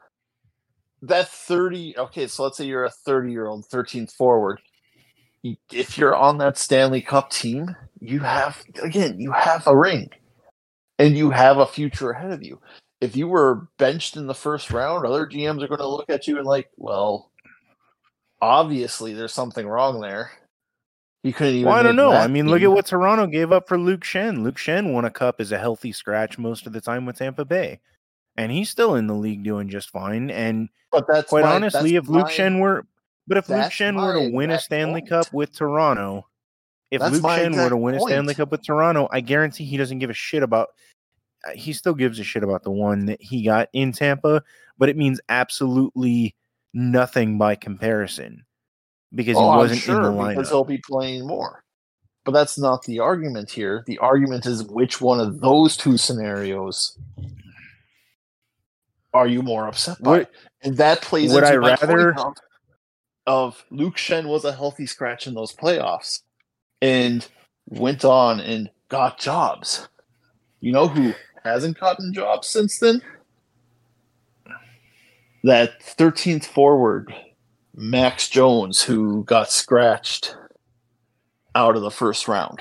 [SPEAKER 2] that 30 okay, so let's say you're a 30 year old 13th forward. If you're on that Stanley Cup team, you have again, you have a ring. And you have a future ahead of you. If you were benched in the first round, other GMs are going to look at you and like, well, obviously there's something wrong there. You couldn't even.
[SPEAKER 3] Well, I don't know. I mean, look at what Toronto gave up for Luke Schenn. Luke Schenn won a cup as a healthy scratch most of the time with Tampa Bay, and he's still in the league doing just fine. And
[SPEAKER 2] But that's
[SPEAKER 3] quite
[SPEAKER 2] my-
[SPEAKER 3] honestly,
[SPEAKER 2] that's
[SPEAKER 3] if Luke
[SPEAKER 2] my-
[SPEAKER 3] Schenn were, but if Luke
[SPEAKER 2] Schenn
[SPEAKER 3] were to win a Stanley
[SPEAKER 2] point.
[SPEAKER 3] Cup with Toronto, if
[SPEAKER 2] That's
[SPEAKER 3] Luke Schenn were to win a Stanley. Cup with Toronto, I guarantee he doesn't give a shit about. uh, He still gives a shit about the one that he got in Tampa, but it means absolutely nothing by comparison because
[SPEAKER 2] Oh,
[SPEAKER 3] he
[SPEAKER 2] I'm
[SPEAKER 3] wasn't
[SPEAKER 2] sure,
[SPEAKER 3] in the lineup.
[SPEAKER 2] because he'll be playing more. But that's not the argument here. The argument is which one of those two scenarios are you more upset by?
[SPEAKER 3] Would-
[SPEAKER 2] and that plays
[SPEAKER 3] would
[SPEAKER 2] into
[SPEAKER 3] I
[SPEAKER 2] my
[SPEAKER 3] rather-
[SPEAKER 2] point of, of Luke Schenn was a healthy scratch in those playoffs and went on and got jobs. You know who hasn't gotten jobs since then? That 13th forward Max Jones, who got scratched out of the first round.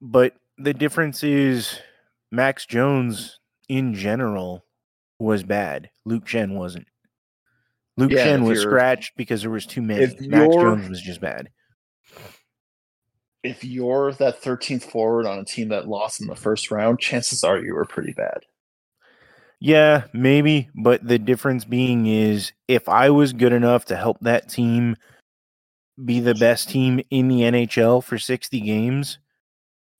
[SPEAKER 3] But the difference is Max Jones in general was bad. Luke Schenn wasn't. Luke
[SPEAKER 2] Yeah, Schenn
[SPEAKER 3] was scratched because there was too many. Max Jones was just bad.
[SPEAKER 2] If you're that 13th forward on a team that lost in the first round, chances are you were pretty bad.
[SPEAKER 3] Yeah, maybe, but the difference being is if I was good enough to help that team be the best team in the NHL for 60 games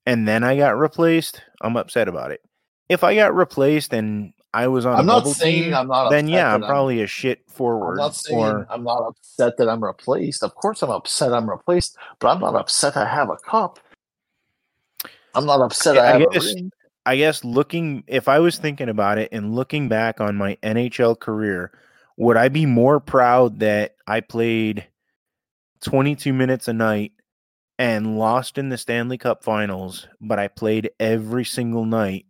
[SPEAKER 3] and then I got replaced, I'm upset about it. If I got replaced and I was on
[SPEAKER 2] I'm
[SPEAKER 3] a
[SPEAKER 2] not saying
[SPEAKER 3] team,
[SPEAKER 2] I'm not
[SPEAKER 3] then yeah, I'm
[SPEAKER 2] I'm-
[SPEAKER 3] probably a shit forward.
[SPEAKER 2] I'm not saying
[SPEAKER 3] or
[SPEAKER 2] I'm not upset that I'm replaced. Of course, I'm upset I'm replaced, but I'm not upset I have a cup. I'm not upset
[SPEAKER 3] Yeah,
[SPEAKER 2] I
[SPEAKER 3] I
[SPEAKER 2] have
[SPEAKER 3] guess-
[SPEAKER 2] a ring.
[SPEAKER 3] I guess looking if I was thinking about it and looking back on my NHL career, would I be more proud that I played 22 minutes a night and lost in the Stanley Cup finals, but I played every single night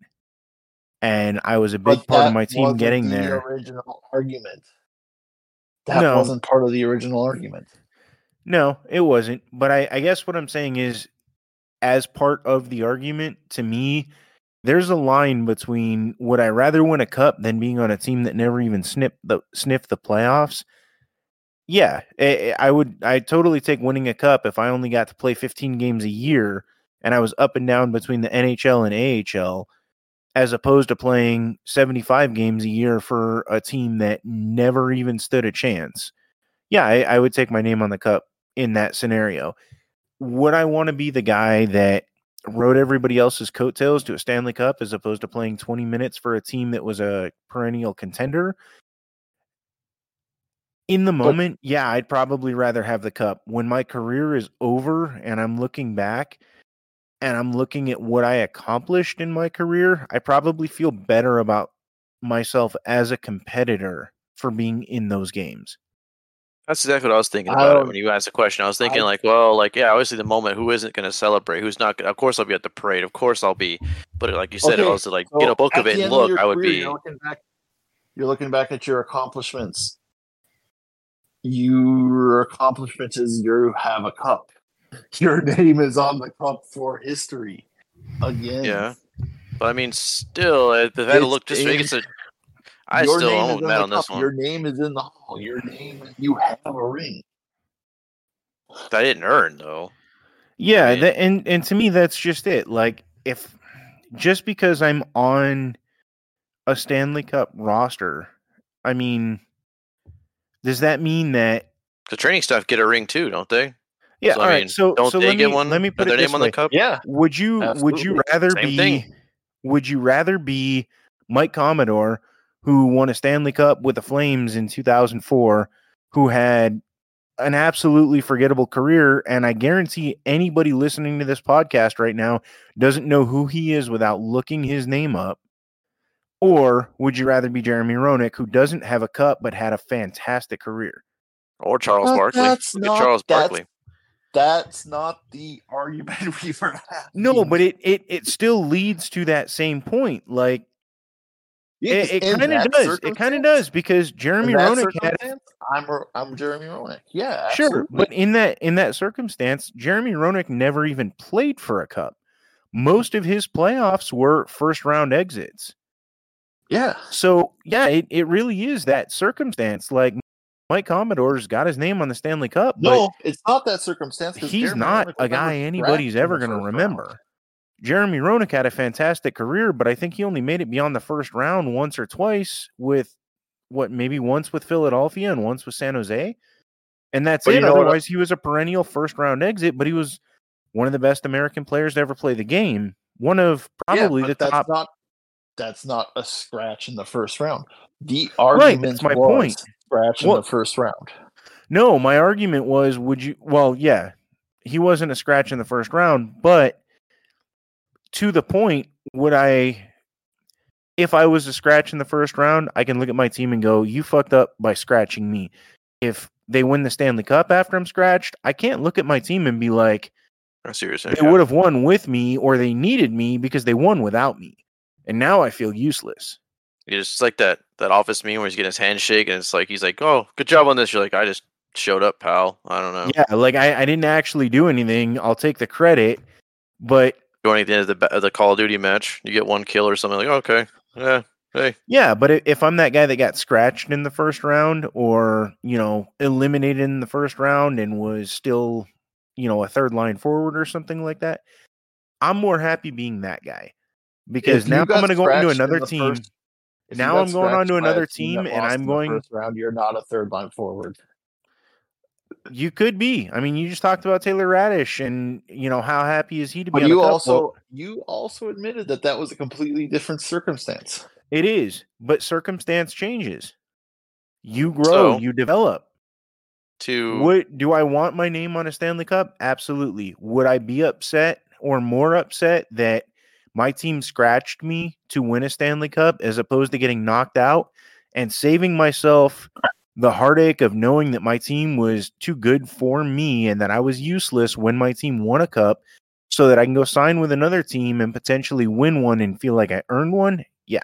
[SPEAKER 3] and I was a big part of my team getting
[SPEAKER 2] the
[SPEAKER 3] there.
[SPEAKER 2] Original argument. That
[SPEAKER 3] No.
[SPEAKER 2] wasn't part of the original argument.
[SPEAKER 3] No, it wasn't. But I, I guess what I'm saying is, as part of the argument, to me, there's a line between would I rather win a cup than being on a team that never even sniffed the sniffed the playoffs. Yeah, I, I would. I totally take winning a cup if I only got to play 15 games a year and I was up and down between the NHL and AHL, as opposed to playing 75 games a year for a team that never even stood a chance. Yeah, I, I would take my name on the cup in that scenario. Would I want to be the guy that rode everybody else's coattails to a Stanley Cup as opposed to playing 20 minutes for a team that was a perennial contender? In the moment, yeah, I'd probably rather have the cup. When my career is over and I'm looking back and I'm looking at what I accomplished in my career, I probably feel better about myself as a competitor for being in those games.
[SPEAKER 1] That's exactly what I was thinking about when you asked the question. I was thinking
[SPEAKER 2] I-
[SPEAKER 1] like, well, like yeah, obviously the moment who isn't going to celebrate, who's not. Gonna, of course, I'll be at the parade. Of course, I'll be. But like you said,
[SPEAKER 2] Okay,
[SPEAKER 1] if I was to like
[SPEAKER 2] So
[SPEAKER 1] get a book of it and
[SPEAKER 2] of
[SPEAKER 1] look, I would
[SPEAKER 2] career,
[SPEAKER 1] be.
[SPEAKER 2] You're looking back. You're looking back at your accomplishments. Your accomplishment is you have a cup. Your name is on the cup for history. Again.
[SPEAKER 1] Yeah, but I mean, still, uh, if I had to
[SPEAKER 2] It's
[SPEAKER 1] look just
[SPEAKER 2] in-
[SPEAKER 1] it's a. I
[SPEAKER 2] Your
[SPEAKER 1] still
[SPEAKER 2] name is
[SPEAKER 1] I'm
[SPEAKER 2] in the
[SPEAKER 1] on this one.
[SPEAKER 2] Your name is in the hall. Your name. You have a ring.
[SPEAKER 1] I didn't earn though.
[SPEAKER 3] Yeah,
[SPEAKER 1] mean-
[SPEAKER 3] tha- and and to me that's just it. Like if just because I'm on a Stanley Cup roster, I mean, does that mean that?
[SPEAKER 1] The training staff get a ring too, don't they?
[SPEAKER 3] Yeah,
[SPEAKER 1] So,
[SPEAKER 3] all
[SPEAKER 1] I
[SPEAKER 3] right.
[SPEAKER 1] mean,
[SPEAKER 3] So
[SPEAKER 1] don't
[SPEAKER 3] so
[SPEAKER 1] they
[SPEAKER 3] let
[SPEAKER 1] get
[SPEAKER 3] me
[SPEAKER 1] one?
[SPEAKER 3] let me put it
[SPEAKER 1] their
[SPEAKER 3] this
[SPEAKER 1] name on
[SPEAKER 3] way.
[SPEAKER 1] the cup.
[SPEAKER 2] Yeah.
[SPEAKER 3] Would you would you rather
[SPEAKER 1] Same
[SPEAKER 3] be
[SPEAKER 1] thing.
[SPEAKER 3] would you rather be Mike Commodore who won a Stanley Cup with the Flames in 2004 who had an absolutely forgettable career and I guarantee anybody listening to this podcast right now doesn't know who he is without looking his name up or would you rather be Jeremy Roenick who doesn't have a cup but had a fantastic career
[SPEAKER 1] Or Charles
[SPEAKER 2] Well,
[SPEAKER 1] Barkley.
[SPEAKER 2] that's not-
[SPEAKER 1] Charles
[SPEAKER 2] that's-
[SPEAKER 1] Barkley.
[SPEAKER 2] That's not the argument we were having.
[SPEAKER 3] no but it it it still leads to that same point like
[SPEAKER 2] Yeah,
[SPEAKER 3] it, it kind of does it kind of does because Jeremy Roenick had
[SPEAKER 2] I'm I'm Jeremy Roenick. Yeah,
[SPEAKER 3] Sure, but in that in that circumstance, Jeremy Roenick never even played for a cup. Most of his playoffs were first round exits.
[SPEAKER 2] yeah,
[SPEAKER 3] So yeah, it, it really is that circumstance. Like Mike Commodore's got his name on the Stanley Cup,
[SPEAKER 2] no, it's not that circumstance.
[SPEAKER 3] he's
[SPEAKER 2] Jeremy
[SPEAKER 3] not a guy anybody's ever going to remember.
[SPEAKER 2] round.
[SPEAKER 3] Jeremy Roenick had a fantastic career, but I think he only made it beyond the first round once or twice with what maybe once with Philadelphia and once with San Jose. And that's
[SPEAKER 2] But
[SPEAKER 3] it.
[SPEAKER 2] you know?
[SPEAKER 3] Otherwise, he was a perennial first round exit, but he was one of the best American players to ever play the game. One of probably
[SPEAKER 2] yeah,
[SPEAKER 3] the
[SPEAKER 2] that's
[SPEAKER 3] top.
[SPEAKER 2] Not, that's not a scratch in the first round. The
[SPEAKER 3] Right,
[SPEAKER 2] argument
[SPEAKER 3] that's my
[SPEAKER 2] was
[SPEAKER 3] point.
[SPEAKER 2] scratch in
[SPEAKER 3] Well-
[SPEAKER 2] the first round.
[SPEAKER 3] No, my argument was would you well, yeah, he wasn't a scratch in the first round, but to the point, would I if I was a scratch in the first round, I can look at my team and go, You fucked up by scratching me. If they win the Stanley Cup after I'm scratched, I can't look at my team and be like,
[SPEAKER 1] I see what you're
[SPEAKER 3] they would have won with me or they needed me because they won without me. And now I feel useless.
[SPEAKER 1] It's just like that that office meeting where he's getting his handshake and it's like he's like, "Oh, good job on this." You're like, "I just showed up, pal." I don't know.
[SPEAKER 3] Yeah, like I, I didn't actually do anything. I'll take the credit, but
[SPEAKER 1] Going at the end of the of the Call of Duty match, you get one kill or something. Like, okay, yeah, hey,
[SPEAKER 3] yeah, but if I'm that guy that got scratched in the first round or, you know, eliminated in the first round and was still, you know, a third line forward or something like that, I'm more happy being that guy. Because
[SPEAKER 2] If
[SPEAKER 3] now I'm going to go into
[SPEAKER 2] scratched in
[SPEAKER 3] another
[SPEAKER 2] the
[SPEAKER 3] team.
[SPEAKER 2] first- if
[SPEAKER 3] Now I'm going on to
[SPEAKER 2] scratched by a
[SPEAKER 3] another
[SPEAKER 2] team
[SPEAKER 3] team and I'm going-
[SPEAKER 2] first round. You're not a third line forward.
[SPEAKER 3] You could be. I mean, you just talked about Taylor Raddysh and, you know, how happy is he to be
[SPEAKER 2] But you also you also admitted that that was a completely different circumstance.
[SPEAKER 3] it is, but circumstance changes. You grow,
[SPEAKER 1] So-
[SPEAKER 3] you develop.
[SPEAKER 1] to
[SPEAKER 3] what do I want my name on a Stanley Cup? Absolutely. Would I be upset or more upset that my team scratched me to win a Stanley Cup as opposed to getting knocked out and saving myself the heartache of knowing that my team was too good for me and that I was useless when my team won a cup so that I can go sign with another team and potentially win one and feel like I earned one? Yeah.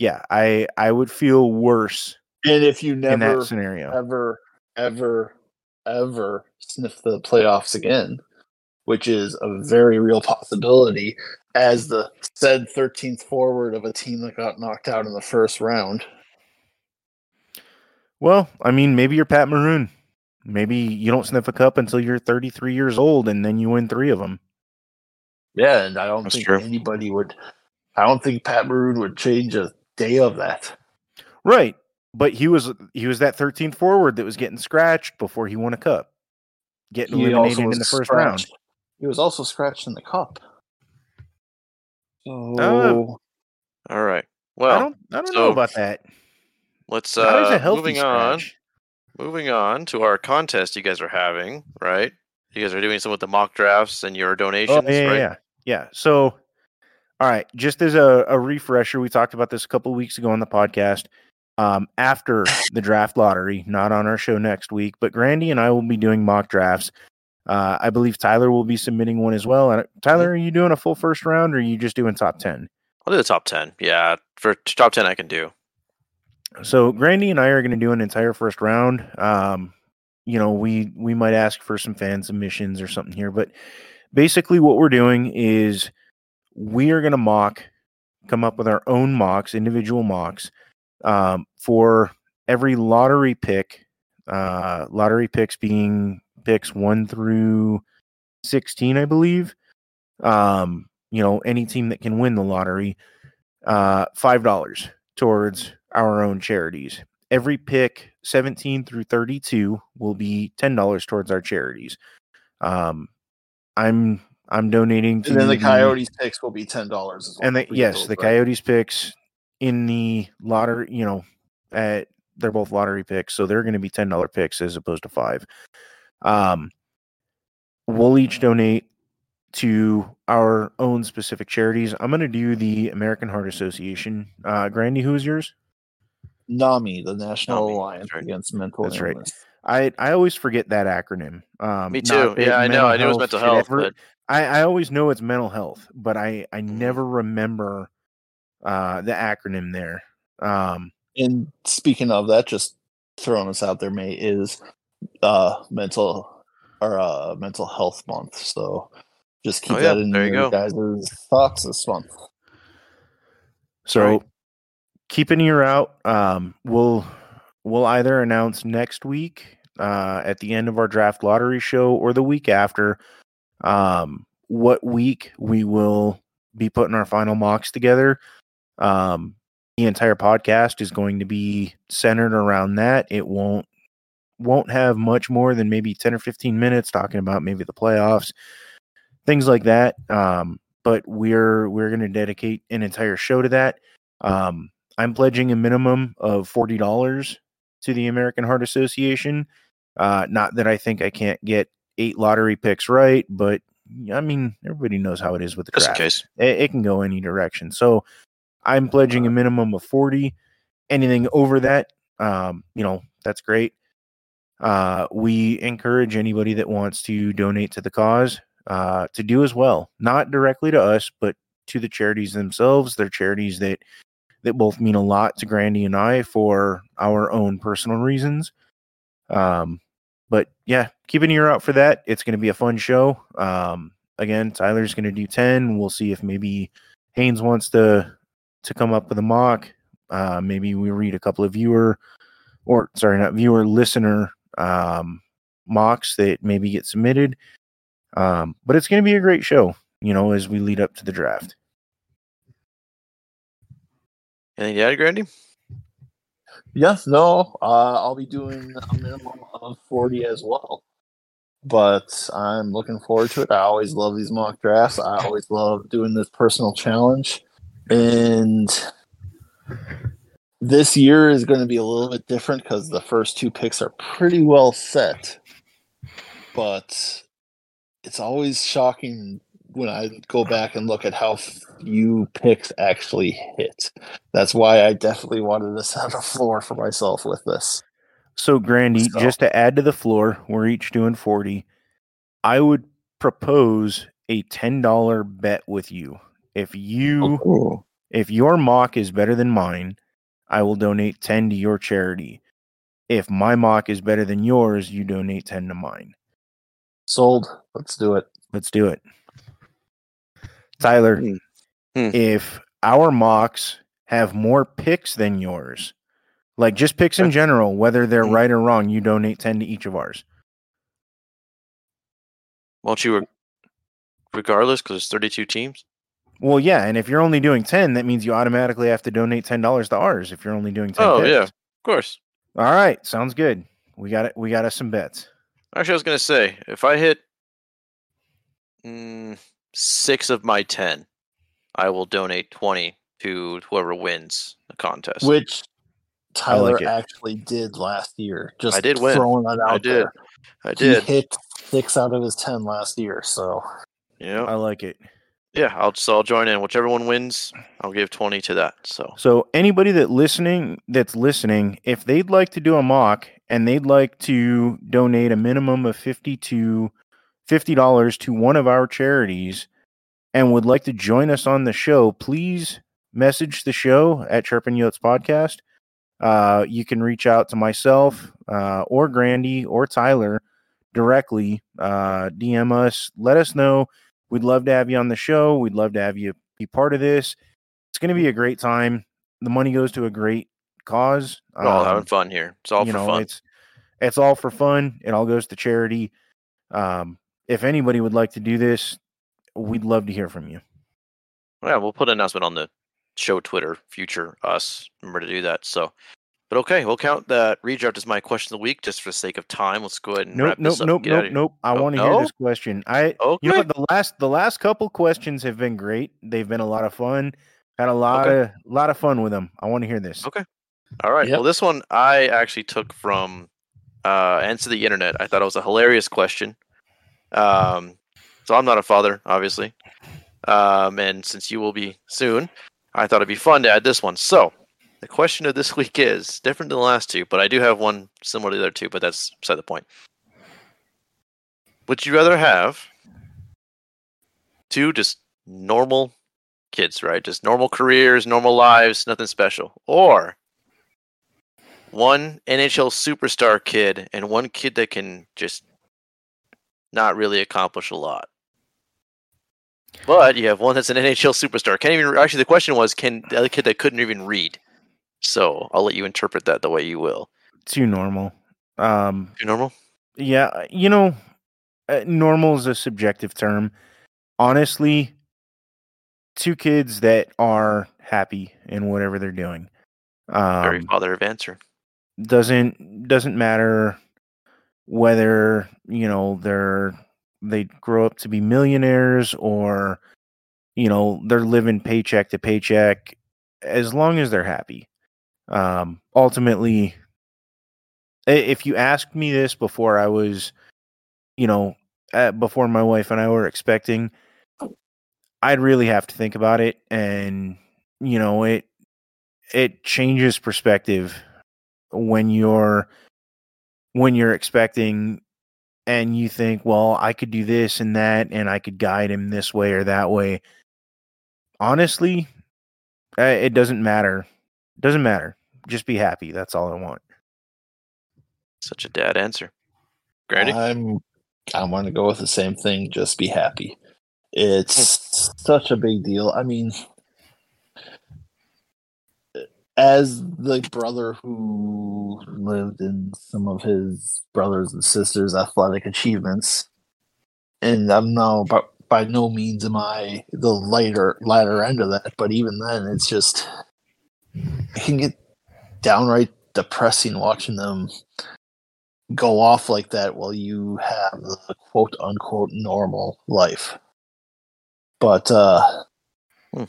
[SPEAKER 3] Yeah, I I would feel worse
[SPEAKER 2] And if you
[SPEAKER 3] in
[SPEAKER 2] never
[SPEAKER 3] that scenario.
[SPEAKER 2] ever, ever, ever sniff the playoffs again, which is a very real possibility as the said 13th forward of a team that got knocked out in the first round.
[SPEAKER 3] Well, I mean, maybe you're Pat Maroon. Maybe you don't sniff a cup until you're 33 years old and then you win three of them.
[SPEAKER 2] Yeah, and I don't
[SPEAKER 1] That's
[SPEAKER 2] think
[SPEAKER 1] true.
[SPEAKER 2] anybody would. I don't think Pat Maroon would change a day of that.
[SPEAKER 3] Right. But he was he was that 13th forward that was getting scratched before he won a cup. Getting
[SPEAKER 2] He
[SPEAKER 3] eliminated in the first round.
[SPEAKER 2] He was also scratched in the cup. So
[SPEAKER 1] all right. Well, I
[SPEAKER 3] don't I don't know about that.
[SPEAKER 1] let's uh moving on. Moving on to our contest you guys are having, right? You guys are doing some with the mock drafts and your
[SPEAKER 3] Oh,
[SPEAKER 1] donations,
[SPEAKER 3] yeah, yeah,
[SPEAKER 1] right?
[SPEAKER 3] yeah. Yeah. So all right, just as a, a refresher, we talked about this a couple weeks ago on the podcast. Um, after the draft lottery, not on our show next week, but Grandy and I will be doing mock drafts. Uh, I believe Tyler will be submitting one as well. And Tyler, are you doing a full first round or are you just doing top 10?
[SPEAKER 1] I'll do the top ten. Yeah, for top ten I can do.
[SPEAKER 3] So Grandy and I are going to do an entire first round. Um, you know, we we might ask for some fan submissions or something here, but basically what we're doing is we are going to mock, come up with our own mocks, individual mocks, um, for every lottery pick. Uh, lottery picks being picks one through sixteen, I believe. Um, you know, any team that can win the lottery, uh, five dollars towards our own charities. Every pick 17 through 32 will be $10 towards our charities. Um I'm I'm donating to
[SPEAKER 2] and then the Coyotes picks will be ten dollars.
[SPEAKER 3] and the, yes, the Coyotes picks in the lottery, you know, at they're both lottery picks, so they're going to be ten dollar picks as opposed to five. Um, we'll each donate to our own specific charities. I'm going to do the American Heart Association. Uh, Grandy, who is yours?
[SPEAKER 2] NAMI, the National
[SPEAKER 1] NAMI,
[SPEAKER 2] Alliance
[SPEAKER 1] right.
[SPEAKER 2] Against Mental Health.
[SPEAKER 3] That's right. I I always forget that acronym. Um,
[SPEAKER 1] Me too.
[SPEAKER 3] that
[SPEAKER 1] Yeah, I know. I knew it was mental health,
[SPEAKER 3] ever-
[SPEAKER 1] but
[SPEAKER 3] I, I always know it's mental health, but I I
[SPEAKER 1] Mhm.
[SPEAKER 3] never remember uh, the acronym there. Um,
[SPEAKER 2] And speaking of that, just throwing us out there, May is uh mental or uh mental health month. So just keep
[SPEAKER 1] Oh, yeah,
[SPEAKER 2] that in
[SPEAKER 1] there you
[SPEAKER 2] your
[SPEAKER 1] go.
[SPEAKER 2] guys' thoughts this month.
[SPEAKER 3] So
[SPEAKER 1] Right.
[SPEAKER 3] keep an ear out. Um, we'll we'll either announce next week uh, at the end of our draft lottery show or the week after um, what week we will be putting our final mocks together. Um, the entire podcast is going to be centered around that. It won't won't have much more than maybe 10 or 15 minutes talking about maybe the playoffs things like that um, but we're we're going to dedicate an entire show to that um, i'm pledging a minimum of $40 to the american heart association uh, not that i think i can't get eight lottery picks right but i mean everybody knows how it is with the
[SPEAKER 1] just in case.
[SPEAKER 3] it, it can go any direction. So I'm pledging a minimum of 40. Anything over that, um, you know, that's great. Uh, we encourage anybody that wants to donate to the cause uh, to do as well, not directly to us, but to the charities themselves. They're charities that that both mean a lot to Grandy and I for our own personal reasons. Um, but yeah, keep an ear out for that. It's going to be a fun show. Um, again, Tyler's going to do 10. We'll see if maybe Haynes wants to to come up with a mock. Uh, maybe we read a couple of viewer or sorry, not viewer, listener um, mocks that maybe get submitted. Um, but it's going to be a great show, you know, as we lead up to the draft.
[SPEAKER 1] Anything to add, Grandy?
[SPEAKER 2] Yes, no. Uh, I'll be doing a minimum of 40 as well. But I'm looking forward to it. I always love these mock drafts. I always love doing this personal challenge. And this year is going to be a little bit different because the first two picks are pretty well set. But it's always shocking when I go back and look at how few picks actually hit. That's why I definitely wanted to set a floor for myself with this.
[SPEAKER 3] So, Grandy,
[SPEAKER 2] So-
[SPEAKER 3] just to add to the floor, we're each doing 40. I would propose a $10 bet with you. If you
[SPEAKER 2] Ooh.
[SPEAKER 3] if your mock is better than mine, I will donate 10 to your charity. If my mock is better than yours, you donate 10 to mine.
[SPEAKER 2] Sold. Let's do it.
[SPEAKER 3] Let's do it. Tyler,
[SPEAKER 1] Hmm. Hmm.
[SPEAKER 3] if our mocks have more picks than yours, like just picks in general, whether they're
[SPEAKER 1] Hmm.
[SPEAKER 3] right or wrong, you donate 10 to each of ours.
[SPEAKER 1] Won't you, regardless, because there's 32 teams?
[SPEAKER 3] Well, yeah, and if you're only doing 10, that means you automatically have to donate $10 to ours if you're only doing 10
[SPEAKER 1] Oh,
[SPEAKER 3] picks.
[SPEAKER 1] yeah. Of course.
[SPEAKER 3] All right, sounds good. We got it. We got us some bets.
[SPEAKER 1] Actually, I was going to say, if I hit mm, six of my 10, I will donate 20 to whoever wins the contest.
[SPEAKER 2] Which Tyler
[SPEAKER 3] it.
[SPEAKER 2] actually did last year. Just
[SPEAKER 1] I did win.
[SPEAKER 2] throwing that out
[SPEAKER 1] I did.
[SPEAKER 2] there.
[SPEAKER 1] I did.
[SPEAKER 2] He hit six out of his ten last year. So
[SPEAKER 1] Yeah.
[SPEAKER 3] I like it.
[SPEAKER 1] Yeah. I'll, so I'll join in. Whichever one wins, I'll give 20 to that. So,
[SPEAKER 3] So anybody that listening that's listening, if they'd like to do a mock and they'd like to donate a minimum of 50 to $50 to one of our charities and would like to join us on the show, please message the show at Chirpin Yotes Podcast. Uh, you can reach out to myself uh, or Grandy or Tyler directly. Uh, DM us. Let us know. We'd love to have you on the show. We'd love to have you be part of this. It's going to be a great time. The money goes to a great cause.
[SPEAKER 1] we're all
[SPEAKER 3] Um,
[SPEAKER 1] having fun here. It's all
[SPEAKER 3] you
[SPEAKER 1] for
[SPEAKER 3] know,
[SPEAKER 1] fun.
[SPEAKER 3] it's it's all for fun. It all goes to charity. Um, if anybody would like to do this, we'd love to hear from you.
[SPEAKER 1] Yeah, we'll put an announcement on the show Twitter, future us. Remember to do that. So, but okay, we'll count that redraft as my question of the week just for the sake of time. Let's go ahead and
[SPEAKER 3] Nope,
[SPEAKER 1] wrap
[SPEAKER 3] nope,
[SPEAKER 1] this up. and
[SPEAKER 3] nope,
[SPEAKER 1] get outta
[SPEAKER 3] nope,
[SPEAKER 1] here.
[SPEAKER 3] nope. I
[SPEAKER 1] Oh,
[SPEAKER 3] want to hear this question. I
[SPEAKER 1] Okay.
[SPEAKER 3] you know what the last the last couple questions have been great. They've been a lot of fun. Had a lot
[SPEAKER 1] Okay.
[SPEAKER 3] of lot of fun with them. I want to hear this.
[SPEAKER 1] Okay. All right.
[SPEAKER 2] Yep.
[SPEAKER 1] Well, this one I actually took from uh, Answer the Internet. I thought it was a hilarious question. Um, so I'm not a father, obviously. Um, and since you will be soon, I thought it'd be fun to add this one. So the question of this week is different than the last two, but I do have one similar to the other two, but that's beside the point. Would you rather have two just normal kids, right? Just normal careers, normal lives, nothing special. Or one NHL superstar kid and one kid that can just not really accomplish a lot. But you have one that's an NHL superstar. Can't even actually the question was can the other kid that couldn't even read. So I'll let you interpret that the way you will.
[SPEAKER 3] Too normal. Um,
[SPEAKER 1] You normal?
[SPEAKER 3] yeah, you know, uh, normal is a subjective term. Honestly, two kids that are happy in whatever they're doing.
[SPEAKER 1] Very
[SPEAKER 3] Um,
[SPEAKER 1] father of answer.
[SPEAKER 3] doesn't doesn't matter whether you know they're they grow up to be millionaires or you know they're living paycheck to paycheck as long as they're happy um ultimately if you asked me this before i was you know uh, before my wife and i were expecting i'd really have to think about it and you know it it changes perspective when you're when you're expecting and you think well i could do this and that and i could guide him this way or that way honestly it doesn't matter. It Doesn't matter. Just be happy. That's all I want.
[SPEAKER 1] Such a dad answer. Grandy?
[SPEAKER 2] I'm I want to go with the same thing. Just be happy. It's hmm. such a big deal. I mean, as the brother who lived in some of his brothers and sisters' athletic achievements, and I'm now by, by no means am I the lighter latter end of that, but even then, it's just it can get downright depressing watching them go off like that while you have the quote unquote normal life. But uh
[SPEAKER 1] Hmm.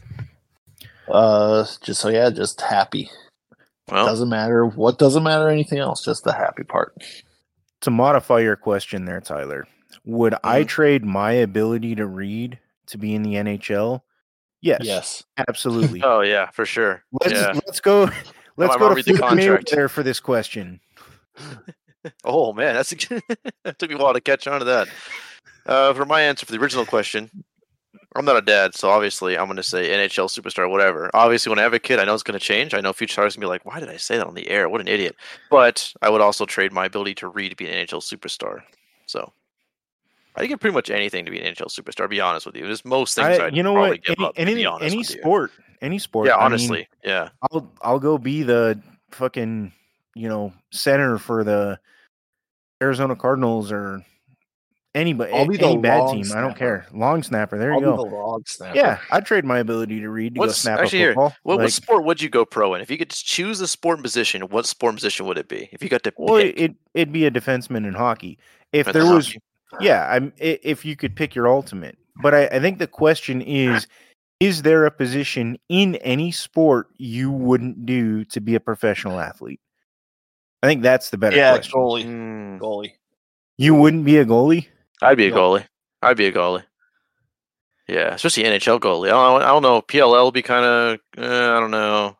[SPEAKER 2] uh just so yeah, just happy.
[SPEAKER 1] Well,
[SPEAKER 2] Doesn't matter what doesn't matter anything else, just the happy part.
[SPEAKER 3] To modify your question there, Tyler, would I
[SPEAKER 1] Mhm.
[SPEAKER 3] trade my ability to read to be in the NHL? Yes.
[SPEAKER 2] Yes.
[SPEAKER 3] Absolutely.
[SPEAKER 1] oh yeah, for sure.
[SPEAKER 3] let's
[SPEAKER 1] yeah.
[SPEAKER 3] let's go let's
[SPEAKER 1] might
[SPEAKER 3] go
[SPEAKER 1] wanna the
[SPEAKER 3] Floyd
[SPEAKER 1] contract.
[SPEAKER 3] there for this question.
[SPEAKER 1] Oh man, that's that took me a while to catch on to that. Uh, for my answer for the original question, I'm not a dad, so obviously I'm going to say NHL superstar, whatever. Obviously, when I have a kid, I know it's going to change. I know future stars going to be like, "Why did I say that on the air? What an idiot!" But I would also trade my ability to read to be an NHL superstar. So I get pretty much anything to be an NHL superstar. To be honest with you, there's most things
[SPEAKER 3] I,
[SPEAKER 1] I'd
[SPEAKER 3] you know what?
[SPEAKER 1] give
[SPEAKER 3] Any
[SPEAKER 1] up,
[SPEAKER 3] any, any
[SPEAKER 1] with you.
[SPEAKER 3] Sport, any sport.
[SPEAKER 1] Yeah,
[SPEAKER 3] I mean,
[SPEAKER 1] honestly, yeah.
[SPEAKER 3] I'll I'll go be the fucking you know center for the Arizona Cardinals or anybody
[SPEAKER 2] I'll be
[SPEAKER 3] any
[SPEAKER 2] the
[SPEAKER 3] bad
[SPEAKER 2] long
[SPEAKER 3] team. I don't care. Long snapper. There
[SPEAKER 2] I'll
[SPEAKER 3] you
[SPEAKER 2] be
[SPEAKER 3] go.
[SPEAKER 2] the log snapper.
[SPEAKER 3] Yeah, I'd trade my ability to read to
[SPEAKER 1] What's-
[SPEAKER 3] go snap
[SPEAKER 1] actually
[SPEAKER 3] a
[SPEAKER 1] here,
[SPEAKER 3] football.
[SPEAKER 1] What,
[SPEAKER 3] Like,
[SPEAKER 1] what sport would you go pro in? If you could just choose a sport and position, what sport and position would it be? If you got to
[SPEAKER 3] well,
[SPEAKER 1] pick,
[SPEAKER 3] it it'd be a defenseman in hockey. If
[SPEAKER 1] for
[SPEAKER 3] there
[SPEAKER 1] the
[SPEAKER 3] was,
[SPEAKER 1] hockey.
[SPEAKER 3] yeah, I'm if you could pick your ultimate. But I, I think the question is: Is there a position in any sport you wouldn't do to be a professional athlete? I think that's the better
[SPEAKER 2] Yeah,
[SPEAKER 3] question.
[SPEAKER 2] goalie.
[SPEAKER 1] Mm,
[SPEAKER 2] Goalie.
[SPEAKER 3] You wouldn't be a goalie?
[SPEAKER 1] I'd be a goalie. I'd be a goalie. Yeah, especially NHL goalie. I don't, I don't know. PLL would be kind of. Uh, I don't know.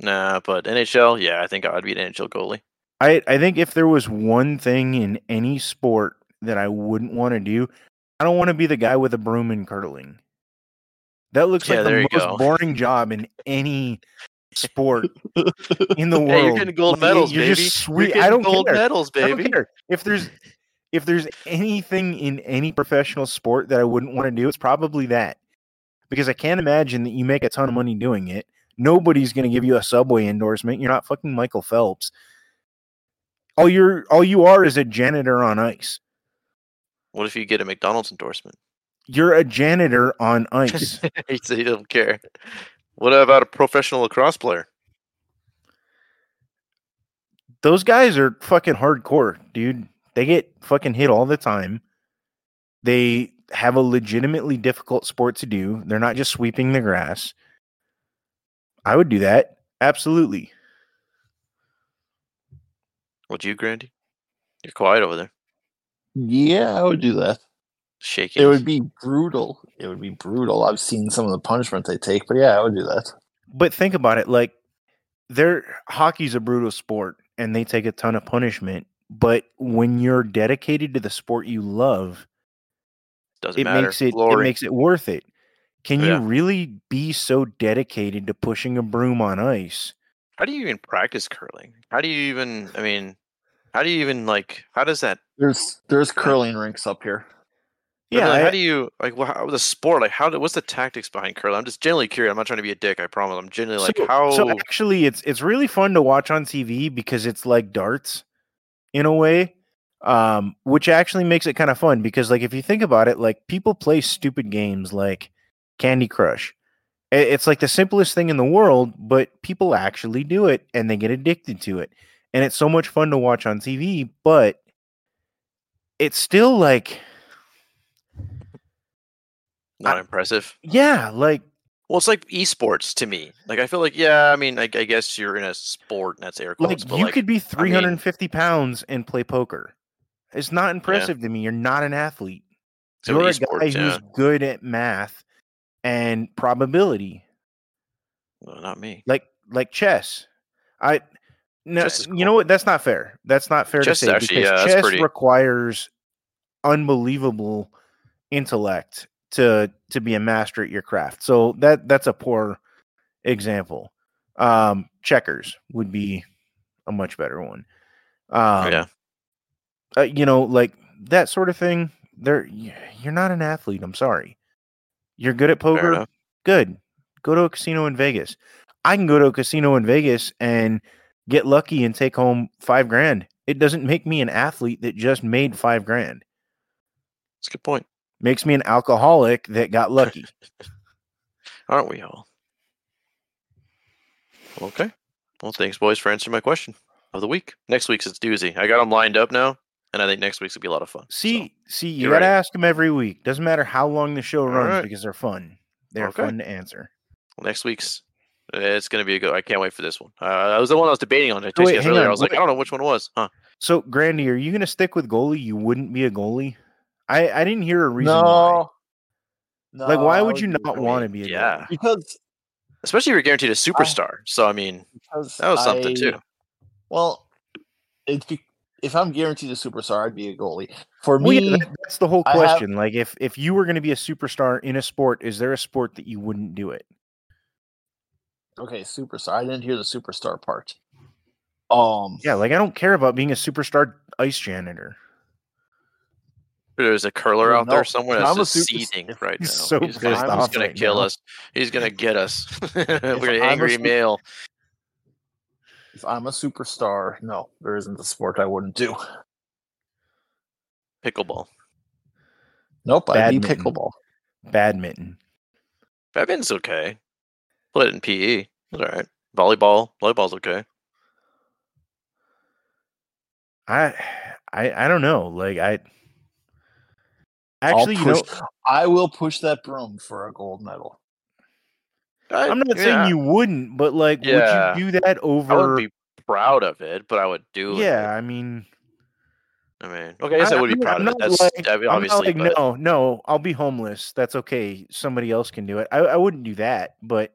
[SPEAKER 1] Nah, but NHL, yeah, I think I'd be an NHL goalie.
[SPEAKER 3] I, I think if there was one thing in any sport that I wouldn't want to do, I don't want to be the guy with a broom and curling. That looks
[SPEAKER 1] Yeah,
[SPEAKER 3] like the most
[SPEAKER 1] go.
[SPEAKER 3] boring job in any sport in the world.
[SPEAKER 1] Hey, you're getting gold
[SPEAKER 3] Like,
[SPEAKER 1] medals,
[SPEAKER 3] you're
[SPEAKER 1] baby.
[SPEAKER 3] Just sweet. I don't
[SPEAKER 1] gold
[SPEAKER 3] care.
[SPEAKER 1] medals, baby.
[SPEAKER 3] care. If there's if there's anything in any professional sport that I wouldn't want to do, it's probably that. Because I can't imagine that you make a ton of money doing it. Nobody's going to give you a Subway endorsement. You're not fucking Michael Phelps. All you're all you are is a janitor on ice.
[SPEAKER 1] What if you get a McDonald's endorsement?
[SPEAKER 3] You're a janitor on ice.
[SPEAKER 1] he said he doesn't care. What about a professional lacrosse player?
[SPEAKER 3] Those guys are fucking hardcore, dude. They get fucking hit all the time. They have a legitimately difficult sport to do. They're not just sweeping the grass. I would do that. Absolutely.
[SPEAKER 1] Would you, Grandy? You're quiet over there.
[SPEAKER 2] Yeah, I would do that.
[SPEAKER 1] Shaking.
[SPEAKER 2] It would be brutal. It would be brutal. I've seen some of the punishment they take, but yeah, I would do that.
[SPEAKER 3] But think about it like their hockey's a brutal sport and they take a ton of punishment, but when you're dedicated to the sport you love,
[SPEAKER 1] Doesn't
[SPEAKER 3] it
[SPEAKER 1] matter.
[SPEAKER 3] makes it it makes it worth it. Can
[SPEAKER 1] Yeah.
[SPEAKER 3] you really be so dedicated to pushing a broom on ice?
[SPEAKER 1] How do you even practice curling? How do you even? I mean, how do you even like? How does that?
[SPEAKER 2] There's there's curling rinks up here.
[SPEAKER 3] Yeah,
[SPEAKER 1] like,
[SPEAKER 3] I-
[SPEAKER 1] how do you like? What, how, the sport? Like, how? do- What's the tactics behind curling? I'm just genuinely curious. I'm not trying to be a dick. I promise. I'm genuinely like,
[SPEAKER 3] so,
[SPEAKER 1] how?
[SPEAKER 3] so actually it's it's really fun to watch on TV because it's like darts in a way. Um, which actually makes it kind of fun because like if you think about it, like people play stupid games like Candy Crush. I- It's like the simplest thing in the world, but people actually do it and they get addicted to it. And it's so much fun to watch on TV, but it's still like
[SPEAKER 1] not
[SPEAKER 3] I-
[SPEAKER 1] impressive.
[SPEAKER 3] yeah, like
[SPEAKER 1] Well, it's like esports to me. Like, I feel like, yeah. I mean, I, I guess you're in a sport, and that's air
[SPEAKER 3] like
[SPEAKER 1] quotes. but
[SPEAKER 3] you
[SPEAKER 1] like,
[SPEAKER 3] could be
[SPEAKER 1] mean-
[SPEAKER 3] 350 pounds and play poker. It's not impressive to me. You're not an athlete.
[SPEAKER 1] so
[SPEAKER 3] You're a guy
[SPEAKER 1] yeah.
[SPEAKER 3] who's good at math and probability,
[SPEAKER 1] Well, not me.
[SPEAKER 3] like like chess. I no,
[SPEAKER 1] is
[SPEAKER 3] you know what? That's not fair. That's not fair
[SPEAKER 1] Chess
[SPEAKER 3] to say
[SPEAKER 1] actually-
[SPEAKER 3] because
[SPEAKER 1] yeah,
[SPEAKER 3] chess
[SPEAKER 1] pretty-
[SPEAKER 3] requires unbelievable intellect to to be a master at your craft. So that that's a poor example. Um, checkers would be a much better one. Um,
[SPEAKER 1] yeah.
[SPEAKER 3] uh, you know, like that sort of thing. There, you're not an athlete. I'm sorry. You're good at poker. Good. Go to a casino in Vegas. I can go to a casino in Vegas and get lucky and take home five grand. It doesn't make me an athlete that just made five grand.
[SPEAKER 1] That's a good point.
[SPEAKER 3] Makes me an alcoholic that got lucky.
[SPEAKER 1] Aren't we all? Okay. Well, thanks, boys, for answering my question of the week. Next week's it's doozy. I got them lined up now, and I think next week's will be a lot of fun. So,
[SPEAKER 3] See, see, you gotta
[SPEAKER 1] right.
[SPEAKER 3] ask them every week. Doesn't matter how long the show runs
[SPEAKER 1] right.
[SPEAKER 3] because they're fun. They're
[SPEAKER 1] Okay.
[SPEAKER 3] fun to answer.
[SPEAKER 1] next week's it's going to be a good. I can't wait for this one. Uh, that was the one I was debating on. I
[SPEAKER 3] wait,
[SPEAKER 1] earlier.
[SPEAKER 3] on,
[SPEAKER 1] I was like. I don't know which one it was. Huh?
[SPEAKER 3] So, Grandy, are you gonna stick with goalie? You wouldn't be a goalie. I I didn't hear a reason why.
[SPEAKER 2] no, no.
[SPEAKER 3] Like, why would you
[SPEAKER 2] be
[SPEAKER 3] not
[SPEAKER 2] a
[SPEAKER 3] want to be a
[SPEAKER 1] Yeah.
[SPEAKER 3] goalie?
[SPEAKER 2] Because
[SPEAKER 1] Especially if you're guaranteed a superstar. so I mean, that was something
[SPEAKER 2] I-
[SPEAKER 1] too.
[SPEAKER 2] Well, it'd if I'm guaranteed a superstar, I'd be a goalie. For
[SPEAKER 3] Well,
[SPEAKER 2] me,
[SPEAKER 3] yeah, that- that's the whole
[SPEAKER 2] I have-
[SPEAKER 3] question. like, if if you were going to be a superstar in a sport, is there a sport that you wouldn't do it?
[SPEAKER 2] okay, superstar. I didn't hear the superstar part. Um,
[SPEAKER 3] Yeah, like I don't care about being a superstar ice janitor.
[SPEAKER 1] There's a curler
[SPEAKER 2] Well,
[SPEAKER 1] out there somewhere that's
[SPEAKER 2] I'm a
[SPEAKER 1] just seething
[SPEAKER 2] if-
[SPEAKER 1] right now.
[SPEAKER 3] He's so
[SPEAKER 1] he's gonna,
[SPEAKER 2] pissed
[SPEAKER 1] he's gonna
[SPEAKER 3] right
[SPEAKER 1] kill
[SPEAKER 3] now.
[SPEAKER 1] us. He's gonna get us. We're gonna
[SPEAKER 2] I'm a
[SPEAKER 1] angry
[SPEAKER 2] super-
[SPEAKER 1] male.
[SPEAKER 2] if I'm a superstar, no, there isn't a sport I wouldn't do.
[SPEAKER 1] Pickleball.
[SPEAKER 2] Nope, I'd be
[SPEAKER 3] Badminton.
[SPEAKER 2] pickleball.
[SPEAKER 3] Badminton.
[SPEAKER 1] Badminton's okay. Put it in PE. It's all right. Volleyball. Volleyball's okay.
[SPEAKER 3] I I I don't know. Like I
[SPEAKER 2] I'll
[SPEAKER 3] actually, you know,
[SPEAKER 2] I will push that broom for a gold medal.
[SPEAKER 1] I,
[SPEAKER 3] I'm not
[SPEAKER 1] yeah,
[SPEAKER 3] saying you wouldn't, but like,
[SPEAKER 1] Yeah.
[SPEAKER 3] would you do that over?
[SPEAKER 1] I
[SPEAKER 3] over?
[SPEAKER 1] wouldn't be proud of it, but I would do it.
[SPEAKER 3] yeah,
[SPEAKER 1] it.
[SPEAKER 3] I mean,
[SPEAKER 1] I mean, okay, I guess I, would be proud
[SPEAKER 3] I'm
[SPEAKER 1] of it. That's
[SPEAKER 3] like-
[SPEAKER 1] I mean,
[SPEAKER 3] I'm not
[SPEAKER 1] obviously,
[SPEAKER 3] like,
[SPEAKER 1] but
[SPEAKER 3] no, no, I'll be homeless. That's okay. Somebody else can do it. I, I wouldn't do that, but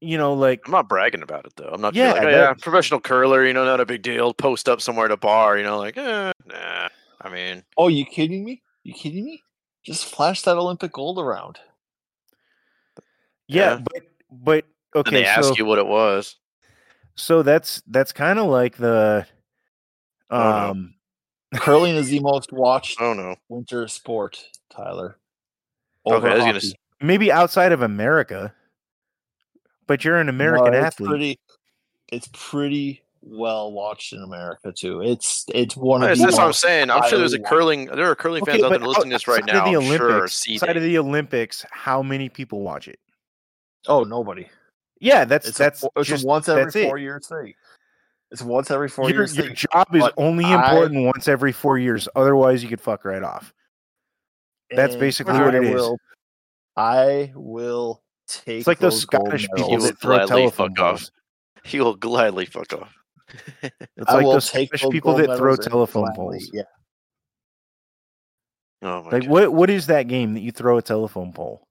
[SPEAKER 3] you know, like,
[SPEAKER 1] I'm not bragging about it though. I'm not
[SPEAKER 3] Yeah,
[SPEAKER 1] yeah, like, oh, yeah, professional curler, you know, not a big deal. Post up somewhere at a bar, you know, like, eh, nah. I mean,
[SPEAKER 2] Oh, you kidding me? You kidding me? Just flash that Olympic gold around.
[SPEAKER 3] yeah,
[SPEAKER 1] Yeah.
[SPEAKER 3] but but
[SPEAKER 1] and they
[SPEAKER 3] okay,
[SPEAKER 1] ask you what it was.
[SPEAKER 3] so that's that's kind of like the
[SPEAKER 1] Oh, no.
[SPEAKER 3] um
[SPEAKER 2] Curling is the most watched
[SPEAKER 1] Oh no.
[SPEAKER 2] winter sport, Tyler.
[SPEAKER 1] Okay,
[SPEAKER 2] Over
[SPEAKER 1] I was gonna
[SPEAKER 2] hockey.
[SPEAKER 1] s-
[SPEAKER 3] maybe outside of America, but you're an American
[SPEAKER 2] No, it's
[SPEAKER 3] athlete.
[SPEAKER 2] Pretty, it's pretty well watched in America too. It's it's one
[SPEAKER 1] Right,
[SPEAKER 2] of
[SPEAKER 1] That's
[SPEAKER 2] the
[SPEAKER 1] what I'm saying. I'm sure there's a curling. There are curling fans out there listening to oh, this right now.
[SPEAKER 3] the
[SPEAKER 1] I'm sure,
[SPEAKER 3] Olympics, outside of the Olympics, how many people watch it?
[SPEAKER 2] Oh, nobody.
[SPEAKER 3] Yeah, that's
[SPEAKER 2] It's
[SPEAKER 3] that's
[SPEAKER 2] a, it's
[SPEAKER 3] just
[SPEAKER 2] a once every
[SPEAKER 3] that's it.
[SPEAKER 2] four years thing. It's once every four
[SPEAKER 3] your,
[SPEAKER 2] years
[SPEAKER 3] your
[SPEAKER 2] thing.
[SPEAKER 3] job is
[SPEAKER 2] But
[SPEAKER 3] only
[SPEAKER 2] I-
[SPEAKER 3] important once every four years. Otherwise, you could fuck right off. that's
[SPEAKER 2] and
[SPEAKER 3] basically what
[SPEAKER 2] I
[SPEAKER 3] it is.
[SPEAKER 2] will- I will take.
[SPEAKER 3] It's like those
[SPEAKER 2] gold
[SPEAKER 3] Scottish
[SPEAKER 2] medals.
[SPEAKER 3] people
[SPEAKER 1] will
[SPEAKER 3] that throw
[SPEAKER 1] gladly
[SPEAKER 3] telephone
[SPEAKER 1] fuck off. He will gladly fuck off.
[SPEAKER 3] It's
[SPEAKER 2] I
[SPEAKER 3] like those
[SPEAKER 2] take
[SPEAKER 3] Scottish people that throw telephone poles.
[SPEAKER 2] Yeah,
[SPEAKER 1] Oh my
[SPEAKER 3] Like
[SPEAKER 1] god.
[SPEAKER 3] what? What is that game that you throw a telephone pole?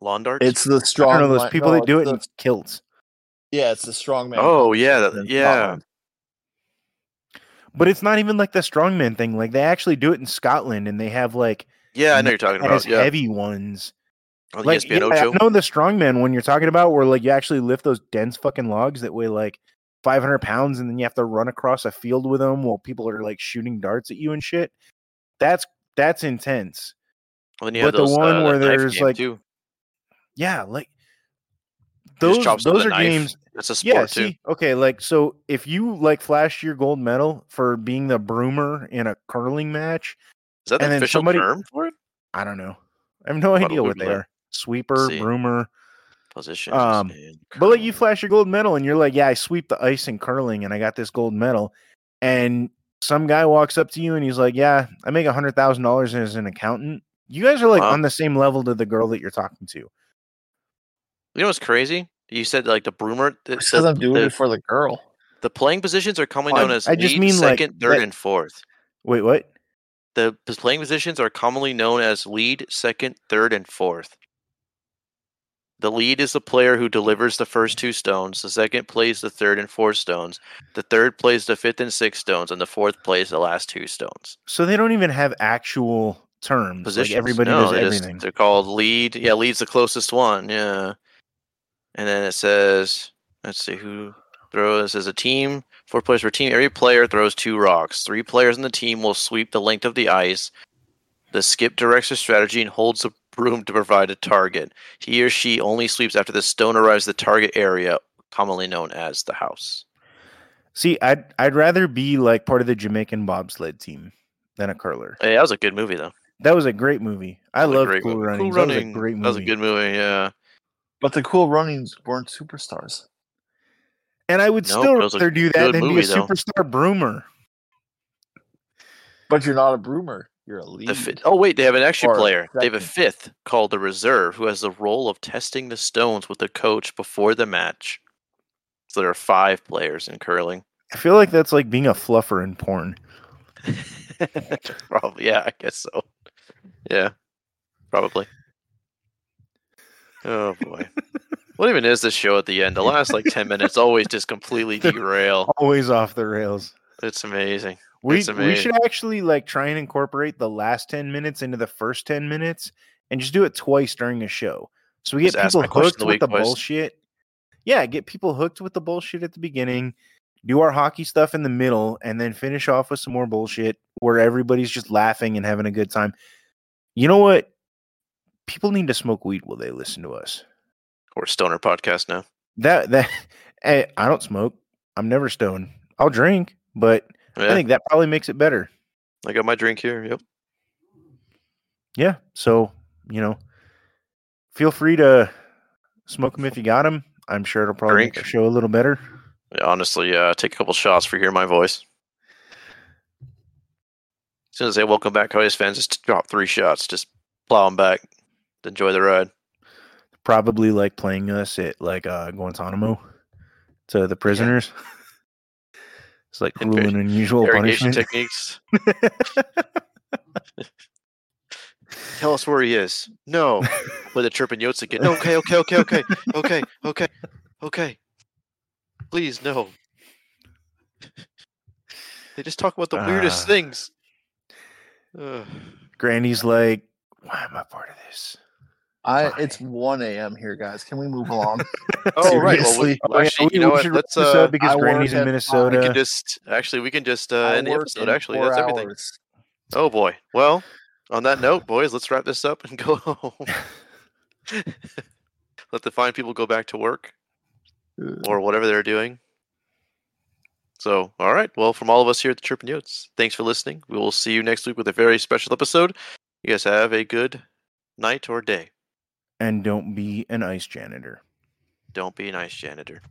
[SPEAKER 1] Lawn darts?
[SPEAKER 2] it's the
[SPEAKER 3] I
[SPEAKER 2] strong.
[SPEAKER 3] don't know those people
[SPEAKER 2] no,
[SPEAKER 3] that do it
[SPEAKER 2] it's
[SPEAKER 3] in kilts.
[SPEAKER 2] yeah, it's the strong man.
[SPEAKER 1] Oh, yeah, that- yeah.
[SPEAKER 3] But it's not even like the strongman thing. Like they actually do it in Scotland, and they have like
[SPEAKER 1] yeah, I know you're talking about. Yeah.
[SPEAKER 3] heavy ones.
[SPEAKER 1] The
[SPEAKER 3] Like
[SPEAKER 1] ESPN
[SPEAKER 3] yeah, I
[SPEAKER 1] Ocho.
[SPEAKER 3] know the strongman one you're talking about, where like you actually lift those dense fucking logs that weigh like 500 pounds, and then you have to run across a field with them while people are like shooting darts at you and shit. That's that's intense.
[SPEAKER 1] Well, then you have
[SPEAKER 3] but the one
[SPEAKER 1] uh,
[SPEAKER 3] where there's, like,
[SPEAKER 1] too.
[SPEAKER 3] Yeah, like those those are
[SPEAKER 1] knife.
[SPEAKER 3] games.
[SPEAKER 1] That's a sport
[SPEAKER 3] Yeah,
[SPEAKER 1] too.
[SPEAKER 3] see, okay, like so if you like flashed your gold medal for being the broomer in a curling match,
[SPEAKER 1] Is that the official
[SPEAKER 3] somebody-
[SPEAKER 1] term for it?
[SPEAKER 3] I don't know. I have no idea what they are. Sweeper,
[SPEAKER 1] See.
[SPEAKER 3] broomer.
[SPEAKER 1] Positions.
[SPEAKER 3] Um, But like you flash your gold medal and you're like, yeah, I sweep the ice in curling and I got this gold medal. And some guy walks up to you and he's like, yeah, I make a hundred thousand dollars as an accountant. You guys are like
[SPEAKER 1] Wow.
[SPEAKER 3] on the same level to the girl that you're talking to.
[SPEAKER 1] You know what's crazy? You said like the broomer. The,
[SPEAKER 2] It says
[SPEAKER 1] the,
[SPEAKER 2] I'm doing
[SPEAKER 1] the,
[SPEAKER 2] it for the girl.
[SPEAKER 1] the playing positions are commonly known as
[SPEAKER 3] I just
[SPEAKER 1] lead,
[SPEAKER 3] mean, like,
[SPEAKER 1] second, third,
[SPEAKER 3] that-
[SPEAKER 1] and fourth.
[SPEAKER 3] Wait, what?
[SPEAKER 1] The playing positions are commonly known as lead, second, third, and fourth. The lead is the player who delivers the first two stones. The second plays the third and fourth stones. The third plays the fifth and sixth stones, and the fourth plays the last two stones.
[SPEAKER 3] So they don't even have actual terms.
[SPEAKER 1] positions.
[SPEAKER 3] Like everybody
[SPEAKER 1] No,
[SPEAKER 3] does
[SPEAKER 1] they just-
[SPEAKER 3] everything.
[SPEAKER 1] they're called lead. Yeah, lead's the closest one. Yeah. And then it says, let's see who throws as a team. Four players per team. Every player throws two rocks. Three players in the team will sweep the length of the ice. The skip directs the strategy and holds the broom to provide a target. He or she only sweeps after the stone arrives at the target area, commonly known as the house.
[SPEAKER 3] See, I'd I'd rather be like part of the Jamaican bobsled team than a curler.
[SPEAKER 1] Hey, that was a good movie, though.
[SPEAKER 3] That was a great movie. I
[SPEAKER 1] That was a
[SPEAKER 3] love Cool
[SPEAKER 1] movie.
[SPEAKER 3] Runnings.
[SPEAKER 1] Cool
[SPEAKER 3] That was a great movie.
[SPEAKER 1] That was a good movie. Yeah.
[SPEAKER 2] But the Cool Runnings weren't superstars.
[SPEAKER 3] And I would
[SPEAKER 1] No,
[SPEAKER 3] still
[SPEAKER 1] it was a
[SPEAKER 3] rather do that than
[SPEAKER 1] movie,
[SPEAKER 3] be a
[SPEAKER 1] though.
[SPEAKER 3] superstar broomer.
[SPEAKER 2] But you're not a broomer. You're a lead.
[SPEAKER 1] The fi- oh wait, they have an extra
[SPEAKER 2] Or
[SPEAKER 1] player. They have a fifth called the reserve, who has the role of testing the stones with the coach before the match. So there are five players in curling.
[SPEAKER 3] I feel like that's like being a fluffer in porn.
[SPEAKER 1] probably, yeah, I guess so. Yeah, probably. Oh boy, what even is this show at the end? The last like ten minutes always just completely derail.
[SPEAKER 3] Always off the rails.
[SPEAKER 1] It's amazing.
[SPEAKER 3] We we should actually like try and incorporate the last 10 minutes into the first 10 minutes and just do it twice during a show. So we get
[SPEAKER 1] Just
[SPEAKER 3] people hooked
[SPEAKER 1] the
[SPEAKER 3] with the bullshit. Yeah, get people hooked with the bullshit at the beginning, do our hockey stuff in the middle, and then finish off with some more bullshit where everybody's just laughing and having a good time. You know what? People need to smoke weed while they listen to us.
[SPEAKER 1] Or stoner podcast now.
[SPEAKER 3] That that hey, I don't smoke. I'm never stoned. I'll drink, but
[SPEAKER 1] Yeah,
[SPEAKER 3] I think that probably makes it better.
[SPEAKER 1] I got my drink here. Yep.
[SPEAKER 3] Yeah. So, you know, feel free to smoke them if you got them. I'm sure it'll probably make
[SPEAKER 1] Drink.
[SPEAKER 3] the show a little better.
[SPEAKER 1] Yeah, honestly, uh, take a couple shots for hearing my voice. As soon as they welcome back Coyotes fans, just drop three shots, just plow them back, enjoy the ride.
[SPEAKER 3] Probably like playing us at like uh, Guantanamo to the prisoners. It's like cruel and unusual punishment.
[SPEAKER 1] techniques. Tell us where he is. No, with the chirping yotes again. No, okay, okay, okay, okay, okay, okay, okay. Please, no. They just talk about the weirdest
[SPEAKER 3] Ah.
[SPEAKER 1] things. Ugh.
[SPEAKER 3] Grandy's like, why am I part of this?
[SPEAKER 2] I
[SPEAKER 3] Fine.
[SPEAKER 2] it's 1 a.m. here, guys. Can we move along?
[SPEAKER 1] Oh right. Well, we,
[SPEAKER 2] Seriously.
[SPEAKER 1] well, actually, you know what?
[SPEAKER 3] should
[SPEAKER 1] Let's uh,
[SPEAKER 3] because
[SPEAKER 2] I Grandy's
[SPEAKER 3] in Minnesota.
[SPEAKER 1] we can just actually we can just uh,
[SPEAKER 2] I
[SPEAKER 1] end the
[SPEAKER 2] work
[SPEAKER 1] episode. Actually,
[SPEAKER 2] four
[SPEAKER 1] that's everything.
[SPEAKER 2] hours.
[SPEAKER 1] Oh boy. Well, on that note, boys, let's wrap this up and go home. Let the fine people go back to work or whatever they're doing. So, all right. Well, from all of us here at the Chirping Yotes, thanks for listening. We will see you next week with a very special episode. You guys have a good night or day.
[SPEAKER 3] And don't be an ice janitor.
[SPEAKER 1] Don't be an ice janitor.